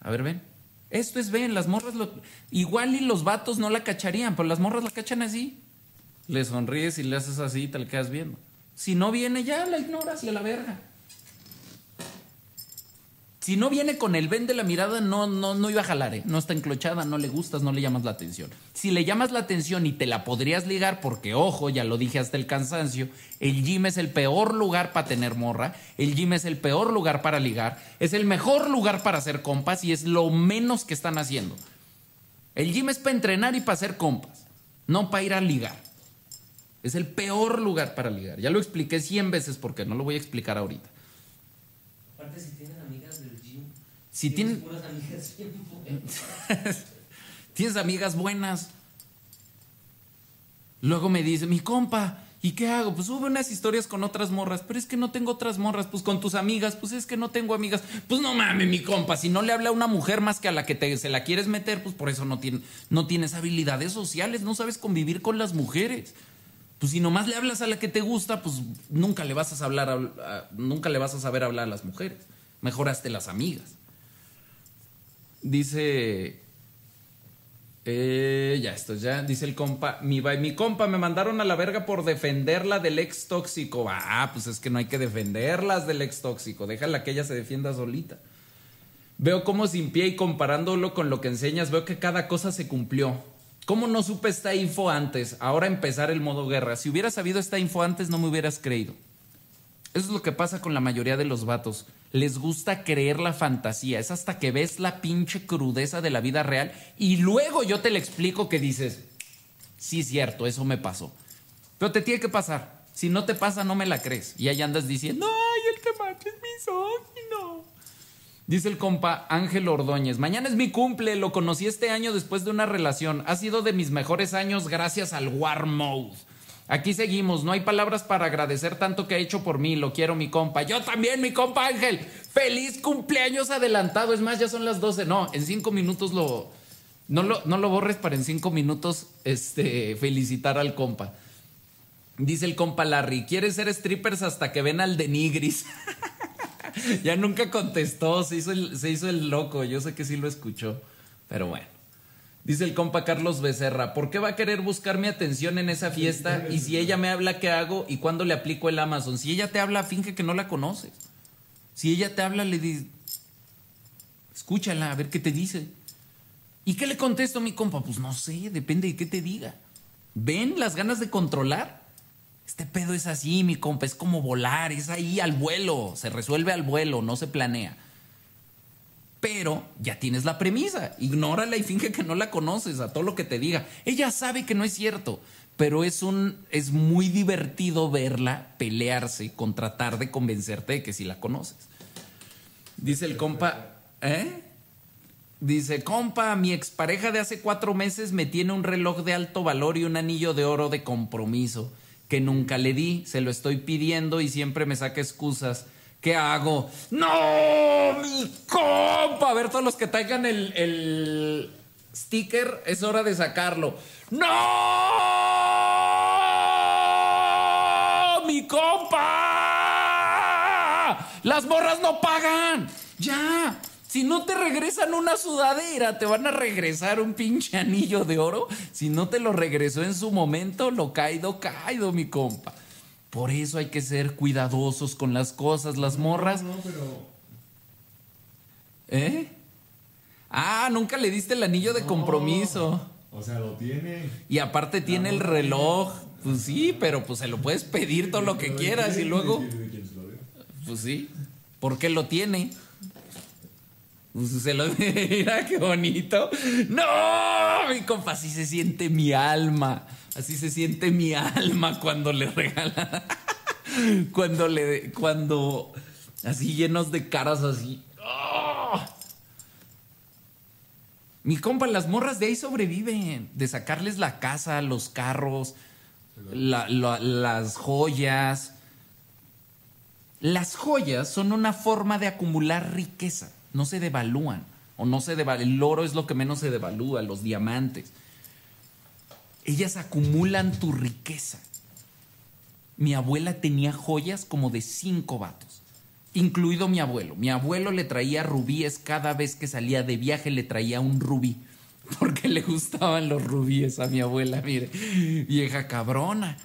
A ver, ven. Esto es Ben. Las morras lo. Igual y los vatos no la cacharían, pero las morras la cachan así. Le sonríes y le haces así y te la quedas viendo. Si no viene, ya la ignoras y a la verga. Si no viene con el ven de la mirada, no, no, no iba a jalar, ¿eh? No está enclochada, no le gustas, no le llamas la atención. Si le llamas la atención y te la podrías ligar, porque ojo, ya lo dije hasta el cansancio, el gym es el peor lugar para tener morra, el gym es el peor lugar para ligar, es el mejor lugar para hacer compas y es lo menos que están haciendo. El gym es para entrenar y para hacer compas, no para ir a ligar. Es el peor lugar para ligar. Ya lo expliqué 100 veces porque no lo voy a explicar ahorita. Aparte, si gym, si tienes tienes, puras amigas bien buenas. tienes amigas buenas. Luego me dice, mi compa, ¿y qué hago? Pues sube unas historias con otras morras, pero es que no tengo otras morras, pues con tus amigas, pues es que no tengo amigas. Pues no mames, mi compa, si no le habla a una mujer más que a la que te, se la quieres meter, pues por eso no, tiene, no tienes habilidades sociales, no sabes convivir con las mujeres. Pues si nomás le hablas a la que te gusta, pues nunca le vas a hablar, a- a- nunca le vas a saber hablar a las mujeres. Mejoraste las amigas. Dice. Eh, ya, esto ya. Dice el compa. Mi, mi compa, me mandaron a la verga por defenderla del ex tóxico. Ah, pues es que no hay que defenderlas del ex tóxico. Déjala que ella se defienda solita. Veo cómo sin pie y comparándolo con lo que enseñas, veo que cada cosa se cumplió. ¿Cómo no supe esta info antes? Ahora empezar el modo guerra. Si hubiera sabido esta info antes, no me hubieras creído. Eso es lo que pasa con la mayoría de los vatos. Les gusta creer la fantasía. Es hasta que ves la pinche crudeza de la vida real y luego yo te le explico que dices, sí, cierto, eso me pasó. Pero te tiene que pasar. Si no te pasa, no me la crees. Y ahí andas diciendo, ay, el macho es misógino. Dice el compa Ángel Ordóñez, mañana es mi cumple, lo conocí este año después de una relación. Ha sido de mis mejores años gracias al War Mode. Aquí seguimos, no hay palabras para agradecer tanto que ha hecho por mí, lo quiero mi compa. Yo también, mi compa Ángel. Feliz cumpleaños adelantado. Es más, ya son las 12. No, en cinco minutos lo... No lo, no lo borres para en cinco minutos este, felicitar al compa. Dice el compa Larry, ¿quieres ser strippers hasta que ven al de Nigris? ya nunca contestó, se hizo, el, se hizo el loco, yo sé que sí lo escuchó, pero bueno. Dice el compa Carlos Becerra, ¿por qué va a querer buscar mi atención en esa fiesta? Y si ella me habla, ¿qué hago? ¿Y cuándo le aplico el Amazon? Si ella te habla, finge que no la conoces. Si ella te habla, le dices, escúchala, a ver qué te dice. ¿Y qué le contesto a mi compa? Pues no sé, depende de qué te diga. ¿Ven las ganas de controlar? Este pedo es así, mi compa, es como volar, es ahí al vuelo, se resuelve al vuelo, no se planea. Pero ya tienes la premisa, ignórala y finge que no la conoces a todo lo que te diga. Ella sabe que no es cierto, pero es un es muy divertido verla pelearse con tratar de convencerte de que sí la conoces. Dice el compa, ¿eh? Dice, compa, mi expareja de hace cuatro meses me tiene un reloj de alto valor y un anillo de oro de compromiso que nunca le di, se lo estoy pidiendo y siempre me saca excusas. ¿Qué hago? ¡No! ¡Mi compa! A ver, todos los que traigan el, el sticker, es hora de sacarlo. ¡No! ¡Mi compa! ¡Las morras no pagan! ¡Ya! Si no te regresan una sudadera, te van a regresar un pinche anillo de oro. Si no te lo regresó en su momento, lo caído, caído, mi compa. Por eso hay que ser cuidadosos con las cosas, las morras. No, pero. ¿Eh? Ah, nunca le diste el anillo de compromiso. O sea, lo tiene. Y aparte tiene el reloj. Pues sí, pero pues se lo puedes pedir todo lo que quieras y ¿quién- luego. Pues sí. ¿Por qué lo tiene? Pues se lo mira qué bonito. ¡No! Mi compa, así se siente mi alma. Así se siente mi alma cuando le regalan. cuando le. Cuando. Así llenos de caras así. ¡Oh! Mi compa, las morras de ahí sobreviven. De sacarles la casa, los carros, la- la- las joyas. Las joyas son una forma de acumular riqueza, no se devalúan o no se devalúa. El oro es lo que menos se devalúa, los diamantes. Ellas acumulan tu riqueza. Mi abuela tenía joyas como de cinco vatos, incluido mi abuelo. Mi abuelo le traía rubíes cada vez que salía de viaje, le traía un rubí, porque le gustaban los rubíes a mi abuela, mire, vieja cabrona.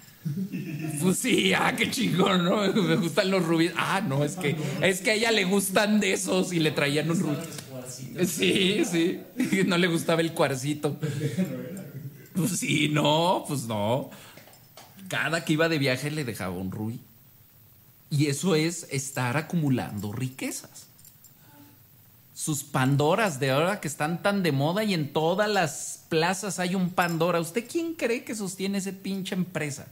Pues sí, ah, qué chingón, ¿no? Me gustan los rubíes. Ah, no, es que, es que a ella le gustan de esos y le traían un rubí. Sí, sí. No le gustaba el cuarcito. Pues sí, no, pues no. Cada que iba de viaje le dejaba un rubí. Y eso es estar acumulando riquezas. Sus Pandoras de ahora que están tan de moda y en todas las plazas hay un Pandora. ¿Usted quién cree que sostiene esa pinche empresa?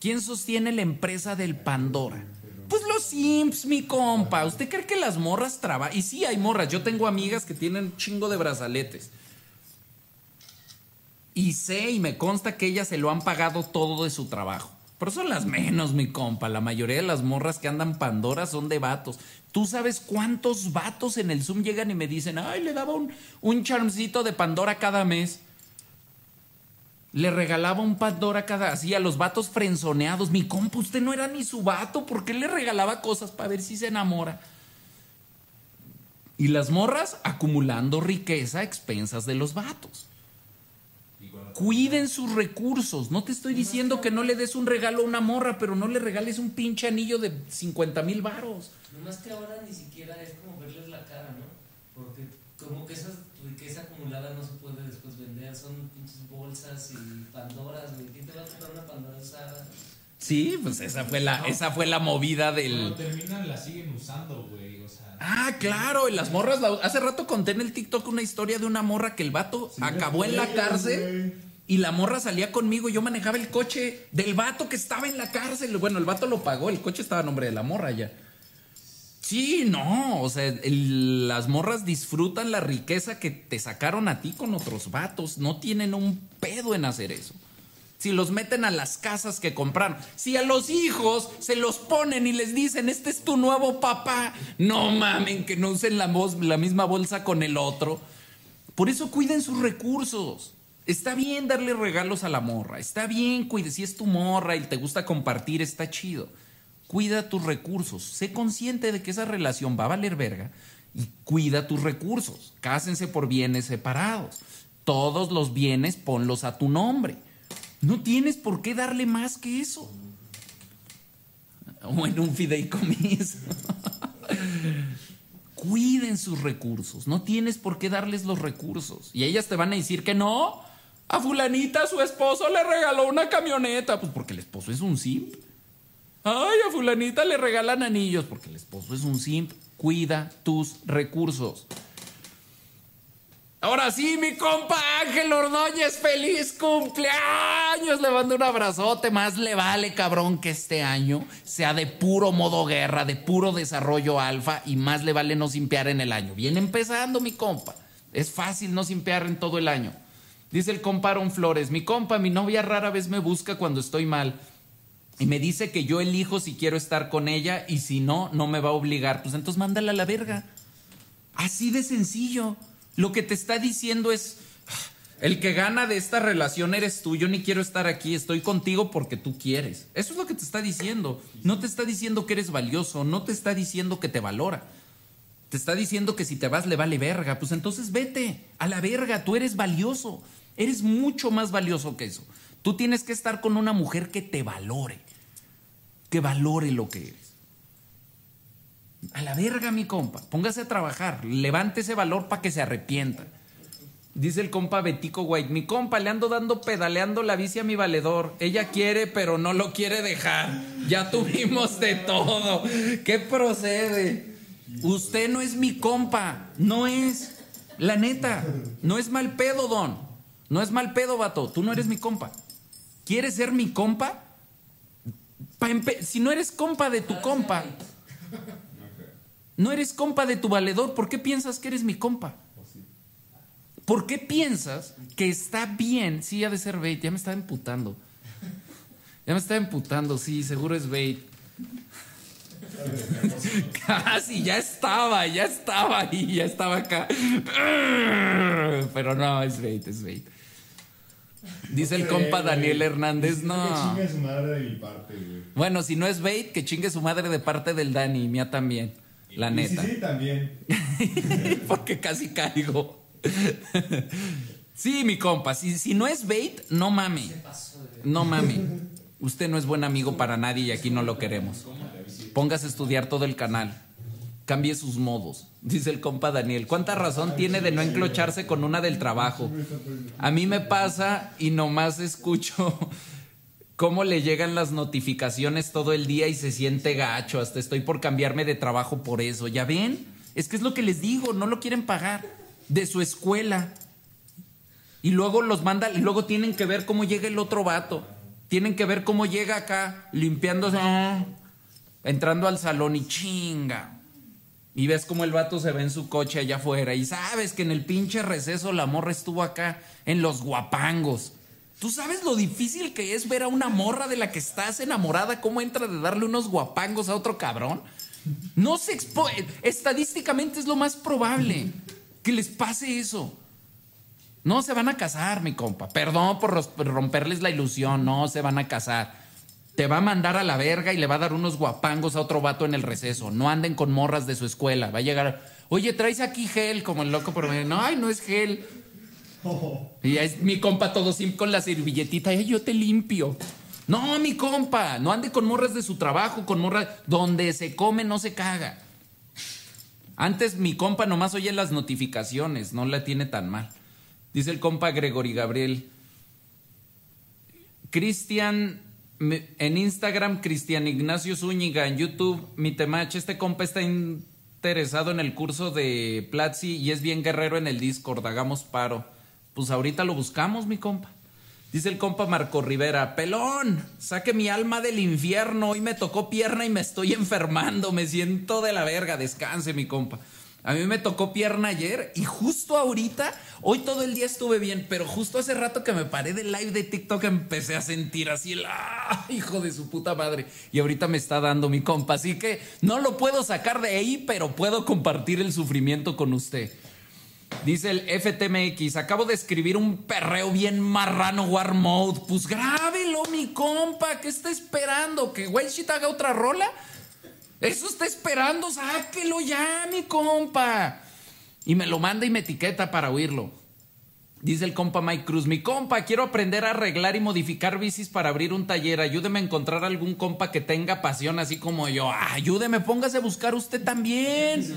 ¿Quién sostiene la empresa del Pandora? Pues los Simps, mi compa. ¿Usted cree que las morras trabajan? Y sí, hay morras. Yo tengo amigas que tienen chingo de brazaletes. Y sé y me consta que ellas se lo han pagado todo de su trabajo. Pero son las menos, mi compa. La mayoría de las morras que andan Pandora son de vatos. ¿Tú sabes cuántos vatos en el Zoom llegan y me dicen, ay, le daba un, un charmcito de Pandora cada mes? Le regalaba un Pandora cada así a los vatos frenzoneados. Mi compa, usted no era ni su vato. ¿Por qué le regalaba cosas para ver si se enamora? Y las morras acumulando riqueza a expensas de los vatos. Cuiden sus recursos. No te estoy diciendo que no le des un regalo a una morra, pero no le regales un pinche anillo de 50 mil varos. Nomás que ahora ni siquiera es como verles la cara, ¿no? Porque como que esa riqueza acumulada no se puede después vender. Son pinches bolsas y pandoras, güey. ¿Quién te va a comprar una pandora usada? Sí, pues esa fue la, esa fue la movida del. Cuando terminan la siguen usando, güey. O sea. Ah, claro, y las morras. la- Hace rato conté en el TikTok una historia de una morra que el vato acabó en la cárcel güey. Y la morra salía conmigo. y Yo manejaba el coche del vato que estaba en la cárcel. Bueno, el vato lo pagó, el coche estaba a nombre de la morra ya. Sí, no, o sea, las morras disfrutan la riqueza que te sacaron a ti con otros vatos. No tienen un pedo en hacer eso. Si los meten a las casas que compraron, si a los hijos se los ponen y les dicen, este es tu nuevo papá, no mamen que no usen la misma bolsa con el otro. Por eso cuiden sus recursos. Está bien darle regalos a la morra, está bien, cuide, si es tu morra y te gusta compartir, está chido. Cuida tus recursos, sé consciente de que esa relación va a valer verga y cuida tus recursos. Cásense por bienes separados. Todos los bienes ponlos a tu nombre. No tienes por qué darle más que eso. O en un fideicomiso. Cuiden sus recursos. No tienes por qué darles los recursos. Y ellas te van a decir que no. A fulanita su esposo le regaló una camioneta. Pues porque el esposo es un simp. Ay, a fulanita le regalan anillos. Porque el esposo es un simp. Cuida tus recursos. Ahora sí, mi compa Ángel Ordóñez, feliz cumpleaños. Le mando un abrazote. Más le vale, cabrón, que este año sea de puro modo guerra, de puro desarrollo alfa y más le vale no simpear en el año. Viene empezando, mi compa. Es fácil no simpear en todo el año. Dice el compa Aaron Flores, mi compa, mi novia rara vez me busca cuando estoy mal. Y me dice que yo elijo si quiero estar con ella y si no, no me va a obligar. Pues entonces mándala a la verga. Así de sencillo. Lo que te está diciendo es, "Ah, el que gana de esta relación eres tú, yo ni quiero estar aquí, estoy contigo porque tú quieres. Eso es lo que te está diciendo. No te está diciendo que eres valioso, no te está diciendo que te valora. Te está diciendo que si te vas le vale verga. Pues entonces vete a la verga, tú eres valioso. Eres mucho más valioso que eso. Tú tienes que estar con una mujer que te valore, que valore lo que eres. A la verga, mi compa. Póngase a trabajar. Levante ese valor para que se arrepienta. Dice el compa Betico White. Mi compa, le ando dando pedaleando la bici a mi valedor. Ella quiere, pero no lo quiere dejar. Ya tuvimos de todo. ¿Qué procede? Usted no es mi compa. No es. La neta. No es mal pedo, don. No es mal pedo, vato. Tú no eres mi compa. ¿Quieres ser mi compa? Si no eres compa de tu compa, no eres compa de tu valedor, ¿por qué piensas que eres mi compa? ¿Por qué piensas que está bien? Sí, ha de ser bait, ya me estaba emputando. Ya me estaba emputando, sí, seguro es bait. Casi, ya estaba, ya estaba ahí, ya estaba acá. Pero no, es bait, es bait. Dice el compa Daniel Hernández, Dice Que no. chingue su madre de mi parte, güey. Bueno, si no es bait, que chingue su madre de parte del Dani, y mía también. La neta. Sí, sí, también. Porque casi caigo. sí, mi compa, si, si no es bait, no mame. No mame. Usted no es buen amigo para nadie y aquí no lo queremos. Póngase a estudiar todo el canal. Cambie sus modos. Dice el compa Daniel. ¿Cuánta razón tiene de no enclocharse con una del trabajo? A mí me pasa y nomás escucho cómo le llegan las notificaciones todo el día y se siente gacho. Hasta estoy por cambiarme de trabajo por eso. ¿Ya ven? Es que es lo que les digo, no lo quieren pagar de su escuela. Y luego los manda, y luego tienen que ver cómo llega el otro vato. Tienen que ver cómo llega acá, limpiándose, entrando al salón y chinga. Y ves cómo el vato se ve en su coche allá afuera. Y sabes que en el pinche receso la morra estuvo acá en los guapangos. ¿Tú sabes lo difícil que es ver a una morra de la que estás enamorada cómo entra de darle unos guapangos a otro cabrón? No se expo Estadísticamente es lo más probable que les pase eso. No se van a casar, mi compa. Perdón por por romperles la ilusión. No se van a casar. Te va a mandar a la verga y le va a dar unos guapangos a otro vato en el receso. No anden con morras de su escuela. Va a llegar, oye, traes aquí gel, como el loco, pero no, ay, no es gel. Y es mi compa todo sim con la servilletita, "Ay, yo te limpio. No, mi compa, no ande con morras de su trabajo, con morras donde se come, no se caga. Antes mi compa nomás oye las notificaciones, no la tiene tan mal. Dice el compa Gregory Gabriel. Cristian, en Instagram, Cristian Ignacio Zúñiga, en YouTube, mi temache, este compa está interesado en el curso de Platzi y es bien guerrero en el Discord, hagamos paro. Pues ahorita lo buscamos, mi compa. Dice el compa Marco Rivera, pelón, saque mi alma del infierno, hoy me tocó pierna y me estoy enfermando, me siento de la verga, descanse mi compa. A mí me tocó pierna ayer y justo ahorita, hoy todo el día estuve bien, pero justo hace rato que me paré del live de TikTok empecé a sentir así el ¡ah! hijo de su puta madre. Y ahorita me está dando mi compa, así que no lo puedo sacar de ahí, pero puedo compartir el sufrimiento con usted. Dice el FTMX, acabo de escribir un perreo bien marrano War Mode. Pues grábelo, mi compa. ¿Qué está esperando? ¿Que Shit haga otra rola? Eso está esperando, sáquelo ya, mi compa. Y me lo manda y me etiqueta para oírlo. Dice el compa Mike Cruz, mi compa, quiero aprender a arreglar y modificar bicis para abrir un taller. Ayúdeme a encontrar algún compa que tenga pasión así como yo. Ah, ayúdeme, póngase a buscar usted también.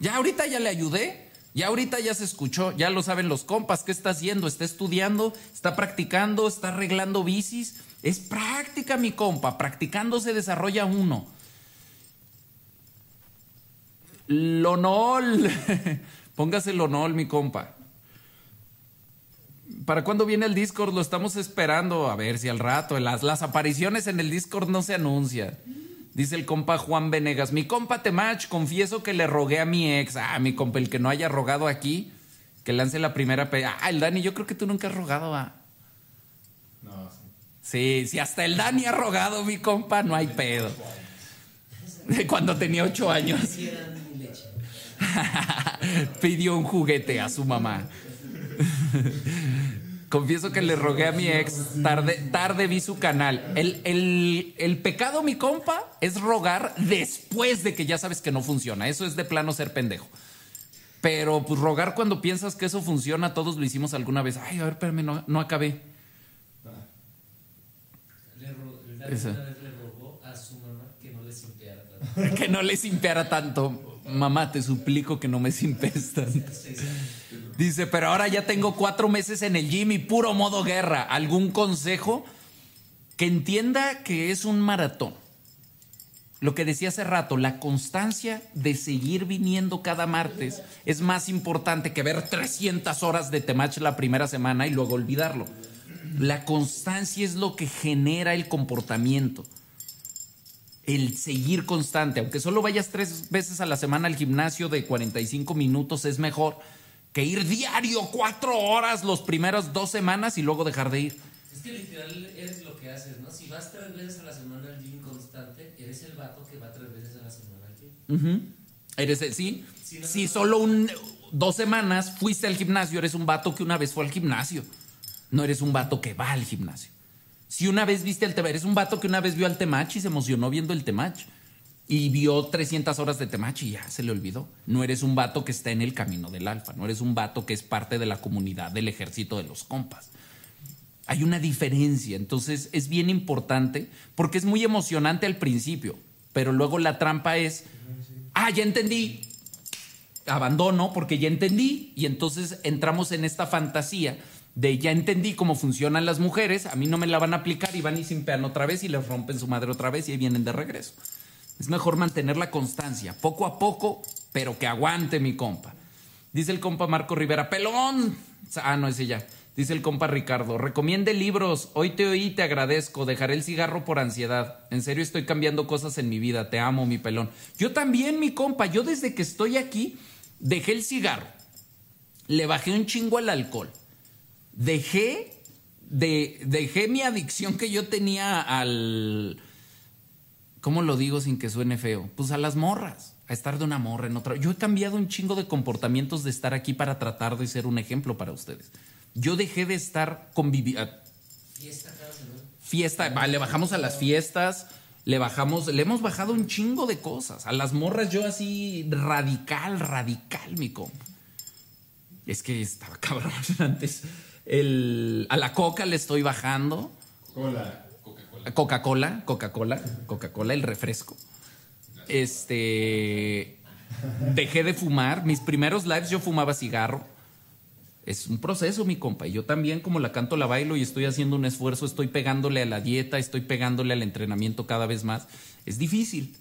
Ya ahorita ya le ayudé. Ya ahorita ya se escuchó, ya lo saben los compas, ¿qué está haciendo? Está estudiando, está practicando, está arreglando bicis. Es práctica, mi compa, practicando se desarrolla uno. Lonol, póngase Lonol, mi compa. ¿Para cuándo viene el Discord? Lo estamos esperando. A ver si al rato. Las, las apariciones en el Discord no se anuncian. Dice el compa Juan Venegas. Mi compa Temach, confieso que le rogué a mi ex. Ah, mi compa, el que no haya rogado aquí, que lance la primera pe. Ah, el Dani, yo creo que tú nunca has rogado, ah. No, sí. Sí, si hasta el Dani ha rogado, mi compa, no hay pedo. Cuando tenía ocho años. Pidió un juguete a su mamá. Confieso que le rogué a mi ex. Tarde, tarde vi su canal. El, el- el pecado, mi compa, es rogar después de que ya sabes que no funciona. Eso es de plano ser pendejo. Pero pues rogar cuando piensas que eso funciona, todos lo hicimos alguna vez. Ay, a ver, espérame, no, no acabé. Le ro- le rogó a su mamá que no le simpeara tanto. Que no le simpeara tanto. Mamá, te suplico que no me simpes tanto. Dice, pero ahora ya tengo cuatro meses en el gym y puro modo guerra. ¿Algún consejo? Que entienda que es un maratón. Lo que decía hace rato, la constancia de seguir viniendo cada martes es más importante que ver 300 horas de Temach la primera semana y luego olvidarlo. La constancia es lo que genera el comportamiento el seguir constante, aunque solo vayas tres veces a la semana al gimnasio de 45 minutos, es mejor que ir diario cuatro horas los primeros dos semanas y luego dejar de ir. Es que literal eres lo que haces, ¿no? Si vas tres veces a la semana al gym constante, eres el vato que va tres veces a la semana al gym. Eres, el- sí, no, si no. solo un, dos semanas fuiste al gimnasio, eres un vato que una vez fue al gimnasio. No eres un vato que va al gimnasio. Si una vez viste el Temach, eres un vato que una vez vio al Temach y se emocionó viendo el Temach. Y vio 300 horas de Temach y ya se le olvidó. No eres un vato que está en el camino del alfa. No eres un vato que es parte de la comunidad del ejército de los compas. Hay una diferencia. Entonces es bien importante porque es muy emocionante al principio. Pero luego la trampa es, ah, ya entendí. Abandono porque ya entendí. Y entonces entramos en esta fantasía de ya entendí cómo funcionan las mujeres, a mí no me la van a aplicar y van y simpean otra vez y les rompen su madre otra vez y ahí vienen de regreso. Es mejor mantener la constancia, poco a poco, pero que aguante mi compa. Dice el compa Marco Rivera, pelón. Ah, no, ese ya. Dice el compa Ricardo, recomiende libros. Hoy te oí, te agradezco. Dejaré el cigarro por ansiedad. En serio estoy cambiando cosas en mi vida. Te amo, mi pelón. Yo también, mi compa. Yo desde que estoy aquí, dejé el cigarro. Le bajé un chingo al alcohol. Dejé de, dejé mi adicción que yo tenía al ¿Cómo lo digo sin que suene feo? Pues a las morras. a estar de una morra en otra. Yo he cambiado un chingo de comportamientos de estar aquí para tratar de ser un ejemplo para ustedes. Yo dejé de estar conviviendo. Fiesta cada semana. Fiesta, le bajamos a las fiestas, le bajamos, le hemos bajado un chingo de cosas. A las morras yo así radical, radical, mi compa. Es que estaba cabrón antes. El, a la coca le estoy bajando. Hola. Coca-Cola, Coca-Cola, Coca-Cola, el refresco. Este. Dejé de fumar. Mis primeros lives yo fumaba cigarro. Es un proceso, mi compa. Y yo también, como la canto, la bailo y estoy haciendo un esfuerzo, estoy pegándole a la dieta, estoy pegándole al entrenamiento cada vez más. Es difícil.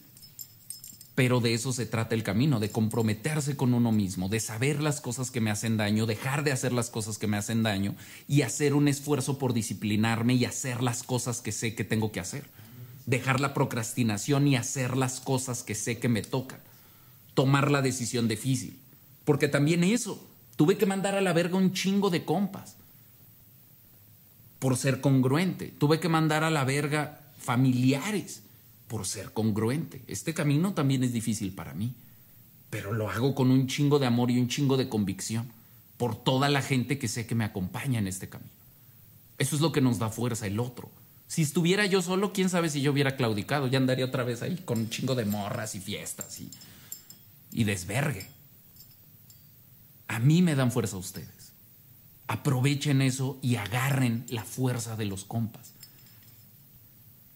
Pero de eso se trata el camino, de comprometerse con uno mismo, de saber las cosas que me hacen daño, dejar de hacer las cosas que me hacen daño y hacer un esfuerzo por disciplinarme y hacer las cosas que sé que tengo que hacer. Dejar la procrastinación y hacer las cosas que sé que me tocan. Tomar la decisión difícil. Porque también eso, tuve que mandar a la verga un chingo de compas por ser congruente. Tuve que mandar a la verga familiares por ser congruente. Este camino también es difícil para mí, pero lo hago con un chingo de amor y un chingo de convicción por toda la gente que sé que me acompaña en este camino. Eso es lo que nos da fuerza, el otro. Si estuviera yo solo, quién sabe si yo hubiera claudicado, ya andaría otra vez ahí con un chingo de morras y fiestas y, y desvergue. A mí me dan fuerza ustedes. Aprovechen eso y agarren la fuerza de los compas.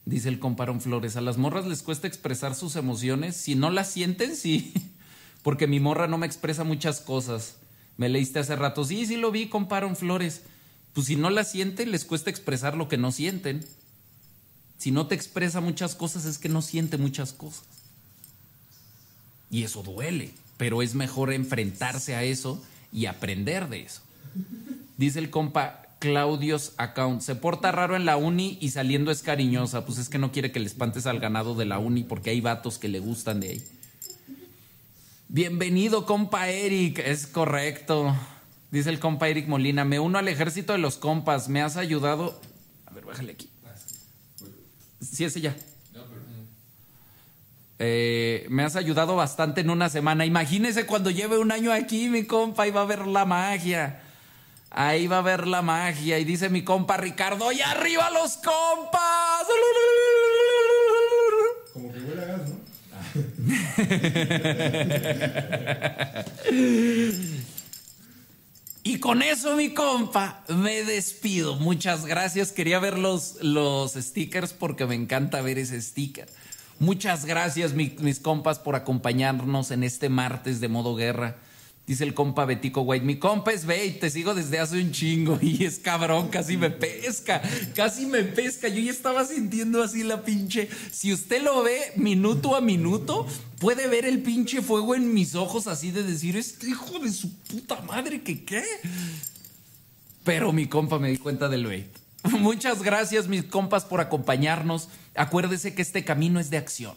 Dice el comparón Flores, a las morras les cuesta expresar sus emociones. Si no las sienten, sí. Porque mi morra no me expresa muchas cosas. Me leíste hace rato. Sí, sí lo vi, comparón Flores. Pues si no las sienten, les cuesta expresar lo que no sienten. Si no te expresa muchas cosas, es que no siente muchas cosas. Y eso duele. Pero es mejor enfrentarse a eso y aprender de eso. Dice el compa, Claudios Account. Se porta raro en la uni y saliendo es cariñosa. Pues es que no quiere que le espantes al ganado de la uni porque hay vatos que le gustan de ahí. Bienvenido, compa Eric. Es correcto. Dice el compa Eric Molina. Me uno al ejército de los compas. Me has ayudado. A ver, bájale aquí. Sí, ese ya. Eh, me has ayudado bastante en una semana. Imagínese cuando lleve un año aquí, mi compa, y va a ver la magia. Ahí va a ver la magia. Y dice mi compa Ricardo, ¡y arriba los compas! Como que huele a gas, ¿no? Y con eso, mi compa, me despido. Muchas gracias. Quería ver los, los stickers porque me encanta ver ese sticker. Muchas gracias, mi- mis compas, por acompañarnos en este martes de modo guerra. Dice el compa Betico White, mi compa es Bait, te sigo desde hace un chingo y es cabrón, casi me pesca, casi me pesca. Yo ya estaba sintiendo así la pinche. Si usted lo ve minuto a minuto, puede ver el pinche fuego en mis ojos así de decir, este hijo de su puta madre, que qué. Pero mi compa me di cuenta del bait. Muchas gracias, mis compas, por acompañarnos. Acuérdese que este camino es de acción.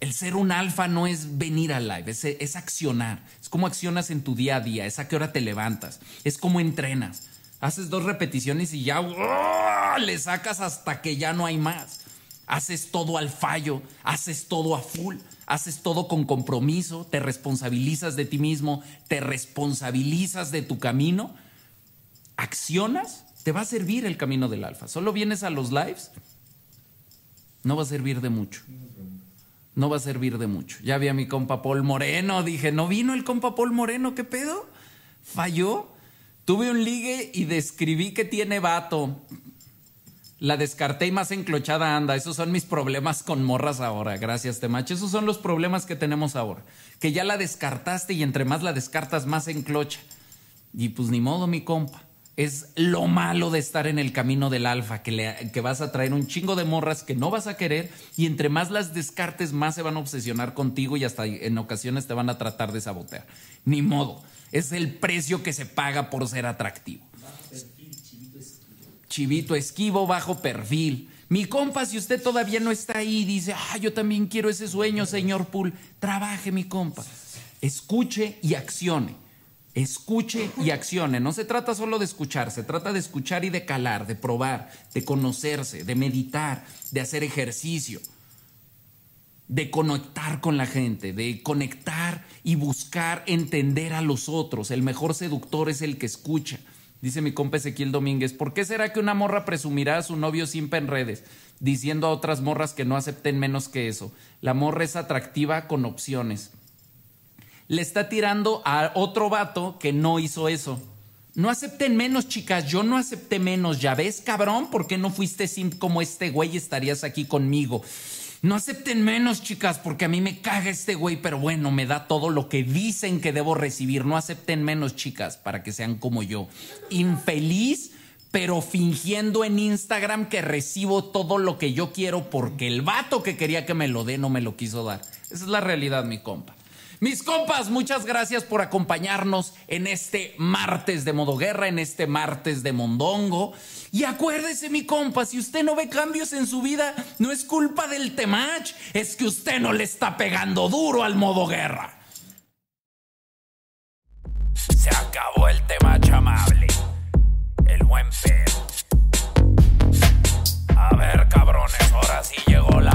El ser un alfa no es venir al live, es, accionar. Es como accionas en tu día a día, es a qué hora te levantas, es como entrenas. Haces dos repeticiones y ya ¡oh! le sacas hasta que ya no hay más. Haces todo al fallo, haces todo a full, haces todo con compromiso, te responsabilizas de ti mismo, te responsabilizas de tu camino, accionas, te va a servir el camino del alfa. Solo vienes a los lives, no va a servir de mucho no va a servir de mucho. Ya vi a mi compa Paul Moreno, dije, ¿no vino el compa Paul Moreno? ¿Qué pedo? ¿Falló? Tuve un ligue y describí que tiene vato. La descarté y más enclochada anda. Esos son mis problemas con morras ahora. Gracias, Temache. Esos son los problemas que tenemos ahora. Que ya la descartaste y entre más la descartas, más enclocha. Y pues ni modo, mi compa. Es lo malo de estar en el camino del alfa, que, le- que vas a traer un chingo de morras que no vas a querer y entre más las descartes, más se van a obsesionar contigo y hasta en ocasiones te van a tratar de sabotear. Ni modo. Es el precio que se paga por ser atractivo. Chivito esquivo, bajo perfil. Mi compa, si usted todavía no está ahí dice, ah, yo también quiero ese sueño, señor Pool, trabaje, mi compa. Escuche y accione. Escuche y accione. No se trata solo de escuchar, se trata de escuchar y de calar, de probar, de conocerse, de meditar, de hacer ejercicio. de conectar con la gente, de conectar y buscar entender a los otros. El mejor seductor es el que escucha. Dice mi compa Ezequiel Domínguez, ¿por qué será que una morra presumirá a su novio simpa en redes, diciendo a otras morras que no acepten menos que eso? La morra es atractiva con opciones. Le está tirando a otro vato que no hizo eso. No acepten menos, chicas. Yo no acepté menos. ¿Ya ves, cabrón? ¿Por qué no fuiste simp como este güey estarías aquí conmigo? No acepten menos, chicas, porque a mí me caga este güey, pero bueno, me da todo lo que dicen que debo recibir. No acepten menos, chicas, para que sean como yo. Infeliz, pero fingiendo en Instagram que recibo todo lo que yo quiero porque el vato que quería que me lo dé no me lo quiso dar. Esa es la realidad, mi compa. Mis compas, muchas gracias por acompañarnos en este martes de modo guerra, en este martes de mondongo. Y acuérdese, mi compa, si usted no ve cambios en su vida, no es culpa del temach, es que usted no le está pegando duro al modo guerra. Se acabó el temach amable, el buen pedo. A ver, cabrones, ahora sí llegó la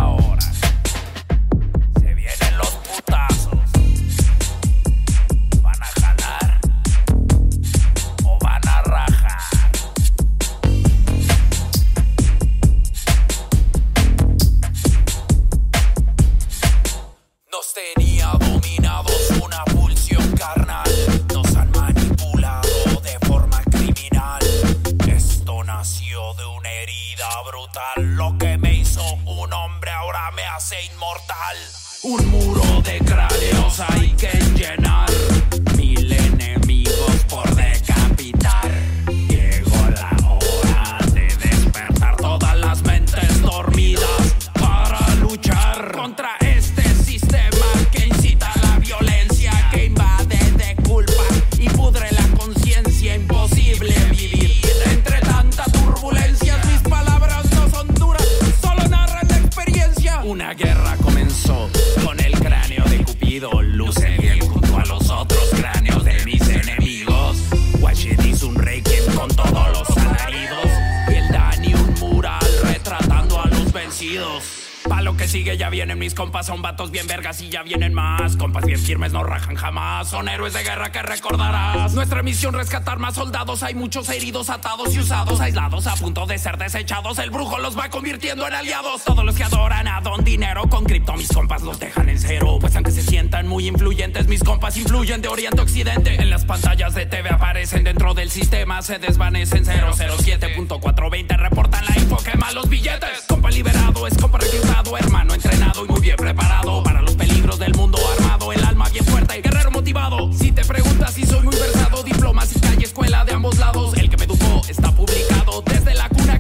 jamás, son héroes de guerra que recordarás. Nuestra misión rescatar más soldados, hay muchos heridos, atados y usados, aislados a punto de ser desechados. El brujo los va convirtiendo en aliados. Todos los que adoran a Don Dinero con cripto, mis compas los dejan en cero. Pues aunque se sientan muy influyentes, mis compas influyen de Oriente a Occidente. En las pantallas de TV aparecen dentro del sistema, se desvanecen 007.420, reportan la info, los billetes. Compa liberado, es compa reclutado, hermano entrenado y muy bien preparado para los peligros del mundo armado.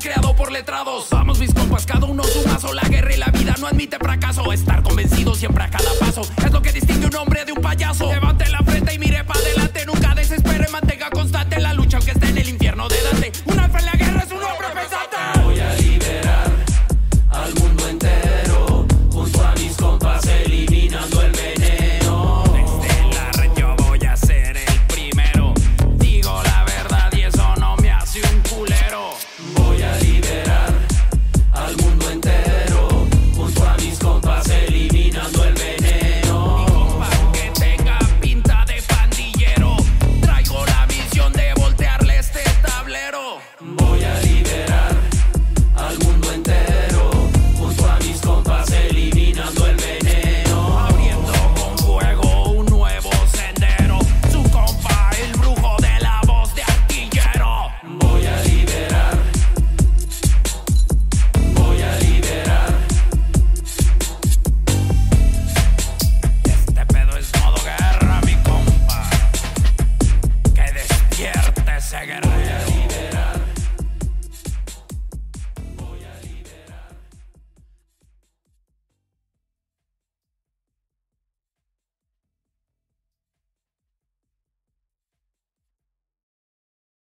Creado por letrados. Vamos, mis compas, cada uno su mazo. La guerra y la vida no admite fracaso. Estar convencido siempre a cada paso es lo que distingue un hombre de un payaso. Levante